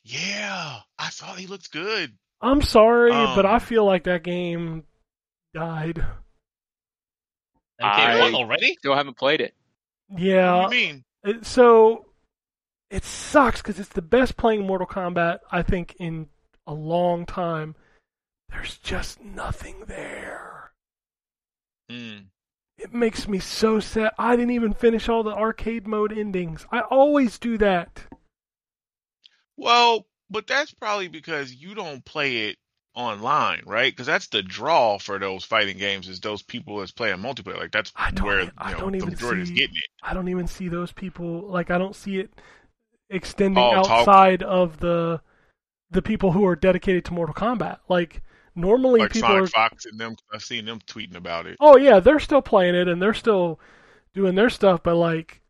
Yeah, I saw he looks good. I'm sorry, Um, but I feel like that game died. MK1 I- already? Still haven't played it. Yeah, what do you mean? it- so it sucks because it's the best playing Mortal Kombat I think in a long time. There's just nothing there. Mm. It makes me so sad. I didn't even finish all the arcade mode endings. I always do that. Well, but that's probably because you don't play it online, right? Because that's the draw for those fighting games is those people that's playing multiplayer. Like that's I don't where you I know, don't the even majority is getting it. I don't even see those people like I don't see it extending Oh, talk- outside of the the people who are dedicated to Mortal Kombat. Like normally Like people Sonic are Fox and them. I've seen them tweeting about it. Oh yeah, they're still playing it and they're still doing their stuff, but like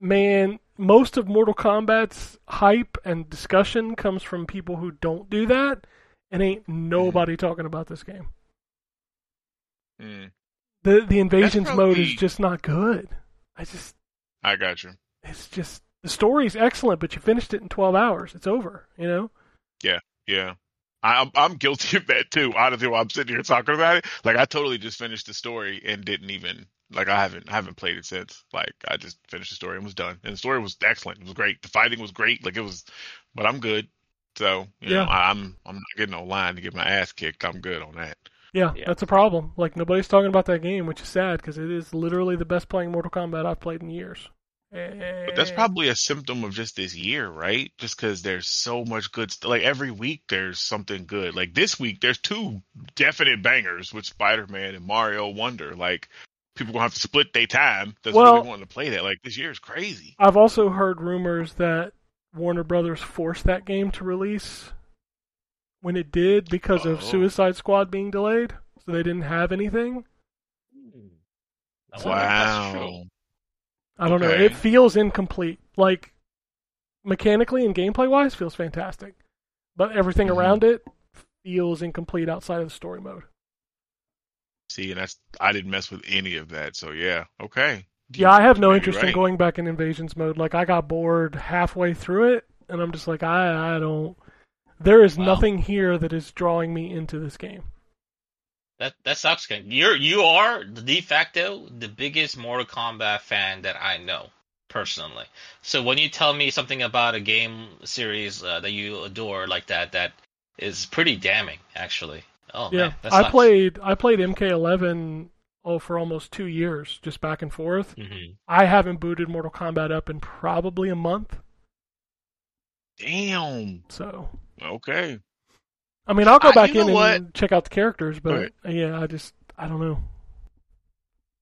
man, most of Mortal Kombat's hype and discussion comes from people who don't do that and ain't nobody talking about this game. Mm, The the invasions mode is just not good. I just I got you. it's just the story's excellent, but you finished it in 12 hours. It's over, you know? Yeah. Yeah. I'm I'm guilty of that too. Honestly, while I'm sitting here talking about it, like I totally just finished the story and didn't even like I haven't I haven't played it since. Like I just finished the story and was done. And the story was excellent. It was great. The fighting was great. Like it was, but I'm good. So you Yeah. know, I, I'm I'm not getting online to get my ass kicked. I'm good on that. Yeah, Yeah. that's a problem. Like nobody's talking about that game, which is sad because it is literally the best playing Mortal Kombat I've played in years. But that's probably a symptom of just this year, right? Just because there's so much good stuff. Like every week, there's something good. Like this week, there's two definite bangers with Spider-Man and Mario Wonder. Like people gonna have to split their time. That's Well- really wanting to play that. Like this year is crazy. I've also heard rumors that Warner Brothers forced that game to release when it did because of Oh. Suicide Squad being delayed, so they didn't have anything. I wonder if that's true. Wow. I don't know. It feels incomplete. Like mechanically and gameplay wise, feels fantastic, but everything Mhm. around it feels incomplete outside of the story mode. See, and that's I didn't mess with any of that. So yeah, okay. Yeah, I have no Maybe interest in going back in invasions mode. Like I got bored halfway through it, and I'm just like, I I don't. There is Wow. nothing here that is drawing me into this game. That that sucks. Ken. You're you are de facto the biggest Mortal Kombat fan that I know personally. So when you tell me something about a game series uh, that you adore like that, that is pretty damning, actually. Oh yeah, man, I played I played MK11 oh for almost two years, just back and forth. hmm I haven't booted Mortal Kombat up in probably a month. Damn. So Okay. I mean, I'll go back in and check out the characters, but Right. yeah, I just I don't know.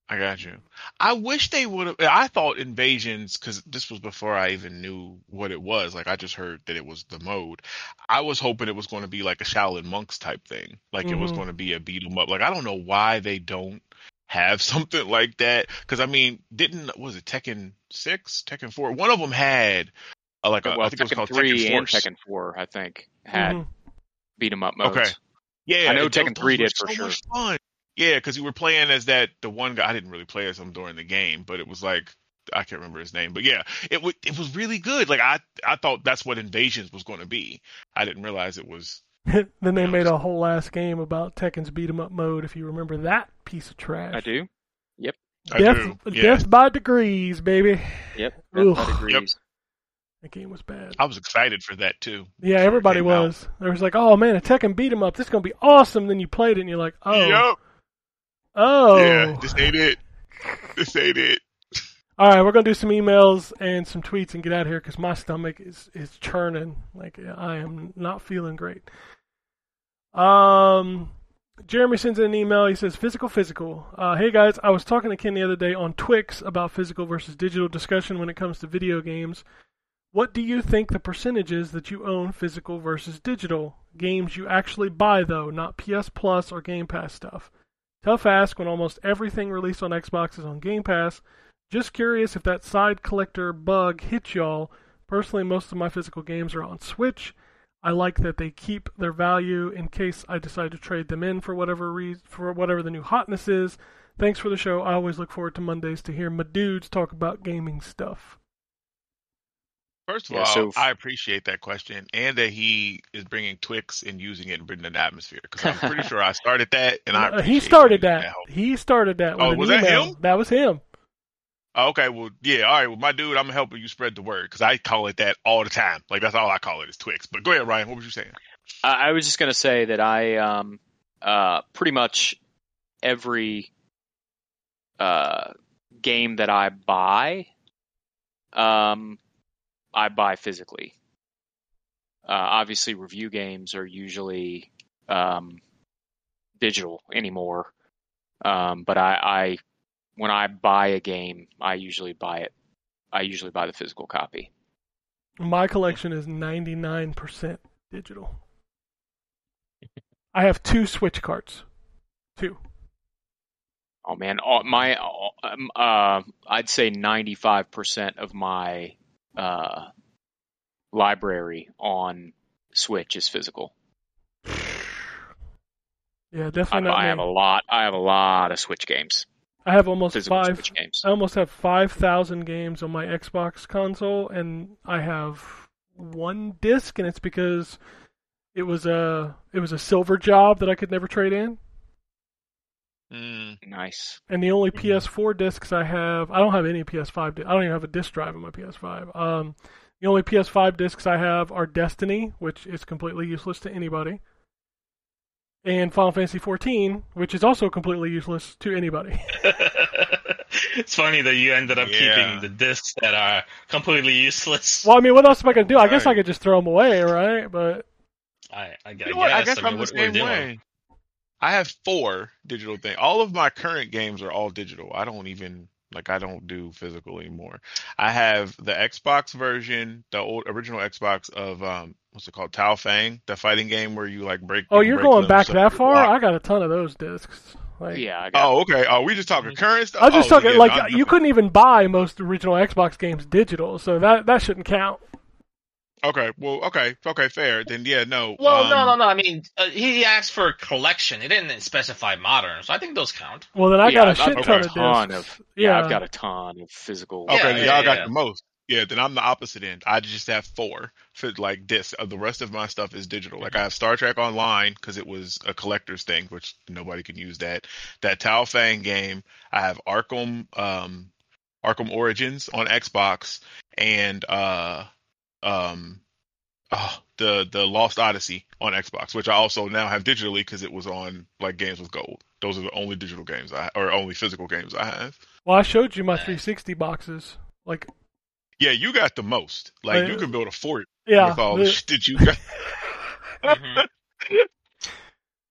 I got you. I wish they would have. I thought invasions because this was before I even knew what it was. Like I just heard that it was the mode. I was hoping it was going to be like a Shaolin monks type thing. Like it was Mhm. going to be a beat 'em up. Like I don't know why they don't have something like that. Because I mean, didn't was it Tekken six, Tekken four? One of them had uh, like a, well, I think it was Tekken called three Tekken and Tekken four, I think, had Mhm. beat 'em up modes. Okay. Yeah, I know and Tekken 3 did for so sure. Much fun. Yeah, because you were playing as that the one guy. I didn't really play as him during the game, but it was like I can't remember his name. But yeah, it was it was really good. Like I I thought that's what Invasions was going to be. I didn't realize it was. then they Yeah, made just- a whole ass game about Tekken's beat 'em up mode. If you remember that piece of trash, I do. Yep. I death, do. Yeah. death by degrees, baby. Yep. Ugh. That agrees. That game was bad. I was excited for that too. Yeah, everybody came out. was. There was like, oh man, a Tekken beat 'em up. This is gonna be awesome. Then you played it and you're like, oh, Yup. Oh. Yeah, this ain't it. This ain't it. All right, we're gonna do some emails and some tweets and get out of here because my stomach is is churning. Like I am not feeling great. Um, Jeremy sends in an email. He says, "Physical, physical. Uh, hey guys, I was talking to Ken the other day on Twix about physical versus digital discussion when it comes to video games. What do you think the percentage is that you own physical versus digital games you actually buy though, not PS Plus or Game Pass stuff? Tough ask when almost everything released on Xbox is on Game Pass." Just curious if that side collector bug hits y'all. Personally, most of my physical games are on Switch. I like that they keep their value in case I decide to trade them in for whatever reason, for whatever the new hotness is. Thanks for the show. I always look forward to Mondays to hear my dudes talk about gaming stuff. First of Yeah, all, so f- I appreciate that question and that he is bringing Twix and using it and bringing the atmosphere because I'm pretty sure I started that and I he started you that. He started that. Oh, was that email. him? That was him. Oh, Okay, well, yeah, all right. Well, my dude, I'm helping you spread the word because I call it that all the time. Like that's all I call it is Twix. But go ahead, Ryan. What was you saying? I I was just gonna say that I um uh pretty much every uh, game that I buy, um, I buy physically. Uh, obviously, review games are usually um, digital anymore. Um, but I, I, when I buy a game, I usually buy it. I usually buy the physical copy. My collection is 99% digital. I have two Switch carts. Two. Oh man, all, my um, uh, I'd say ninety five percent of my uh, library on Switch is physical. Yeah, definitely not I have a lot. I have a lot of Switch games. I have almost Physical five. Switch games. I almost have five thousand games on my Xbox console, and I have one disc, and it's because it was a it was a silver job that I could never trade in. Mm, Nice. And the only Mhm. PS4 discs I have, I don't have any PS5. di- I don't even have a disc drive in my PS5. Um, the only PS5 discs I have are Destiny, which is completely useless to anybody, and Final Fantasy 14, which is also completely useless to anybody. it's funny that you ended up Yeah. keeping the discs that are completely useless. well, I mean, what else am I gonna do? I guess I could just throw them away, right? But I, I, You know what? I guess mean, I'm the what we're same doing. way. I have four digital things. All of my current games are all digital. I don't even like I don't do physical anymore. I have the Xbox version, the old original Xbox of um what's it called? Tao Feng, the fighting game where you like break. oh, you you're break going back that far? walk. I got a ton of those discs. Like, Yeah, I got. Oh, okay. Oh, we just talking current stuff. I was just oh, talking yeah, like I- you couldn't even buy most original Xbox games digital, so that that shouldn't count. Okay, well, okay, okay, fair. Then yeah, no. Well, um, no, no, no. I mean, uh, he asked for a collection. He didn't specify modern, so I think those count. Well, then I Yeah, got a I've shit got ton a of ton discs. of- yeah, Yeah, I've got a ton of physical. Okay, Yeah, then y'all got yeah. the most. Yeah, then I'm the opposite end. I just have four for like discs. Uh, The rest of my stuff is digital. Like I have Star Trek Online because it was a collector's thing, which nobody can use that. That Tao Feng game. I have Arkham, um, Arkham Origins on Xbox, and uh, um, oh, the the Lost Odyssey on Xbox, which I also now have digitally because it was on like Games with Gold. Those are the only digital games I or only physical games I have. Well, I showed you my 360 boxes. Like, Yeah, you got the most. Like Uh, you can build a fort yeah, with all the- the shit that you got. Mhm.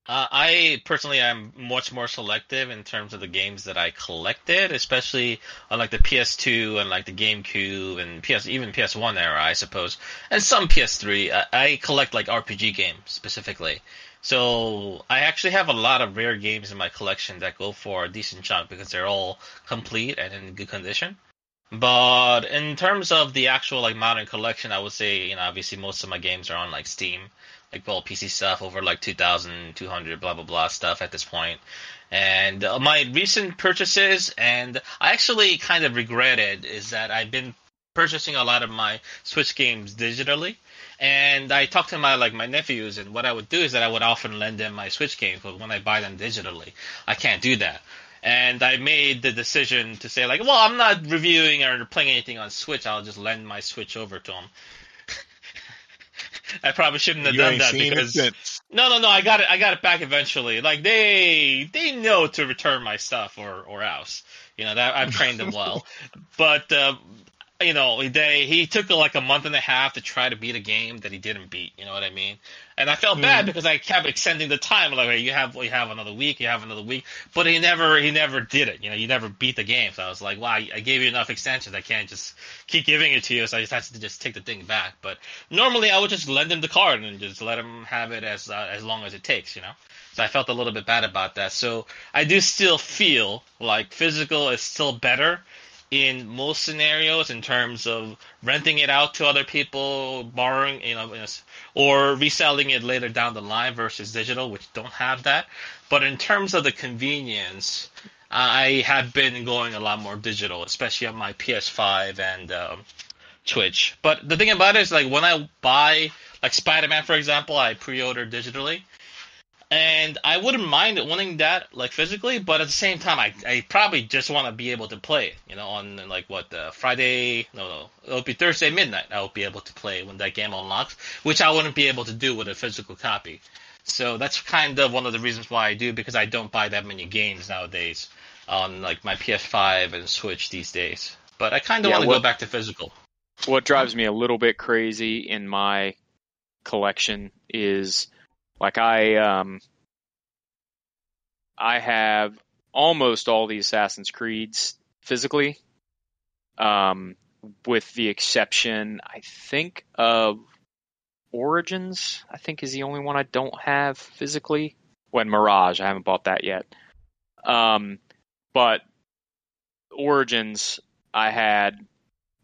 Uh, I personally am much more selective in terms of the games that I collected, especially on like the PS2 and like the GameCube and PS even PS1 era, I suppose, and some PS3. I, I collect like RPG games specifically. So I actually have a lot of rare games in my collection that go for a decent chunk because they're all complete and in good condition. But in terms of the actual like modern collection, I would say you know obviously most of my games are on like Steam like well PC stuff over like 2,200 blah blah blah stuff at this point. And uh, my recent purchases, and I actually kind of regretted, is that I've been purchasing a lot of my Switch games digitally. And I talked to my like my nephews, and what I would do is that I would often lend them my Switch games, but when I buy them digitally, I can't do that. And I made the decision to say like, well, I'm not reviewing or playing anything on Switch. I'll just lend my Switch over to them. I probably shouldn't have you done that because no, no, no. I got it. I got it back eventually. Like they, they know to return my stuff or or else. You know that I've trained them well. But uh, you know, they he took like a month and a half to try to beat a game that he didn't beat. You know what I mean? And I felt bad because I kept extending the time. Like, hey, you have you have another week, you have another week. But he never he never did it. You know, you never beat the game. So I was like, wow, I gave you enough extensions. I can't just keep giving it to you. So I just had to just take the thing back. But normally I would just lend him the card and just let him have it as uh, as long as it takes. You know. So I felt a little bit bad about that. So I do still feel like physical is still better in most scenarios in terms of renting it out to other people, borrowing, you know, or reselling it later down the line versus digital, which don't have that. But in terms of the convenience, I have been going a lot more digital, especially on my PS5 and um, Switch. But the thing about it is, like, when I buy, like Spider-Man, for example, I pre-order digitally and I wouldn't mind wanting that like physically, but at the same time, I, I probably just want to be able to play. You know, on like what uh, Friday? No, no, it'll be Thursday midnight. I'll be able to play when that game unlocks, which I wouldn't be able to do with a physical copy. So that's kind of one of the reasons why I do because I don't buy that many games nowadays on like my PS5 and Switch these days. But I kind of Yeah, want to go back to physical. what drives me a little bit crazy in my collection is like I um I have almost all the Assassin's Creeds physically. Um with the exception I think of Origins, I think is the only one I don't have physically. When Mirage, I haven't bought that yet. Um but Origins I had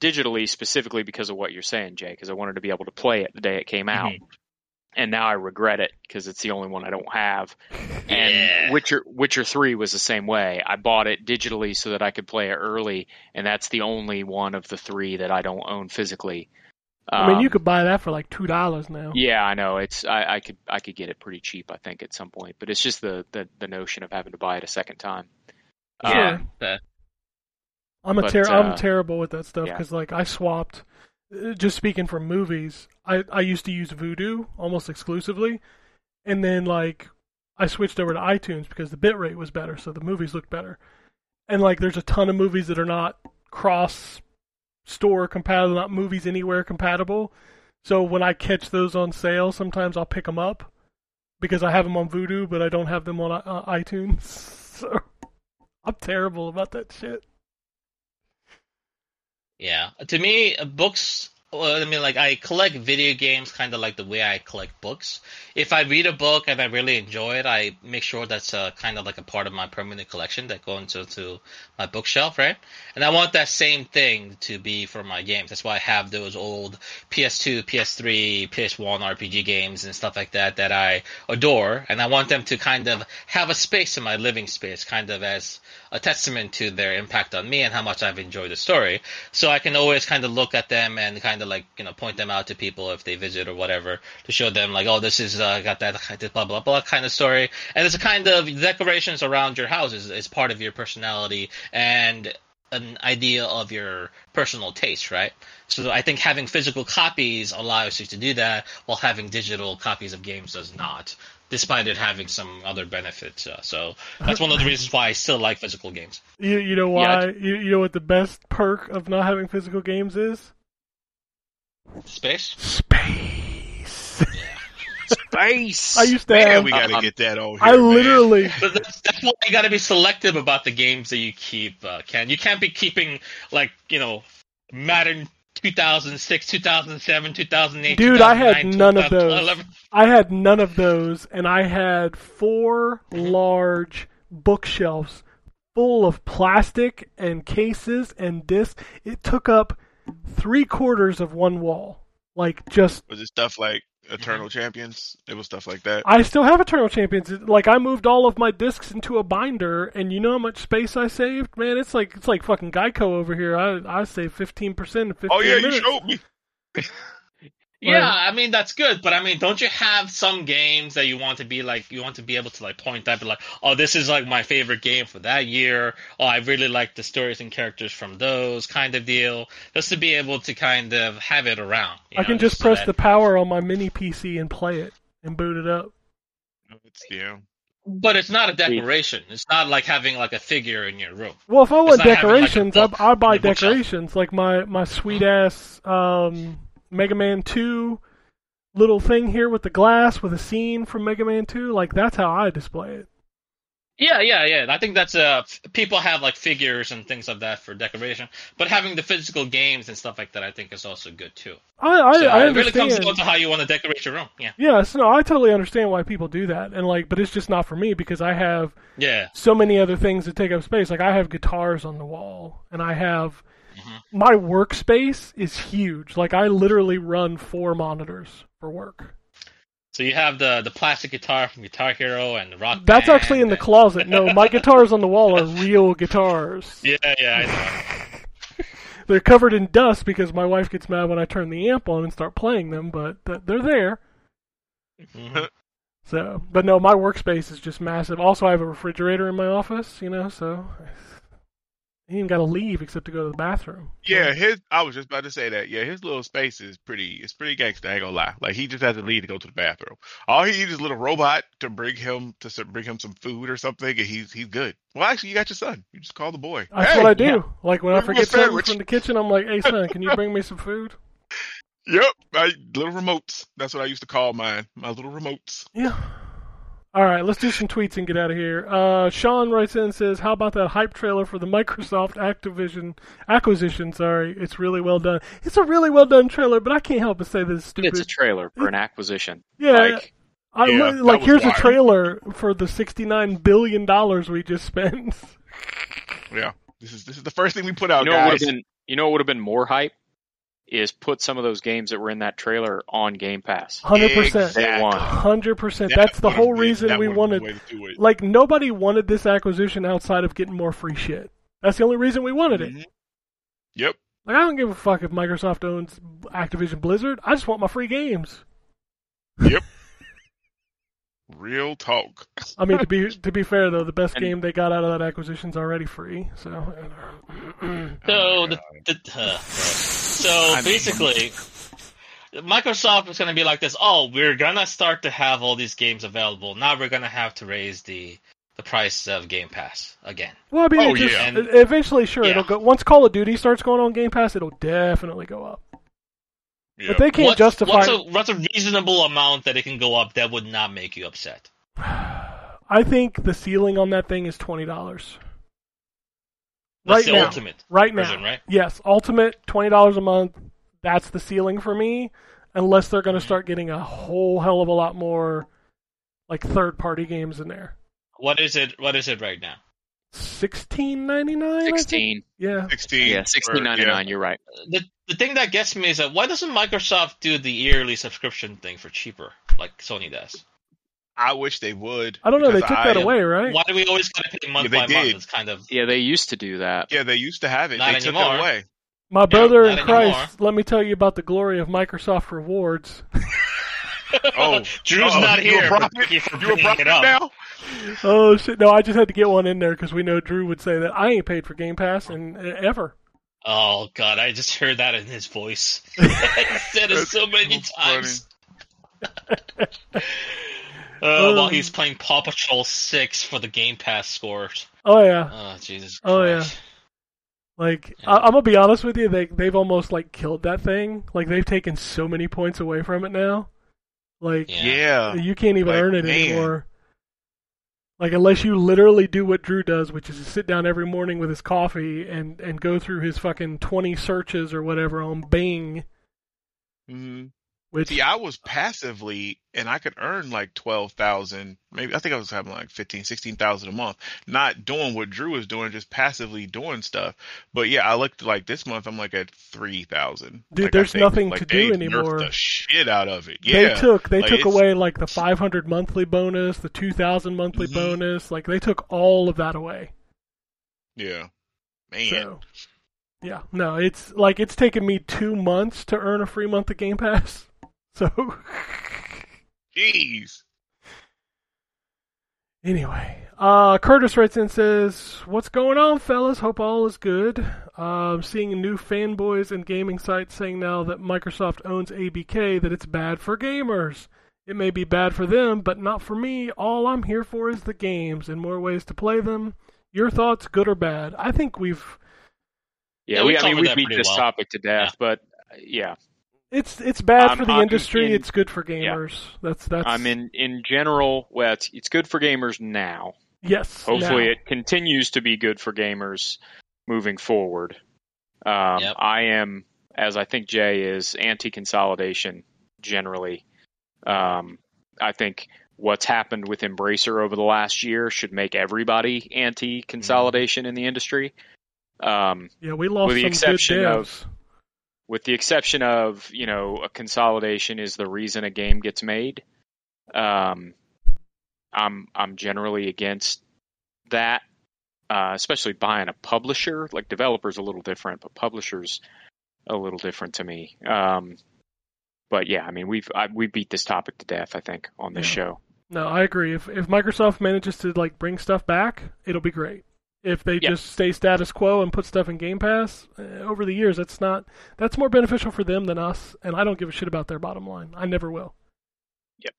digitally specifically because of what you're saying, Jay, because I wanted to be able to play it the day it came out. And now I regret it because it's the only one I don't have. And Yeah. Witcher Witcher 3 was the same way. I bought it digitally so that I could play it early, and that's the only one of the three that I don't own physically. I mean, you Um, could buy that for like two dollars now. Yeah, I know. It's I, I could I could get it pretty cheap, I think, at some point. But it's just the the, the notion of having to buy it a second time. Yeah. Um, that- I'm a But, ter- I'm uh, terrible with that stuff yeah. because like I swapped. Just speaking from movies, I I used to use Vudu almost exclusively, and then like I switched over to iTunes because the bitrate was better, so the movies looked better. And like there's a ton of movies that are not cross store compatible, not movies anywhere compatible. So when I catch those on sale, sometimes I'll pick them up because I have them on Vudu, but I don't have them on uh, iTunes. So I'm terrible about that shit. Yeah, to me, uh, books. I mean, like I collect video games, kind of like the way I collect books. If I read a book and I really enjoy it, I make sure that's uh, kind of like a part of my permanent collection that goes into to my bookshelf, right? And I want that same thing to be for my games. That's why I have those old PS2, PS3, PS1 RPG games and stuff like that that I adore, and I want them to kind of have a space in my living space, kind of as a testament to their impact on me and how much I've enjoyed the story. So I can always kind of look at them and kind of like you know point them out to people if they visit or whatever to show them like oh this is uh, got that blah blah blah kind of story. And it's a kind of decorations around your house is, is part of your personality and an idea of your personal taste, right? So I think having physical copies allows you to do that, while having digital copies of games does not, despite it having some other benefits. Uh, so that's one of the reasons why I still like physical games. You you know Yeah, why? You, you know what the best perk of not having physical games is? Space. Space. Space. I used to Man, have. we gotta Um, get that on here. I literally. But that's, that's why you got to be selective about the games that you keep, uh, Ken. You can't be keeping like you know, Madden 2006, 2007, 2008. Dude, I had none of those. I had none of those, and I had four large bookshelves full of plastic and cases and discs. It took up three quarters of one wall. Like just Was it stuff like Eternal mm-hmm. Champions? It was stuff like that. I still have Eternal Champions. Like I moved all of my discs into a binder, and you know how much space I saved? Man, it's like it's like fucking Geico over here. I I saved fifteen percent Oh yeah, you minutes. showed me. Yeah, I mean that's good, but I mean, don't you have some games that you want to be like you want to be able to like point that, be like, oh, this is like my favorite game for that year. Oh, I really like the stories and characters from those kind of deal, just to be able to kind of have it around. you I know, can just so press that- the power on my mini PC and play it and boot it up. It's, yeah. But it's not a decoration. It's not like having like a figure in your room. Well, if I want not having, like, decorations, book I, I buy in your bookshelf. decorations like my my sweet ass um, Mega Man Two little thing here with the glass with a scene from Mega Man Two. Like that's how I display it. Yeah, yeah, yeah. I think that's uh f- people have like figures and things of that for decoration, but having the physical games and stuff like that, I think is also good too. I I, So I it really comes down to how you want to decorate your room. Yeah, Yes, no, I totally understand why people do that, and like, but it's just not for me because I have yeah. so many other things that take up space. Like I have guitars on the wall, and I have Mhm. my workspace is huge. Like I literally run four monitors for work. So you have the the plastic guitar from Guitar Hero and the Rock. That's Band actually in the closet. No, my guitars on the wall are real guitars. Yeah, yeah, I know. They're covered in dust because my wife gets mad when I turn the amp on and start playing them, but they're there. Mhm. So, but no, my workspace is just massive. Also, I have a refrigerator in my office, you know, so He ain't got to leave except to go to the bathroom. Yeah, his. I was just about to say that. Yeah, his little space is pretty. It's pretty gangster. I ain't gonna lie. Like he just has to leave to go to the bathroom. All he needs is a little robot to bring him to bring him some food or something, and he's he's good. Well, actually, you got your son. You just call the boy. That's Hey, what I do. yeah. Like when I Bring me a forget something sandwich. from the kitchen, I'm like, "Hey son, can you bring me some food?" Yep, I, little remotes. That's what I used to call mine. My little remotes. Yeah. All right, let's do some tweets and get out of here. Uh, Sean writes in and says, "How about that hype trailer for the Microsoft Activision acquisition? Sorry, it's really well done. It's a really well done trailer, but I can't help but say this is stupid. It's a trailer for an acquisition. yeah, Like, I, Yeah, li- that like was here's a trailer for the sixty-nine billion dollars we just spent. Yeah, this is this is the first thing we put out, you know what would guys. have been you know what would have been more hype is put some of those games that were in that trailer on Game Pass. Hundred percent, Day hundred percent. That That's the whole reason that we wanted. the way to do it. Like nobody wanted this acquisition outside of getting more free shit. That's the only reason we wanted it. Mhm. Yep. Like I don't give a fuck if Microsoft owns Activision Blizzard. I just want my free games. Real talk. I mean, to be to be fair though, the best And- game they got out of that acquisition's already free. So Oh So my the, the uh, so I mean- basically, Microsoft is going to be like this. Oh, we're gonna start to have all these games available. Now we're gonna have to raise the the price of Game Pass again. well, I mean, Oh, just, yeah. Eventually, sure, Yeah. it'll go. Once Call of Duty starts going on Game Pass, it'll definitely go up. But they can't what's, justify. what's a what's a reasonable amount that it can go up that would not make you upset? I think the ceiling on that thing is twenty dollars. Right the now. ultimate Right now, right? yes, ultimate twenty dollars a month. That's the ceiling for me, unless they're going to mm-hmm. start getting a whole hell of a lot more, like third party games in there. What is it? What is it right now? Sixteen ninety nine. Sixteen. Yeah. sixteen. Yeah, sixteen ninety nine. yeah. You're right. The the thing that gets me is that why doesn't Microsoft do the yearly subscription thing for cheaper like Sony does? I wish they would. I don't know. They because took that away, right? Why do we always gotta pay month Yeah, by they month? It's kind of Yeah, they used to do that. Yeah, they used to have it. Not they took it away. My brother not in Christ, anymore. let me tell you about the glory of Microsoft Rewards. Oh, Drew's uh-oh, not you here. a prophet? you for You a prophet it up. now? oh shit! No, I just had to get one in there because we know Drew would say that I ain't paid for Game Pass and uh, ever. Oh god, I just heard that in his voice. he said it so many so times. Uh, while he's playing Paw Patrol Six for the Game Pass scores. Oh yeah, Oh Jesus Oh, yeah. Like Yeah. I, I'm gonna be honest with you, they they've almost like killed that thing. Like they've taken so many points away from it now. Like Yeah. Yeah. you can't even Like, earn it man. anymore. Like unless you literally do what Drew does, which is to sit down every morning with his coffee and and go through his fucking twenty searches or whatever on Bing. Mm hmm Which See, I was passively, and I could earn like twelve thousand. Maybe I think I was having like fifteen, sixteen thousand a month. Not doing what Drew is doing, just passively doing stuff. But yeah, I looked like this month. I'm like at three thousand. Dude, like, there's nothing Like, to do anymore. The shit out of it. Yeah, they took they like, took away like the 500 monthly bonus, the 2000 monthly Mhm. bonus. Like they took all of that away. yeah. Man. So yeah, no, it's like it's taken me two months to earn a free month of Game Pass. So Jeez. anyway, uh, Curtis writes in and says, "What's going on, fellas? Hope all is good. Uh, I'm seeing new fanboys and gaming sites saying now that Microsoft owns ABK that it's bad for gamers." It may be bad for them, but not for me. All I'm here for is the games and more ways to play them. Your thoughts, good or bad? I think we've Yeah, Yeah, we, we I mean we that beat this well. topic to death, but uh, yeah, it's it's bad I'm- for the I'm industry. in- it's good for yeah. gamers. That's that's. I mean in in general, well, it's, it's good for gamers now. yes. Hopefully, now. it continues to be good for gamers moving forward. Um, Yep. I am, as I think Jay is, anti-consolidation generally. Um, I think what's happened with Embracer over the last year should make everybody anti-consolidation in the industry. Um, Yeah, we lost with the some exception good devs. of- with the exception of you know a consolidation is the reason a game gets made. Um, I'm I'm generally against that, uh, especially buying a publisher. Like developers a little different, but publishers a little different to me. Um, but yeah, I mean we've I, we beat this topic to death. I think on this Yeah. show. No, I agree. If if Microsoft manages to like bring stuff back, it'll be great. If they Yeah. just stay status quo and put stuff in Game Pass uh, over the years, that's not that's more beneficial for them than us. And I don't give a shit about their bottom line. I never will. Yep.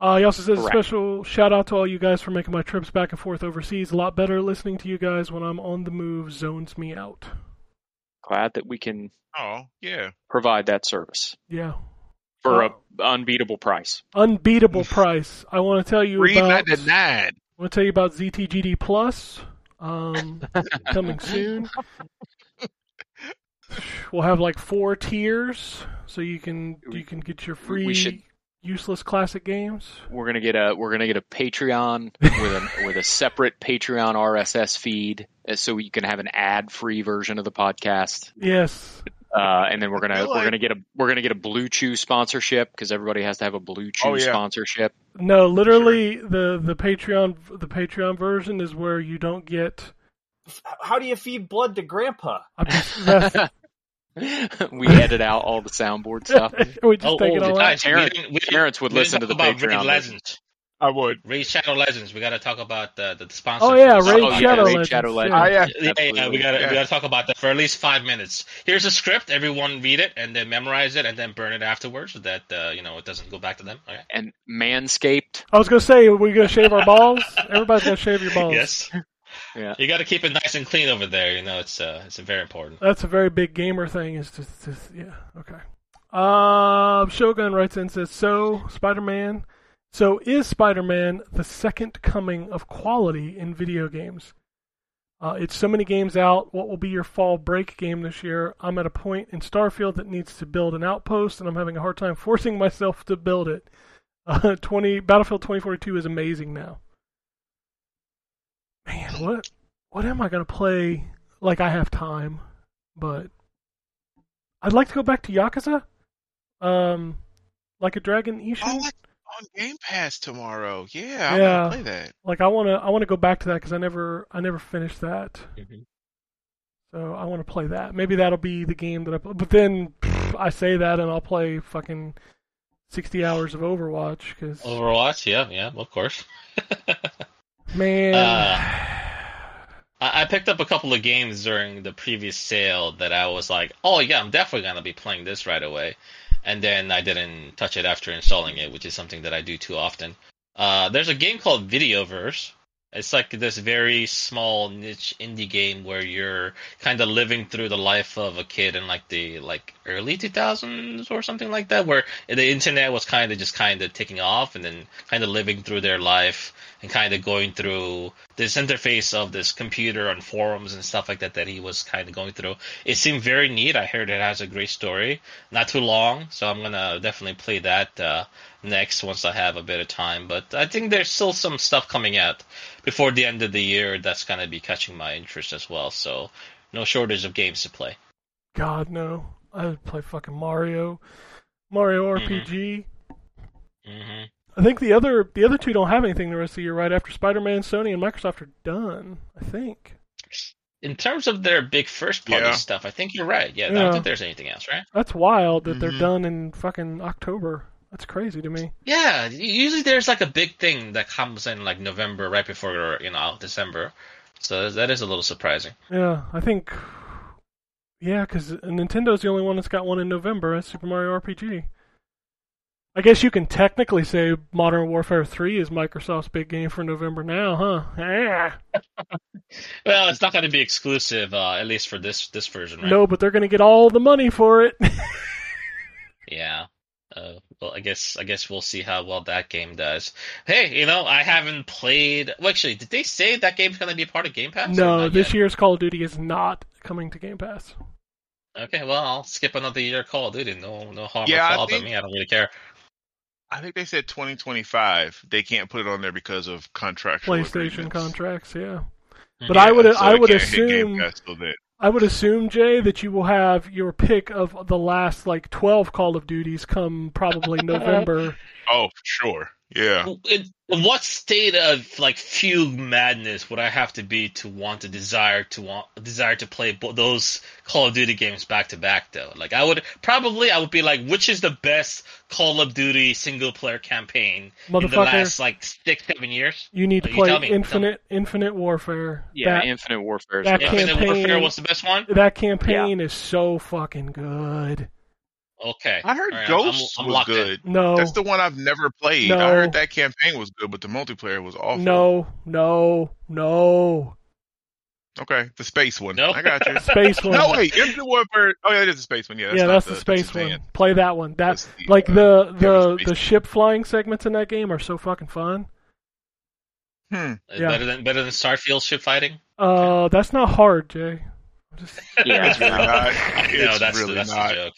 Uh, he also says a special shout out to all you guys for making my trips back and forth overseas a lot better. Listening to you guys when I'm on the move zones me out. Glad that we can Oh yeah. provide that service Yeah, for Oh. a unbeatable price. unbeatable price. I want to tell you Three about. ninety nine. I want to tell you about ZTGD Plus um, coming soon. We'll have like four tiers, so you can you can get your free should- useless classic games. We're gonna get a we're gonna get a Patreon with a with a separate Patreon RSS feed, uh, so you can have an ad free version of the podcast. Yes, Uh, and then we're gonna feel we're gonna get a we're gonna get a BlueChew sponsorship because everybody has to have a BlueChew Oh, yeah. sponsorship. no, literally the the Patreon the Patreon version is where you don't get. How do you feed blood to Grandpa? I'm just, that's, we edit out all the soundboard stuff. we just Oh, take oh, it all the out. guys, we Terrence- didn't- we didn't- Terrence would we listen to the about Raid Patreon. version. Legends. I would. Raid Shadow Legends. We got to talk about the the, the sponsor. Oh yeah, this. Raid Oh, yeah, Shadow Raid Legends. Shadow yeah. Legends. Oh yeah. Yeah, yeah, we gotta Yeah. we gotta talk about that for at least five minutes. Here's a script. Everyone read it and then memorize it and then burn it afterwards, so that uh, you know it doesn't go back to them. Okay. And Manscaped. I was gonna say, are we gonna shave our balls? Everybody's gonna shave your balls. Yes. Yeah. You got to keep it nice and clean over there. You know, it's uh, it's very important. That's a very big gamer thing. Is just, just yeah, okay. Uh, Shogun writes in and says, "So Spider-Man, so is Spider-Man the second coming of quality in video games? Uh, it's so many games out. What will be your fall break game this year? I'm at a point in Starfield that needs to build an outpost, and I'm having a hard time forcing myself to build it. Uh, 20 Battlefield 2042 is amazing now. Man, what what am I gonna play? Like I have time, but I'd like to go back to Yakuza. Um, like a Dragon Ishin. Oh, on Game Pass tomorrow. Yeah, I'm Yeah. gonna play that. like I wanna I wanna go back to that because I never I never finished that. Mm-hmm. So I want to play that. Maybe that'll be the game that I. Play. But then pff, I say that and I'll play fucking sixty hours of Overwatch because Overwatch, yeah, yeah, of course. man, uh, I, I picked up a couple of games during the previous sale that I was like, oh yeah, I'm definitely gonna be playing this right away, and then I didn't touch it after installing it, which is something that I do too often. Uh, there's a game called Videoverse. It's like this very small niche indie game where you're kind of living through the life of a kid in like the like early 2000s or something like that, where the internet was kind of just kind of taking off, and then kind of living through their life and kind of going through this interface of this computer and forums and stuff like that that he was kind of going through. It seemed very neat. I heard it has a great story, not too long, so I'm gonna definitely play that uh, next once I have a bit of time. But I think there's still some stuff coming out before the end of the year that's gonna be catching my interest as well. So no shortage of games to play. God no, I would play fucking Mario, Mario. RPG. hmm I think the other the other two don't have anything the rest of the year. Right after Spider-Man, Sony and Microsoft are done. I think. In terms of their big first party Yeah. stuff, I think you're right. Yeah, I don't think there's anything else, right? That's wild that they're Mhm. done in fucking October. That's crazy to me. Yeah, usually there's like a big thing that comes in like November, right before you know December. So that is a little surprising. Yeah, I think. Yeah, because Nintendo's the only one that's got one in November. That's Super Mario RPG. I guess you can technically say Modern Warfare 3 is Microsoft's big game for November now, huh? Yeah. Well, it's not going to be exclusive, uh, at least for this this version, right? No, but they're going to get all the money for it. Yeah. Uh, well, I guess I guess we'll see how well that game does. Hey, you know, I haven't played. Well, actually, did they say that game's going to be a part of Game Pass? no, this yet? year's Call of Duty is not coming to Game Pass. Okay, well, I'll skip another year. Call of Duty. No, no harm Yeah, or I foul think- me. I don't really care. I think they said 2025. They can't put it on there because of contractual PlayStation agreements. contracts, yeah. Mhm. But I would so I would can't hit Game assume Pass till then. I would assume Jay that you will have your pick of the last like 12 Call of Duties come probably November. Oh, sure. Yeah. in, in what state of like fugue madness would I have to be to want to desire to want desire to play bo- those Call of Duty games back to back though? Like I would probably I would be like, which is the best Call of Duty single player campaign in the Motherfucker. last like six seven years? You need to You play tell me. Infinite Infinite Warfare. Yeah, that, Infinite Warfare. is that the Yeah, best. campaign- Infinite Warfare was the best one. that campaign is so fucking good. Okay, I heard All right, I'm- I'm was locked in. good. No, That's the one I've never played. No. I heard that campaign was good, but the multiplayer was awful. no, no, no. Okay, the space one. No. I got you. Space one. no, wait, Infinite Warfare. Oh yeah, it is the space one. Yeah, that's yeah, that's the, space that's one. Suzanne. Play that one. That That's the, like uh, the the the ship flying segments in that game are so fucking fun. Hmm. Yeah. Better than better than Starfield ship fighting. Uh, that's not hard, Jay. Just, Yeah, It's really not. no, that's really that's not. the joke.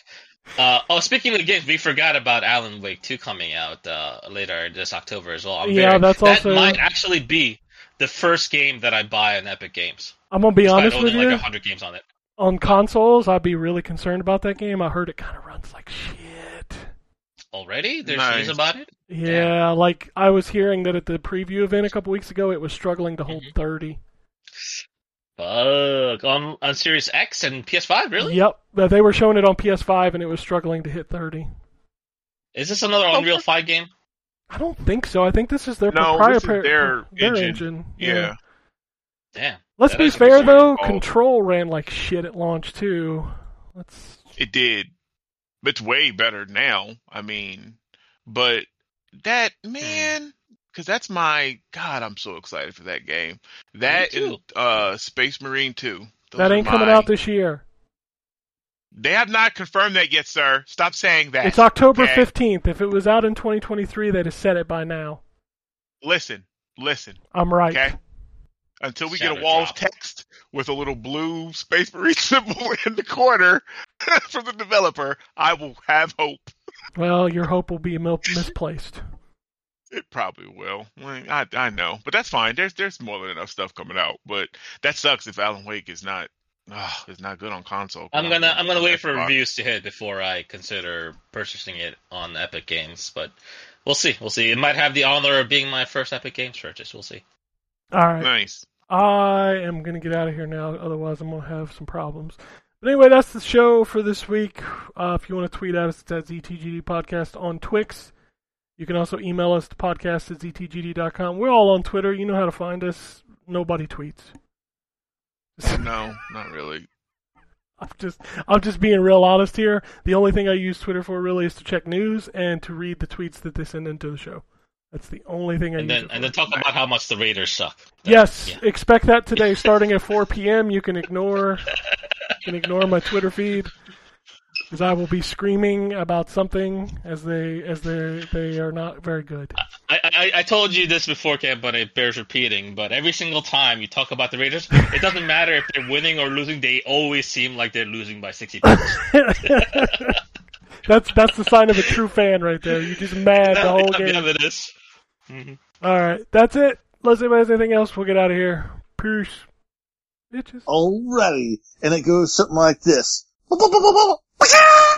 Uh, oh, speaking of games, we forgot about Alan Wake 2 coming out uh, later this October as well. I'm Yeah, very- that's that also- might actually be the first game that I buy on Epic Games. I'm gonna be honest with owning you. like 100 games on it. on consoles, I'd be really concerned about that game. I heard it kind of runs like shit. Already? There's Nice. news about it? Yeah, like I was hearing that at the preview event a couple weeks ago, it was struggling to hold Mhm. 30. Fuck. On, on Series X and PS5, really? Yep, they were showing it on PS5 and it was struggling to hit 30. Is this another Unreal 5 game? I don't think so. I think this is their No, this is proprietary their engine. engine. Yeah. Damn. Let's be fair though, Oh. Control ran like shit at launch too. Let's It did. But it's way better now. I mean, but that hmm. man, because that's my God. I'm so excited for that game. That is uh, Space Marine Two. Those that are ain't coming out this year. They have not confirmed that yet, sir. Stop saying that. It's October okay? 15th. If it was out in 2023, they'd have said it by now. Listen, listen. I'm right. Okay. Until we get a wall drop. of text with a little blue Space Marine symbol in the corner from the developer, I will have hope. Well, your hope will be misplaced. It probably will. I I know, but that's fine. There's there's more than enough stuff coming out. But that sucks if Alan Wake is not uh, is not good on console. I'm gonna I'm gonna wait for reviews to hit before I consider purchasing it on Epic Games, but we'll see. We'll see. It might have the honor of being my first Epic Games purchase. We'll see. All right. Nice. I am going to get out of here now, otherwise, I'm going to have some problems. But anyway, that's the show for this week. Uh, if you want to tweet at us, it's at ZTGD Podcast on Twix. You can also email us to podcast at ZTGD.com. We're all on Twitter. You know how to find us. Nobody tweets. No, not really. I'm just I'm just being real honest here. The only thing I use Twitter for really is to check news and to read the tweets that they send into the show. That's the only thing I And use then and then talk about how much the Raiders suck. Yes, Yeah. expect that today, starting at 4 p.m. You can ignore, you can ignore my Twitter feed because I will be screaming about something as they as they they are not very good. I, I, I told you this before, Cam, but it bears repeating. But every single time you talk about the Raiders, it doesn't matter if they're winning or losing. They always seem like they're losing by 60 points. that's that's the sign of a true fan right there. You're just mad the whole yeah, game. it is. Mhm. All right, that's it. Unless anybody has anything else, we'll get out of here. Peace, bitches. Alrighty. And it goes something like this. 不是啊。